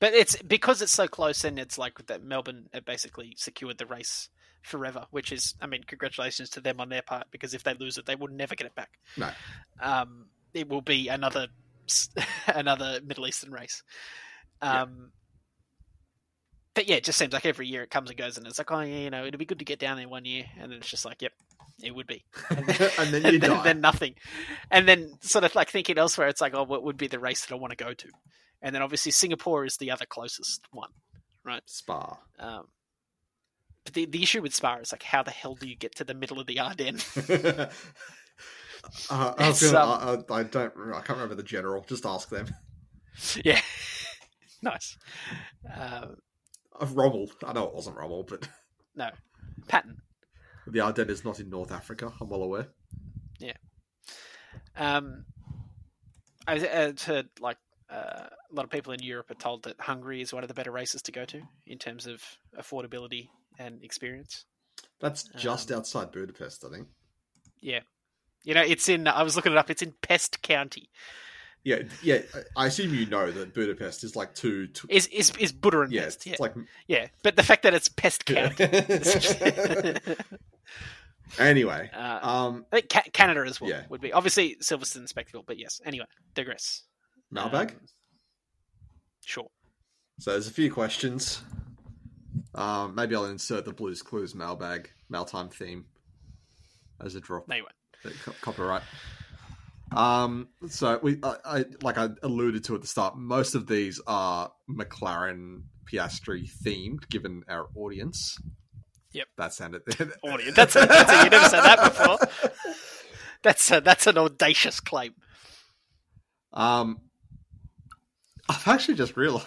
S2: but it's because it's so close, and it's like that Melbourne basically secured the race forever, which is, I mean, congratulations to them on their part because if they lose it, they will never get it back.
S1: No.
S2: Um, it will be another <laughs> another Middle Eastern race. Um, But yeah, it just seems like every year it comes and goes, and it's like, oh, yeah, you know, it'd be good to get down there one year, and then it's just like, yep, it would be. <laughs>
S1: and then <laughs> you
S2: and then,
S1: die.
S2: then nothing. And then sort of like thinking elsewhere, it's like, oh, what would be the race that I want to go to? And then obviously Singapore is the other closest one. Right?
S1: Spa.
S2: Um, but the, the issue with Spa is like, how the hell do you get to the middle of the Ardennes? <laughs>
S1: uh, I, gonna,
S2: um,
S1: I, I, don't. I can't remember the general. Just ask them.
S2: yeah. nice. Uh,
S1: Uh, Rommel. I know it wasn't Rommel, but <laughs>
S2: no. Patton.
S1: the Ardennes is not in North Africa. I'm well aware. Yeah.
S2: Um, I've I've heard like uh, a lot of people in Europe are told that Hungary is one of the better races to go to in terms of affordability and experience.
S1: That's just
S2: Um,
S1: outside Budapest, I think.
S2: Yeah, you know, it's in. I was looking it up. It's in Pest County.
S1: Yeah, yeah. I assume you know that Budapest is like two. two
S2: Is is is Buda and
S1: yeah,
S2: Pest? Yeah,
S1: like.
S2: yeah. But the fact that it's Pest County. <laughs>
S1: anyway, <laughs>
S2: uh,
S1: um,
S2: I think Ca- Canada as well
S1: Yeah.
S2: would be obviously Silverstone Spectacle, but yes. Anyway, digress.
S1: mailbag.
S2: Um, sure.
S1: So there's a few questions. Um, maybe I'll insert the Blues Clues mailbag mailtime theme as a drop.
S2: No, you won't.
S1: Co- copyright. Um, so we, I, I, like I alluded to at the start, most of these are McLaren Piastri themed, given our audience.
S2: Yep.
S1: that sounded. <laughs>
S2: Audience. That's a, that's a, you never said that before. <laughs> That's a, that's an audacious claim.
S1: Um, I've actually just realized.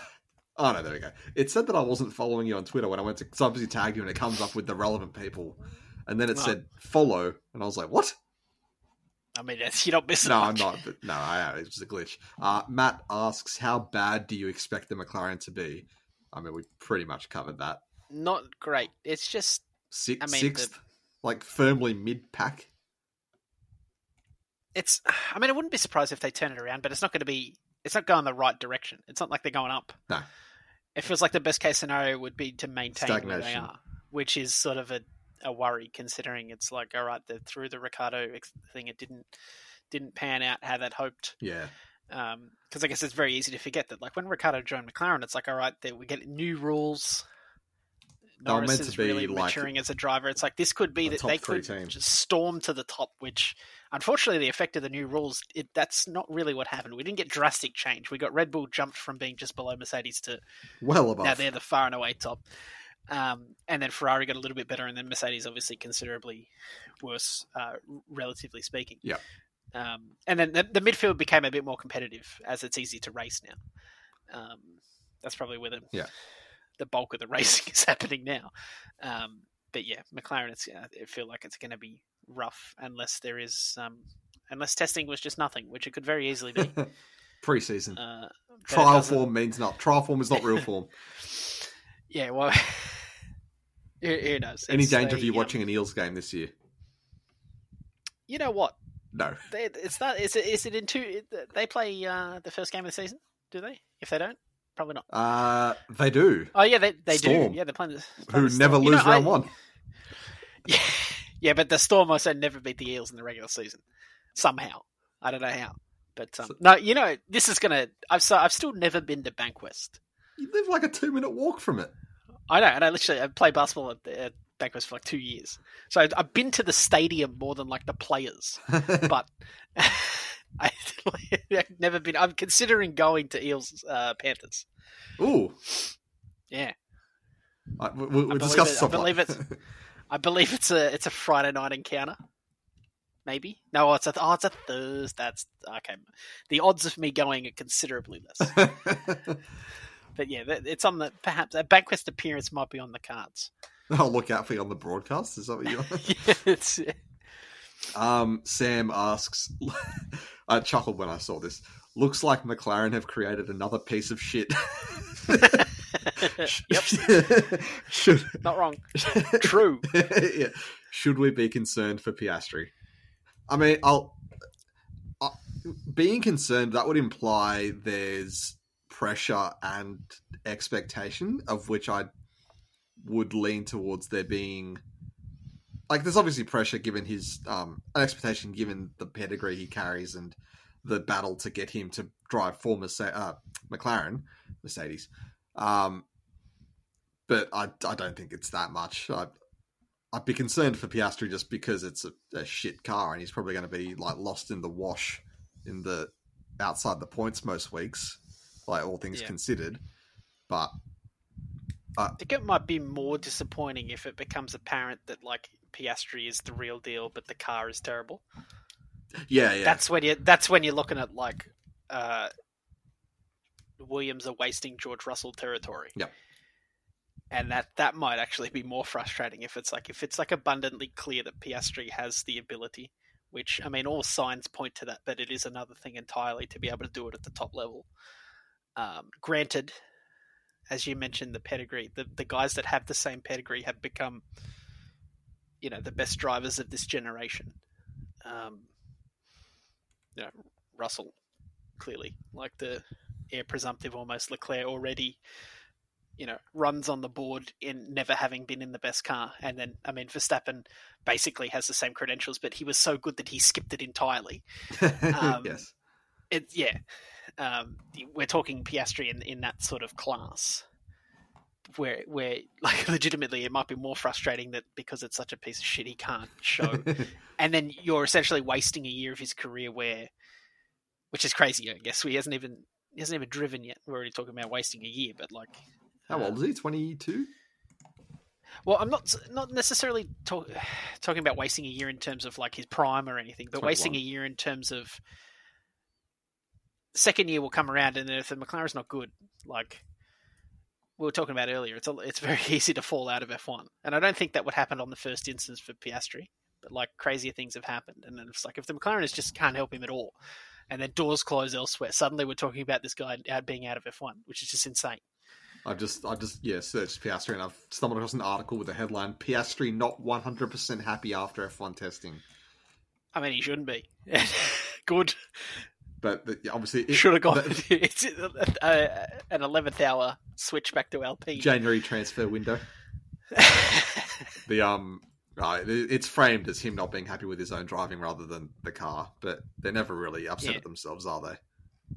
S1: Oh no, there we go. It said that I wasn't following you on Twitter when I went to. So obviously tagged you, and it comes up with the relevant people, and then it said follow, and I was like, what?
S2: I mean, you're not missing
S1: No, I'm not. But no, I, it was a glitch. Uh, Matt asks, how bad do you expect the McLaren to be? I mean, we pretty much covered that.
S2: Not great. It's just
S1: Six,
S2: I mean,
S1: sixth, like firmly mid pack.
S2: it's. I mean, I wouldn't be surprised if they turn it around, but it's not going to be. It's not going the right direction. It's not like they're going up.
S1: No.
S2: It feels like the best case scenario would be to maintain where they are, which is sort of a, a worry considering it's like, all right, they're through the Ricciardo thing. It didn't didn't pan out how they'd hoped.
S1: Yeah, um,
S2: because I guess it's very easy to forget that, like when Ricciardo joined McLaren, it's like, all right, there we get new rules,
S1: They
S2: Norris is really
S1: like
S2: maturing as a driver. It's like this could be that they could
S1: team.
S2: just storm to the top, which unfortunately the effect of the new rules, it, that's not really what happened. We didn't get drastic change. We got Red Bull jumped from being just below Mercedes to
S1: well above.
S2: now they're the far and away top. Um, and then Ferrari got a little bit better, and then Mercedes obviously considerably worse, uh, relatively speaking.
S1: Yeah.
S2: Um, and then the, the midfield became a bit more competitive as it's easy to race now. Um, that's probably where the
S1: Yeah.
S2: the bulk of the <laughs> racing is happening now. Um, but yeah, McLaren, it's uh, I feel like it's going to be rough unless there is um, unless testing was just nothing, which it could very easily be. <laughs>
S1: Preseason.
S2: Uh,
S1: Trial form means not. Trial form is not real form. <laughs>
S2: Yeah, well, <laughs> who, who knows?
S1: Any
S2: It's
S1: danger of you
S2: um,
S1: watching an Eels game this year?
S2: You know what?
S1: No.
S2: They, it's not. Is it? Is it in two? They play uh, the first game of the season, do they? If they don't, probably not.
S1: Uh, they do.
S2: Oh yeah, they they
S1: Storm.
S2: do. Yeah, they're playing the
S1: Who
S2: the
S1: never
S2: Storm. You
S1: lose
S2: know,
S1: round
S2: I-
S1: one. <laughs>
S2: Yeah, yeah, but the Storm also never beat the Eels in the regular season. Somehow, I don't know how. But um,
S1: So-
S2: no, you know, this is gonna. I've so, I've still never been to Bankwest.
S1: You live like a two minute walk from it.
S2: I know, and I literally I played basketball at, at Bankwest for like two years. So I've been to the stadium more than like the players. <laughs> but <laughs> I, have <laughs> never been. I'm considering going to Eels uh, Panthers.
S1: Ooh.
S2: Yeah,
S1: we- we- We'll discuss
S2: it- I believe it's- I believe it's a it's a Friday night encounter. Maybe no, it's a oh, it's a Thursday. That's okay. The odds of me going are considerably less. But yeah, it's on the perhaps a Bankwest appearance might be on the cards. <laughs>
S1: I'll look out for you on the broadcast. Is that what you <laughs> <laughs>
S2: yeah, it's,
S1: Um, Sam asks, I chuckled when I saw this. Looks like McLaren have created another piece of shit.
S2: yep,
S1: Should
S2: not wrong. True.
S1: yeah. Should we be concerned for Piastri? I mean, I'll uh, being concerned that would imply there's pressure and expectation of which I would lean towards there being like there's obviously pressure given his um an expectation given the pedigree he carries and the battle to get him to drive for Merce- uh, McLaren Mercedes. Um but I, I don't think it's that much. I, I'd be concerned for Piastri just because it's a, a shit car and he's probably going to be like lost in the wash in the outside the points most weeks like all things
S2: Yeah.
S1: considered but
S2: I think it might be more disappointing if it becomes apparent that like Piastri is the real deal, but the car is terrible.
S1: yeah yeah
S2: That's when you. That's when you're looking at like uh, Williams are wasting George Russell territory.
S1: Yeah.
S2: And that that might actually be more frustrating if it's like if it's like abundantly clear that Piastri has the ability, which I mean all signs point to that, but it is another thing entirely to be able to do it at the top level. Um, granted, as you mentioned, the pedigree, the the guys that have the same pedigree have become, you know, the best drivers of this generation. Um, you know, Russell clearly like the heir presumptive almost Leclerc already you know runs on the board in never having been in the best car. And then I mean Verstappen basically has the same credentials but he was so good that he skipped it entirely. <laughs> Um,
S1: yes
S2: it yeah um, we're talking Piastri in, in that sort of class where where <laughs> like legitimately it might be more frustrating that because it's such a piece of shit he can't show. <laughs> And then you're essentially wasting a year of his career where which is crazy i guess. He hasn't even he hasn't even driven yet. We're already talking about wasting a year but like
S1: how
S2: uh,
S1: old is he? 22
S2: well i'm not not necessarily talk, <sighs> talking about wasting a year in terms of like his prime or anything but wasting a year in terms of second year will come around and then if the mclaren's not good. Like we were talking about earlier it's a, it's very <laughs> easy to fall out of f1 and i don't think that would happen on the first instance for piastri but like crazier things have happened. And then it's like if the mclaren is just can't help him at all and then doors close elsewhere suddenly we're talking about this guy out being out of f1 which is just insane.
S1: I've just, I just, yeah, searched Piastri and I've stumbled across an article with the headline "Piastri not 100% happy after F1 testing."
S2: i mean he shouldn't be. <laughs> Good
S1: But the, obviously, it-
S2: should have gone
S1: the <laughs>
S2: it's uh, an 11th hour switch back to LP
S1: January transfer window. <laughs> The um, uh, it's framed as him not being happy with his own driving rather than the car, but they're never really upset
S2: Yeah.
S1: at themselves, are they?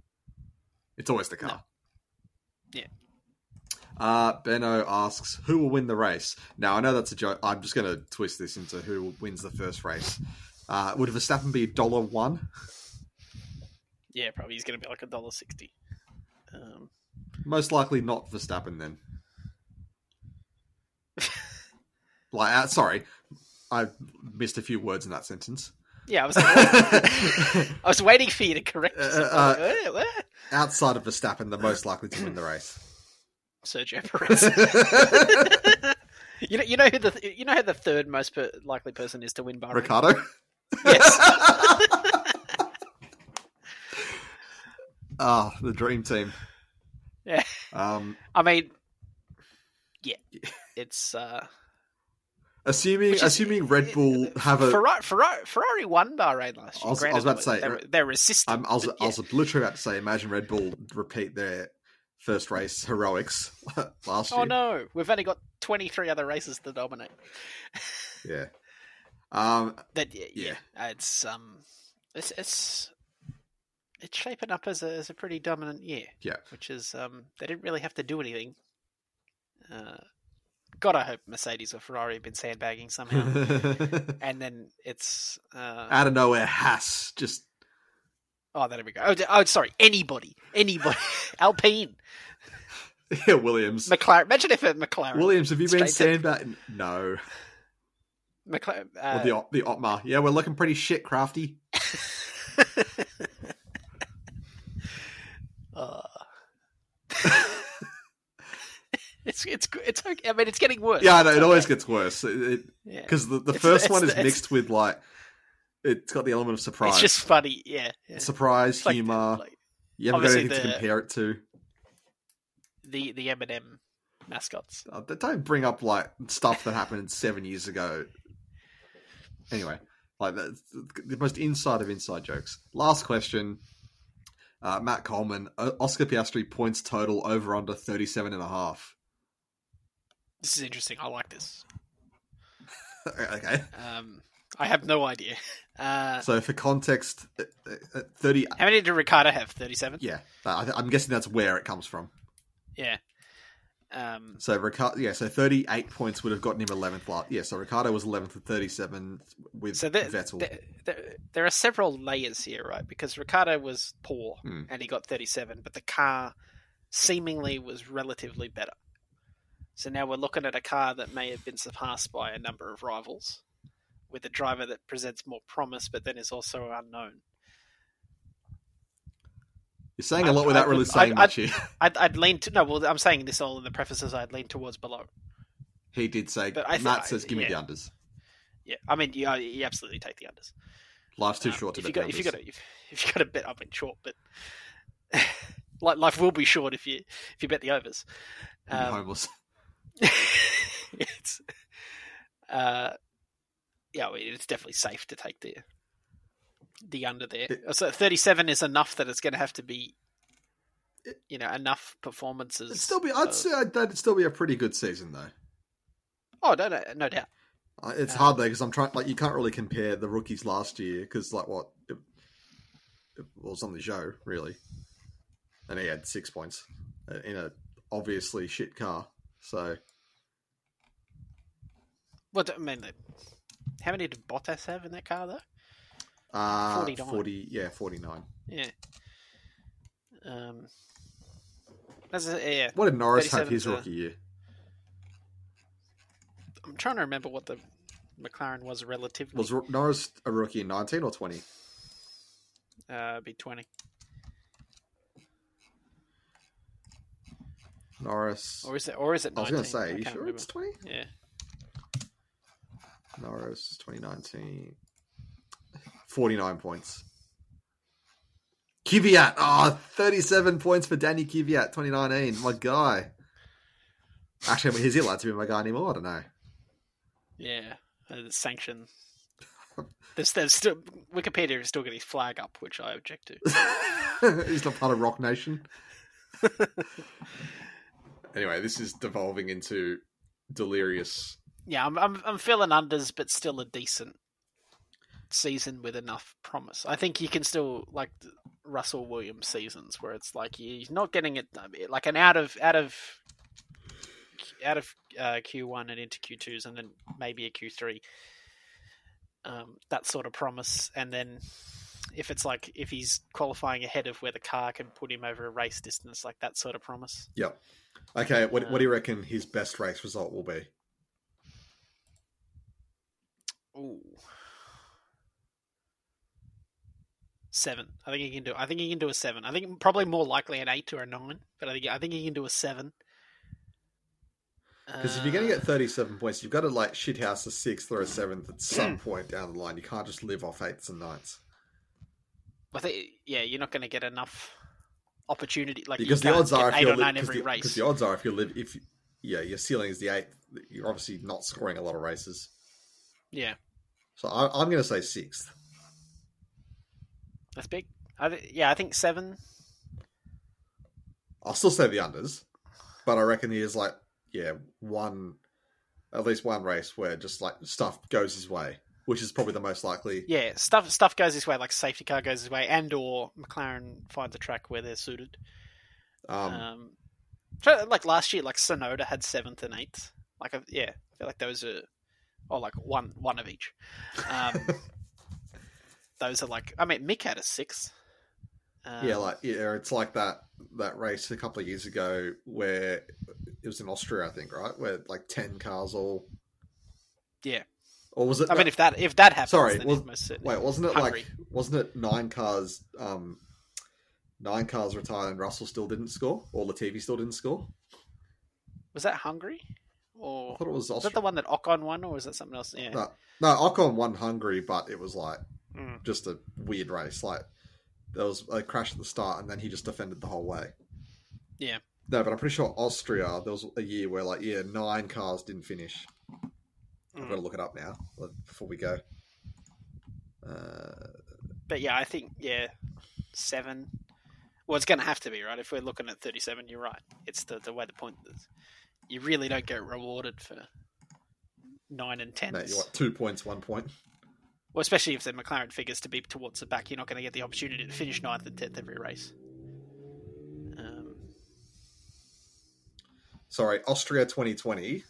S1: It's always the car.
S2: No. Yeah.
S1: Uh, Benno asks, "Who will win the race?" Now I know that's a joke. I'm just going to twist this into who wins the first race. Uh, would Verstappen be dollar one?
S2: Yeah, probably he's going to be like a dollar sixty. Um,
S1: Most likely not Verstappen then. <laughs> like, uh, sorry, I missed a few words in that sentence.
S2: yeah, I was. Like, <laughs> I was waiting for you to correct.
S1: Uh,
S2: yourself.
S1: uh,
S2: like, "Eh.
S1: Outside of Verstappen, the most likely to win the race. <laughs>
S2: Sergio Perez. you know, you know who the you know who the third most per, likely person is to win Bahrain.
S1: Ricciardo.
S2: Yes.
S1: Ah, the dream team.
S2: Yeah.
S1: Um,
S2: I mean, yeah, it's uh,
S1: assuming
S2: is-
S1: assuming Red Bull have a,
S2: Ferrari, Ferrari, Ferrari won Bahrain last year.
S1: I was- I was about to say,
S2: they're, they're resistant.
S1: I'm, I was,
S2: but
S1: I was literally about to say, imagine Red Bull repeat their first race heroics <laughs> last year.
S2: Oh no, we've only got twenty three other races to dominate.
S1: Yeah. Um,
S2: That yeah,
S1: Yeah.
S2: yeah, it's um, it's it's it's shaping up as a as a pretty dominant year.
S1: Yeah.
S2: which is um, they didn't really have to do anything. Uh, God, I hope Mercedes or Ferrari have been sandbagging somehow. <laughs> and then it's uh,
S1: out of nowhere, Haas just
S2: oh, there we go. Oh, oh, sorry, anybody, anybody, <laughs> Alpine,
S1: yeah, Williams.
S2: McLaren. Imagine if it McLaren,
S1: Williams, have you been
S2: Straight to-
S1: sandbagging? No.
S2: McLaren.
S1: Or
S2: Uh,
S1: the the Otmar. Yeah, we're looking pretty shit, crafty. <laughs>
S2: uh, it's it's it's okay. I mean, it's getting worse.
S1: Yeah, I know, it always gets worse.
S2: Yeah.
S1: Because the, the
S2: It's-
S1: first
S2: it's
S1: one is mixed with like it's got the element of surprise.
S2: It's just funny. Yeah. yeah.
S1: surprise,
S2: like-
S1: humor.
S2: like
S1: you haven't got anything to compare it to.
S2: the the M&M mascots.
S1: Uh, don't bring up like stuff that happened <laughs> seven years ago. Anyway, like that's the most inside of inside jokes. Last question. Uh, Matt Coleman, Oscar Piastri points total over under 37 and a half.
S2: This is interesting. I like this. <laughs>
S1: okay.
S2: Um, I have no idea. Uh,
S1: So for context, uh, uh, 30
S2: how many did Ricciardo have? Thirty-seven.
S1: yeah, I, I'm guessing that's where it comes from.
S2: Yeah. Um,
S1: So Ricciardo, yeah, so 38 points would have gotten him 11th last. Yeah, so Ricciardo was 11th with 37 with
S2: so there,
S1: Vettel.
S2: there, there, there are several layers here, right? Because Ricciardo was poor
S1: Hmm.
S2: and he got 37, but the car seemingly was relatively better. So now we're looking at a car that may have been surpassed by a number of rivals, with a driver that presents more promise, but then is also unknown.
S1: You're saying a
S2: I'd-
S1: lot without
S2: I'd-
S1: really
S2: I'd-
S1: saying
S2: I'd-
S1: much here.
S2: I'd, I'd lean to no. Well, I'm saying this all in the prefaces. I'd lean towards below.
S1: He did say,
S2: But I
S1: Matt
S2: th-
S1: says, give me
S2: yeah.
S1: the unders.
S2: Yeah, I mean, you, you absolutely take the unders.
S1: Life's too
S2: Um,
S1: short to
S2: if you
S1: bet
S2: got if you got a, if, if you got a bet, I mean short, but <laughs> like life will be short if you if you bet the overs. Um,
S1: homeless. <laughs>
S2: it's uh, yeah, I mean, it's definitely safe to take the the under there. So thirty seven is enough that it's going to have to be, you know, enough performances.
S1: It'd still be, I'd
S2: of-
S1: say that'd still be a pretty good season, though.
S2: Oh no, no, no doubt.
S1: It's
S2: Um,
S1: hard though because I'm trying. Like, you can't really compare the rookies last year because, like, what it, it was on the show really, and he had six points uh, in a obviously shit car. So
S2: What I mean, how many did Bottas have in that car though?
S1: uh,
S2: 49.
S1: 40, yeah, forty nine.
S2: Yeah. Um. That's a, yeah.
S1: What did Norris have his rookie year?
S2: I'm trying to remember what the McLaren was relatively.
S1: Was Norris a rookie in nineteen or twenty?
S2: uh, be twenty
S1: Norris.
S2: or is it or is it?
S1: I was going to say, are you sure
S2: remember.
S1: it's twenty?
S2: Yeah.
S1: Norris, 2019. 49 points. Kvyat, oh, 37 points for Danny Kvyat, 2019. My guy. Actually, is he allowed to be my guy anymore? I don't know.
S2: Yeah. Uh, the sanction. There's, there's still Wikipedia is still getting his flag up, which I object to. <laughs>
S1: He's not part of Rock Nation. <laughs> anyway, this is devolving into delirious.
S2: Yeah, I'm I'm I'm feeling unders, but still a decent season with enough promise. I think you can still like Russell Williams seasons where it's like you're not getting it like an out of out of out of uh, Q1 and into Q2s, and then maybe a Q3. Um, that sort of promise, and then if it's like if he's qualifying ahead of where the car can put him over a race distance, like that sort of promise.
S1: Yep. Okay, what, what do you
S2: Um,
S1: reckon his best race result will be?
S2: Ooh. Seven. I think he can do. I think he can do a seven. I think probably more likely an eight or a nine, but I think I think he can do a seven.
S1: Because if you're going to
S2: Uh,
S1: get 37 points, you've got to like shithouse a sixth or a seventh at some <clears throat> point down the line. You can't just live off eighths and ninths.
S2: I think yeah, you're not going to get enough opportunity. Like
S1: Because the odds are if
S2: eight
S1: you're li-
S2: every
S1: the,
S2: race.
S1: the odds are if you live if yeah your ceiling is the eighth, you're obviously not scoring a lot of races.
S2: Yeah,
S1: So I, I'm going to say sixth.
S2: that's big. I th- yeah, I think seven.
S1: I'll still say the unders, but I reckon he is like yeah one, at least one race where just like stuff goes his way, which is probably the most likely.
S2: Yeah, stuff stuff goes this way. Like safety car goes this way, and or McLaren finds a track where they're suited.
S1: Um,
S2: Um, so, like last year, like Tsunoda had seventh and eighth. Like, yeah, I feel like those are, or like one one of each. Um, <laughs> those are like, I mean, Mick had a sixth. Um,
S1: Yeah, like yeah, it's like that that race a couple of years ago where it was in Austria, I think, right? Where like ten cars all.
S2: Yeah.
S1: Or was it?
S2: I mean, if that if that happens,
S1: Sorry,
S2: then
S1: was-
S2: most certainly
S1: wait, wasn't it
S2: Hungary.
S1: like wasn't it nine cars? Um, nine cars retired and Russell still didn't score, or Latifi still didn't score.
S2: was that Hungary,
S1: I
S2: or
S1: thought it was
S2: was that the one that Ocon won, or was that something else? Yeah.
S1: No, no, Ocon won Hungary, but it was like
S2: Mm.
S1: just a weird race. Like there was a crash at the start, and then he just defended the whole way.
S2: Yeah.
S1: No, but I'm pretty sure Austria. There was a year where like yeah, nine cars didn't finish. I've
S2: Mm.
S1: got to look it up now before we go. Uh,
S2: But yeah, I think yeah, seven. Well, it's going to have to be right. If we're looking at thirty-seven, you're right. It's the the way the point is. You really don't get rewarded for nine and ten.
S1: no, you what? Two points, one point.
S2: Well, especially if the McLaren figures to be towards the back, you're not going to get the opportunity to finish ninth and tenth every race. Um,
S1: Sorry, Austria 2020.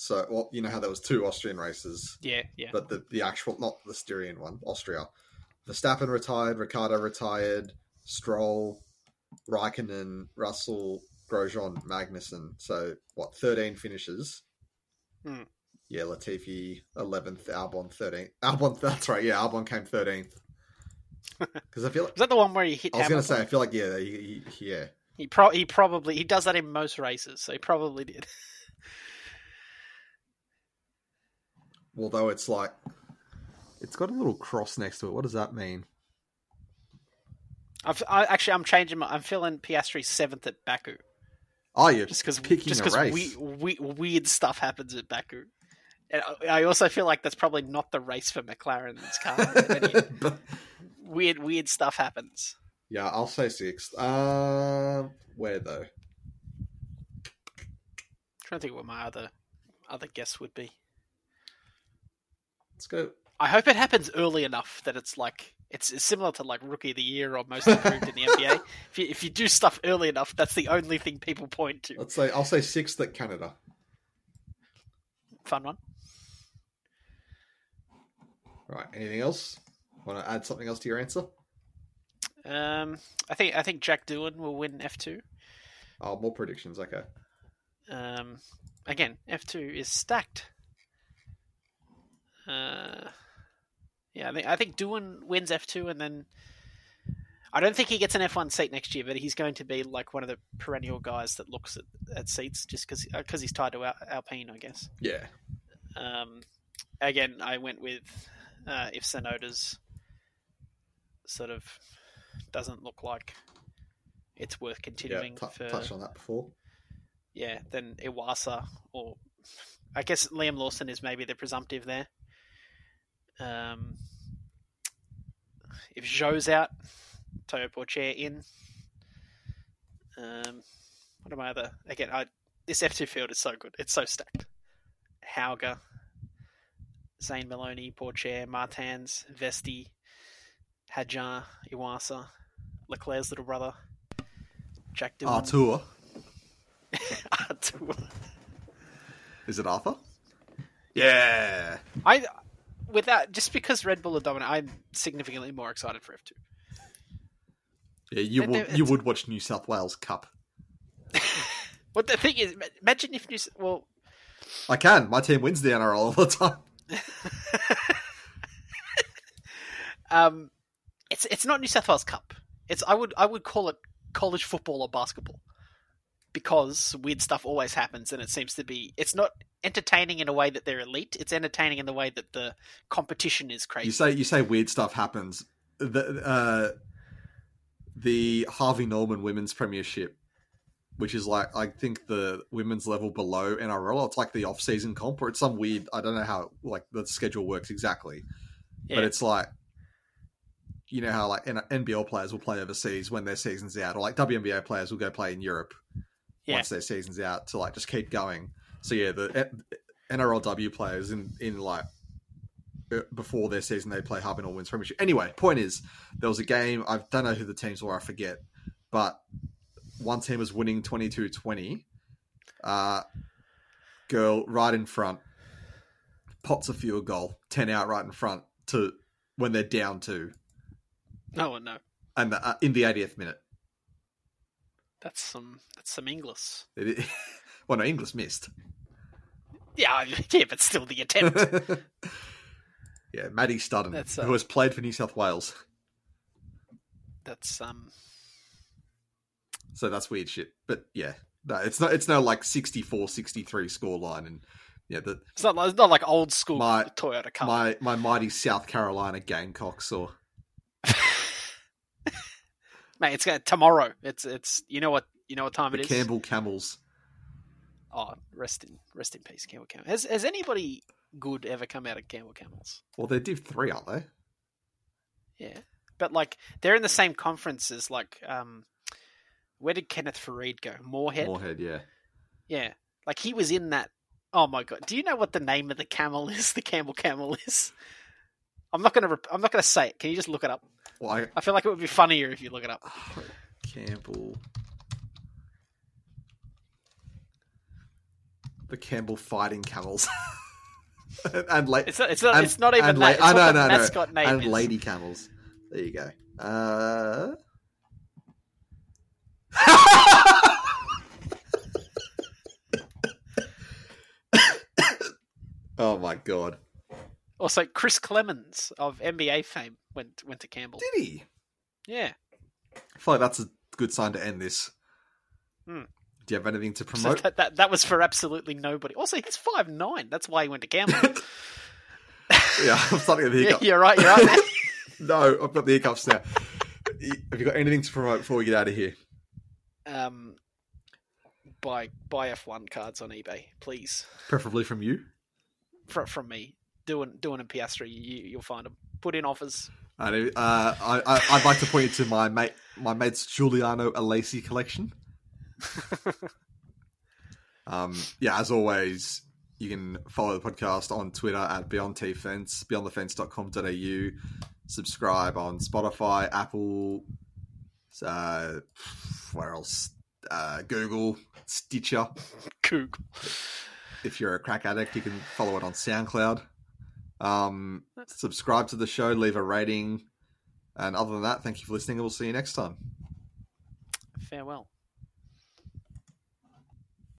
S1: So, well, you know how there was two Austrian races,
S2: yeah, yeah,
S1: but the the actual, not the Styrian one, Austria. Verstappen retired, Ricciardo retired, Stroll, Raikkonen, Russell, Grosjean, Magnussen. So, what, 13 finishes?
S2: Hmm.
S1: Yeah, Latifi 11th, Albon 13th. Albon, <laughs> that's right, yeah, Albon came 13th. Because <laughs> I feel like,
S2: was that the one where he hit?
S1: I was going to say, I feel like, yeah, he, he, yeah.
S2: he pro- he probably he does that in most races, so he probably did. <laughs>
S1: Although it's like, it's got a little cross next to it. What does that mean?
S2: I've, I actually I'm changing. My, I'm feeling Piastri seventh at Baku
S1: Oh, you're
S2: just because
S1: picking
S2: just
S1: a
S2: because
S1: race.
S2: we, we, weird stuff happens at Baku. And I I also feel like that's probably not the race for McLaren's car. <laughs>
S1: But-
S2: weird weird stuff happens.
S1: yeah, I'll say sixth. Uh, where though?
S2: trying to think what my other other guess would be.
S1: Let's go.
S2: I hope it happens early enough that it's like it's, similar to like rookie of the year or most improved in the <laughs> NBA. If you, if you do stuff early enough, that's the only thing people point to.
S1: Let's say I'll say sixth at Canada.
S2: Fun one.
S1: Right. Anything else? Want to add something else to your answer?
S2: Um, I think I think Jack Doohan will win F two.
S1: Oh, more predictions. Okay.
S2: Um, again, F two is stacked. Uh, yeah, I think I think Doohan wins F two, and then I don't think he gets an F one seat next year, but he's going to be like one of the perennial guys that looks at, at seats just because because he's tied to Al- Alpine, I guess.
S1: Yeah.
S2: Um, again, I went with uh, if Tsunoda's sort of doesn't look like it's worth
S1: Yeah.
S2: continuing
S1: T-
S2: for
S1: Touched on that before.
S2: yeah, then Iwasa or I guess Liam Lawson is maybe the presumptive there. Um, if Zhou's out, Théo Pourchaire in. Um, what am I other? Again, I, this F two field is so good. It's so stacked. Hauger, Zane Maloney, Porcher, Martins, Vesti, Hadjar, Iwasa, Leclerc's little brother, Jack Doohan.
S1: Artur. <laughs>
S2: Artur.
S1: Is it Arthur? Yeah.
S2: I without just because Red Bull are dominant, I'm significantly more excited for F two.
S1: Yeah, you would you would watch New South Wales Cup. <laughs>
S2: What the thing is, imagine if New well,
S1: I can. My team wins the NRL all the time. <laughs>
S2: um, it's it's not New South Wales Cup. It's I would I would call it college football or basketball because weird stuff always happens, and it seems to be. It's not entertaining in a way that they're elite. It's entertaining in the way that the competition is crazy.
S1: You say you say weird stuff happens. The uh, the Harvey Norman Women's Premiership, which is like I think the women's level below NRL. It's like the off season comp, or it's some weird. I don't know how like the schedule works exactly,
S2: Yeah.
S1: but it's like you know how like NBL players will play overseas when their season's out, or like WNBA players will go play in Europe
S2: Yeah.
S1: once their season's out to like just keep going. So yeah, the NRLW players in in like uh, before their season they play Harvey Norman wins Premiership. Anyway, point is there was a game. I don't know who the teams were. I forget, but one team was winning 22-20. Uh, girl right in front, pots a field goal, ten out right in front to when they're down two,
S2: no one no.
S1: and the, uh, in the 80th minute.
S2: That's some that's some English.
S1: It, <laughs> well, no, English missed.
S2: Yeah, <laughs> yeah, but still the attempt. <laughs>
S1: yeah, Maddie
S2: Studdon, uh,
S1: who has played for New South Wales.
S2: that's um
S1: So that's weird shit. But yeah, no, it's not. It's no like 64-63 score line, and yeah, the
S2: it's not like, it's not like old school
S1: My-
S2: Toyota car.
S1: my my mighty South Carolina Gamecocks or <laughs>
S2: Mate, it's gonna tomorrow. It's it's you know what you know what time
S1: the
S2: it is.
S1: Campbell Camels.
S2: Oh, rest in rest in peace, Campbell Camel. Has has anybody good ever come out of Campbell Camels?
S1: Well, they're Div three, aren't they?
S2: Yeah, but like they're in the same conference as like um, where did Kenneth Faried go? Morehead.
S1: Morehead, yeah.
S2: Yeah, like he was in that. Oh my god! Do you know what the name of the camel <laughs> is? The Campbell Camel is. I'm not gonna. Rep- I'm not gonna say it. Can you just look it up?
S1: Well, I,
S2: I feel like it would be funnier if you look it up. <sighs>
S1: Campbell. The Campbell Fighting Camels. and
S2: It's not. It's not.
S1: and-
S2: it's not even
S1: and
S2: that. It's
S1: la-
S2: what
S1: I know,
S2: the
S1: no, no.
S2: mascot name
S1: and
S2: is.
S1: Lady Camels. There you go. Uh... oh my god.
S2: Also, Chris Clemons of NBA fame went went to Campbell.
S1: Did he?
S2: Yeah.
S1: I feel like that's a good sign to end this.
S2: Hmm.
S1: Do you have anything to
S2: So
S1: promote?
S2: that, that that was for absolutely nobody. Also, he's five nine. That's why he went to Campbell. <laughs> <laughs>
S1: yeah, I'm starting to the
S2: yeah, you're right. You're right. <laughs>
S1: No, I've got the hiccups now. have you got anything to promote before we get out of here?
S2: um, buy buy F one cards on eBay, please.
S1: Preferably from you.
S2: From from me, doing doing in Piastri, you you'll find them. Put in offers.
S1: And, uh, I, I, I'd like to point you to my mate, my mate's Giuliano Alesi collection. <laughs> Um, yeah, as always, you can follow the podcast on Twitter at Beyond T Fence, beyondthefence.com.au. Subscribe on Spotify, Apple, uh, where else? Uh, Google, Stitcher.
S2: Coog.
S1: If you're a crack addict, you can follow it on SoundCloud. Um, subscribe to the show, leave a rating. And other than that, thank you for listening, and we'll see you next time.
S2: Farewell.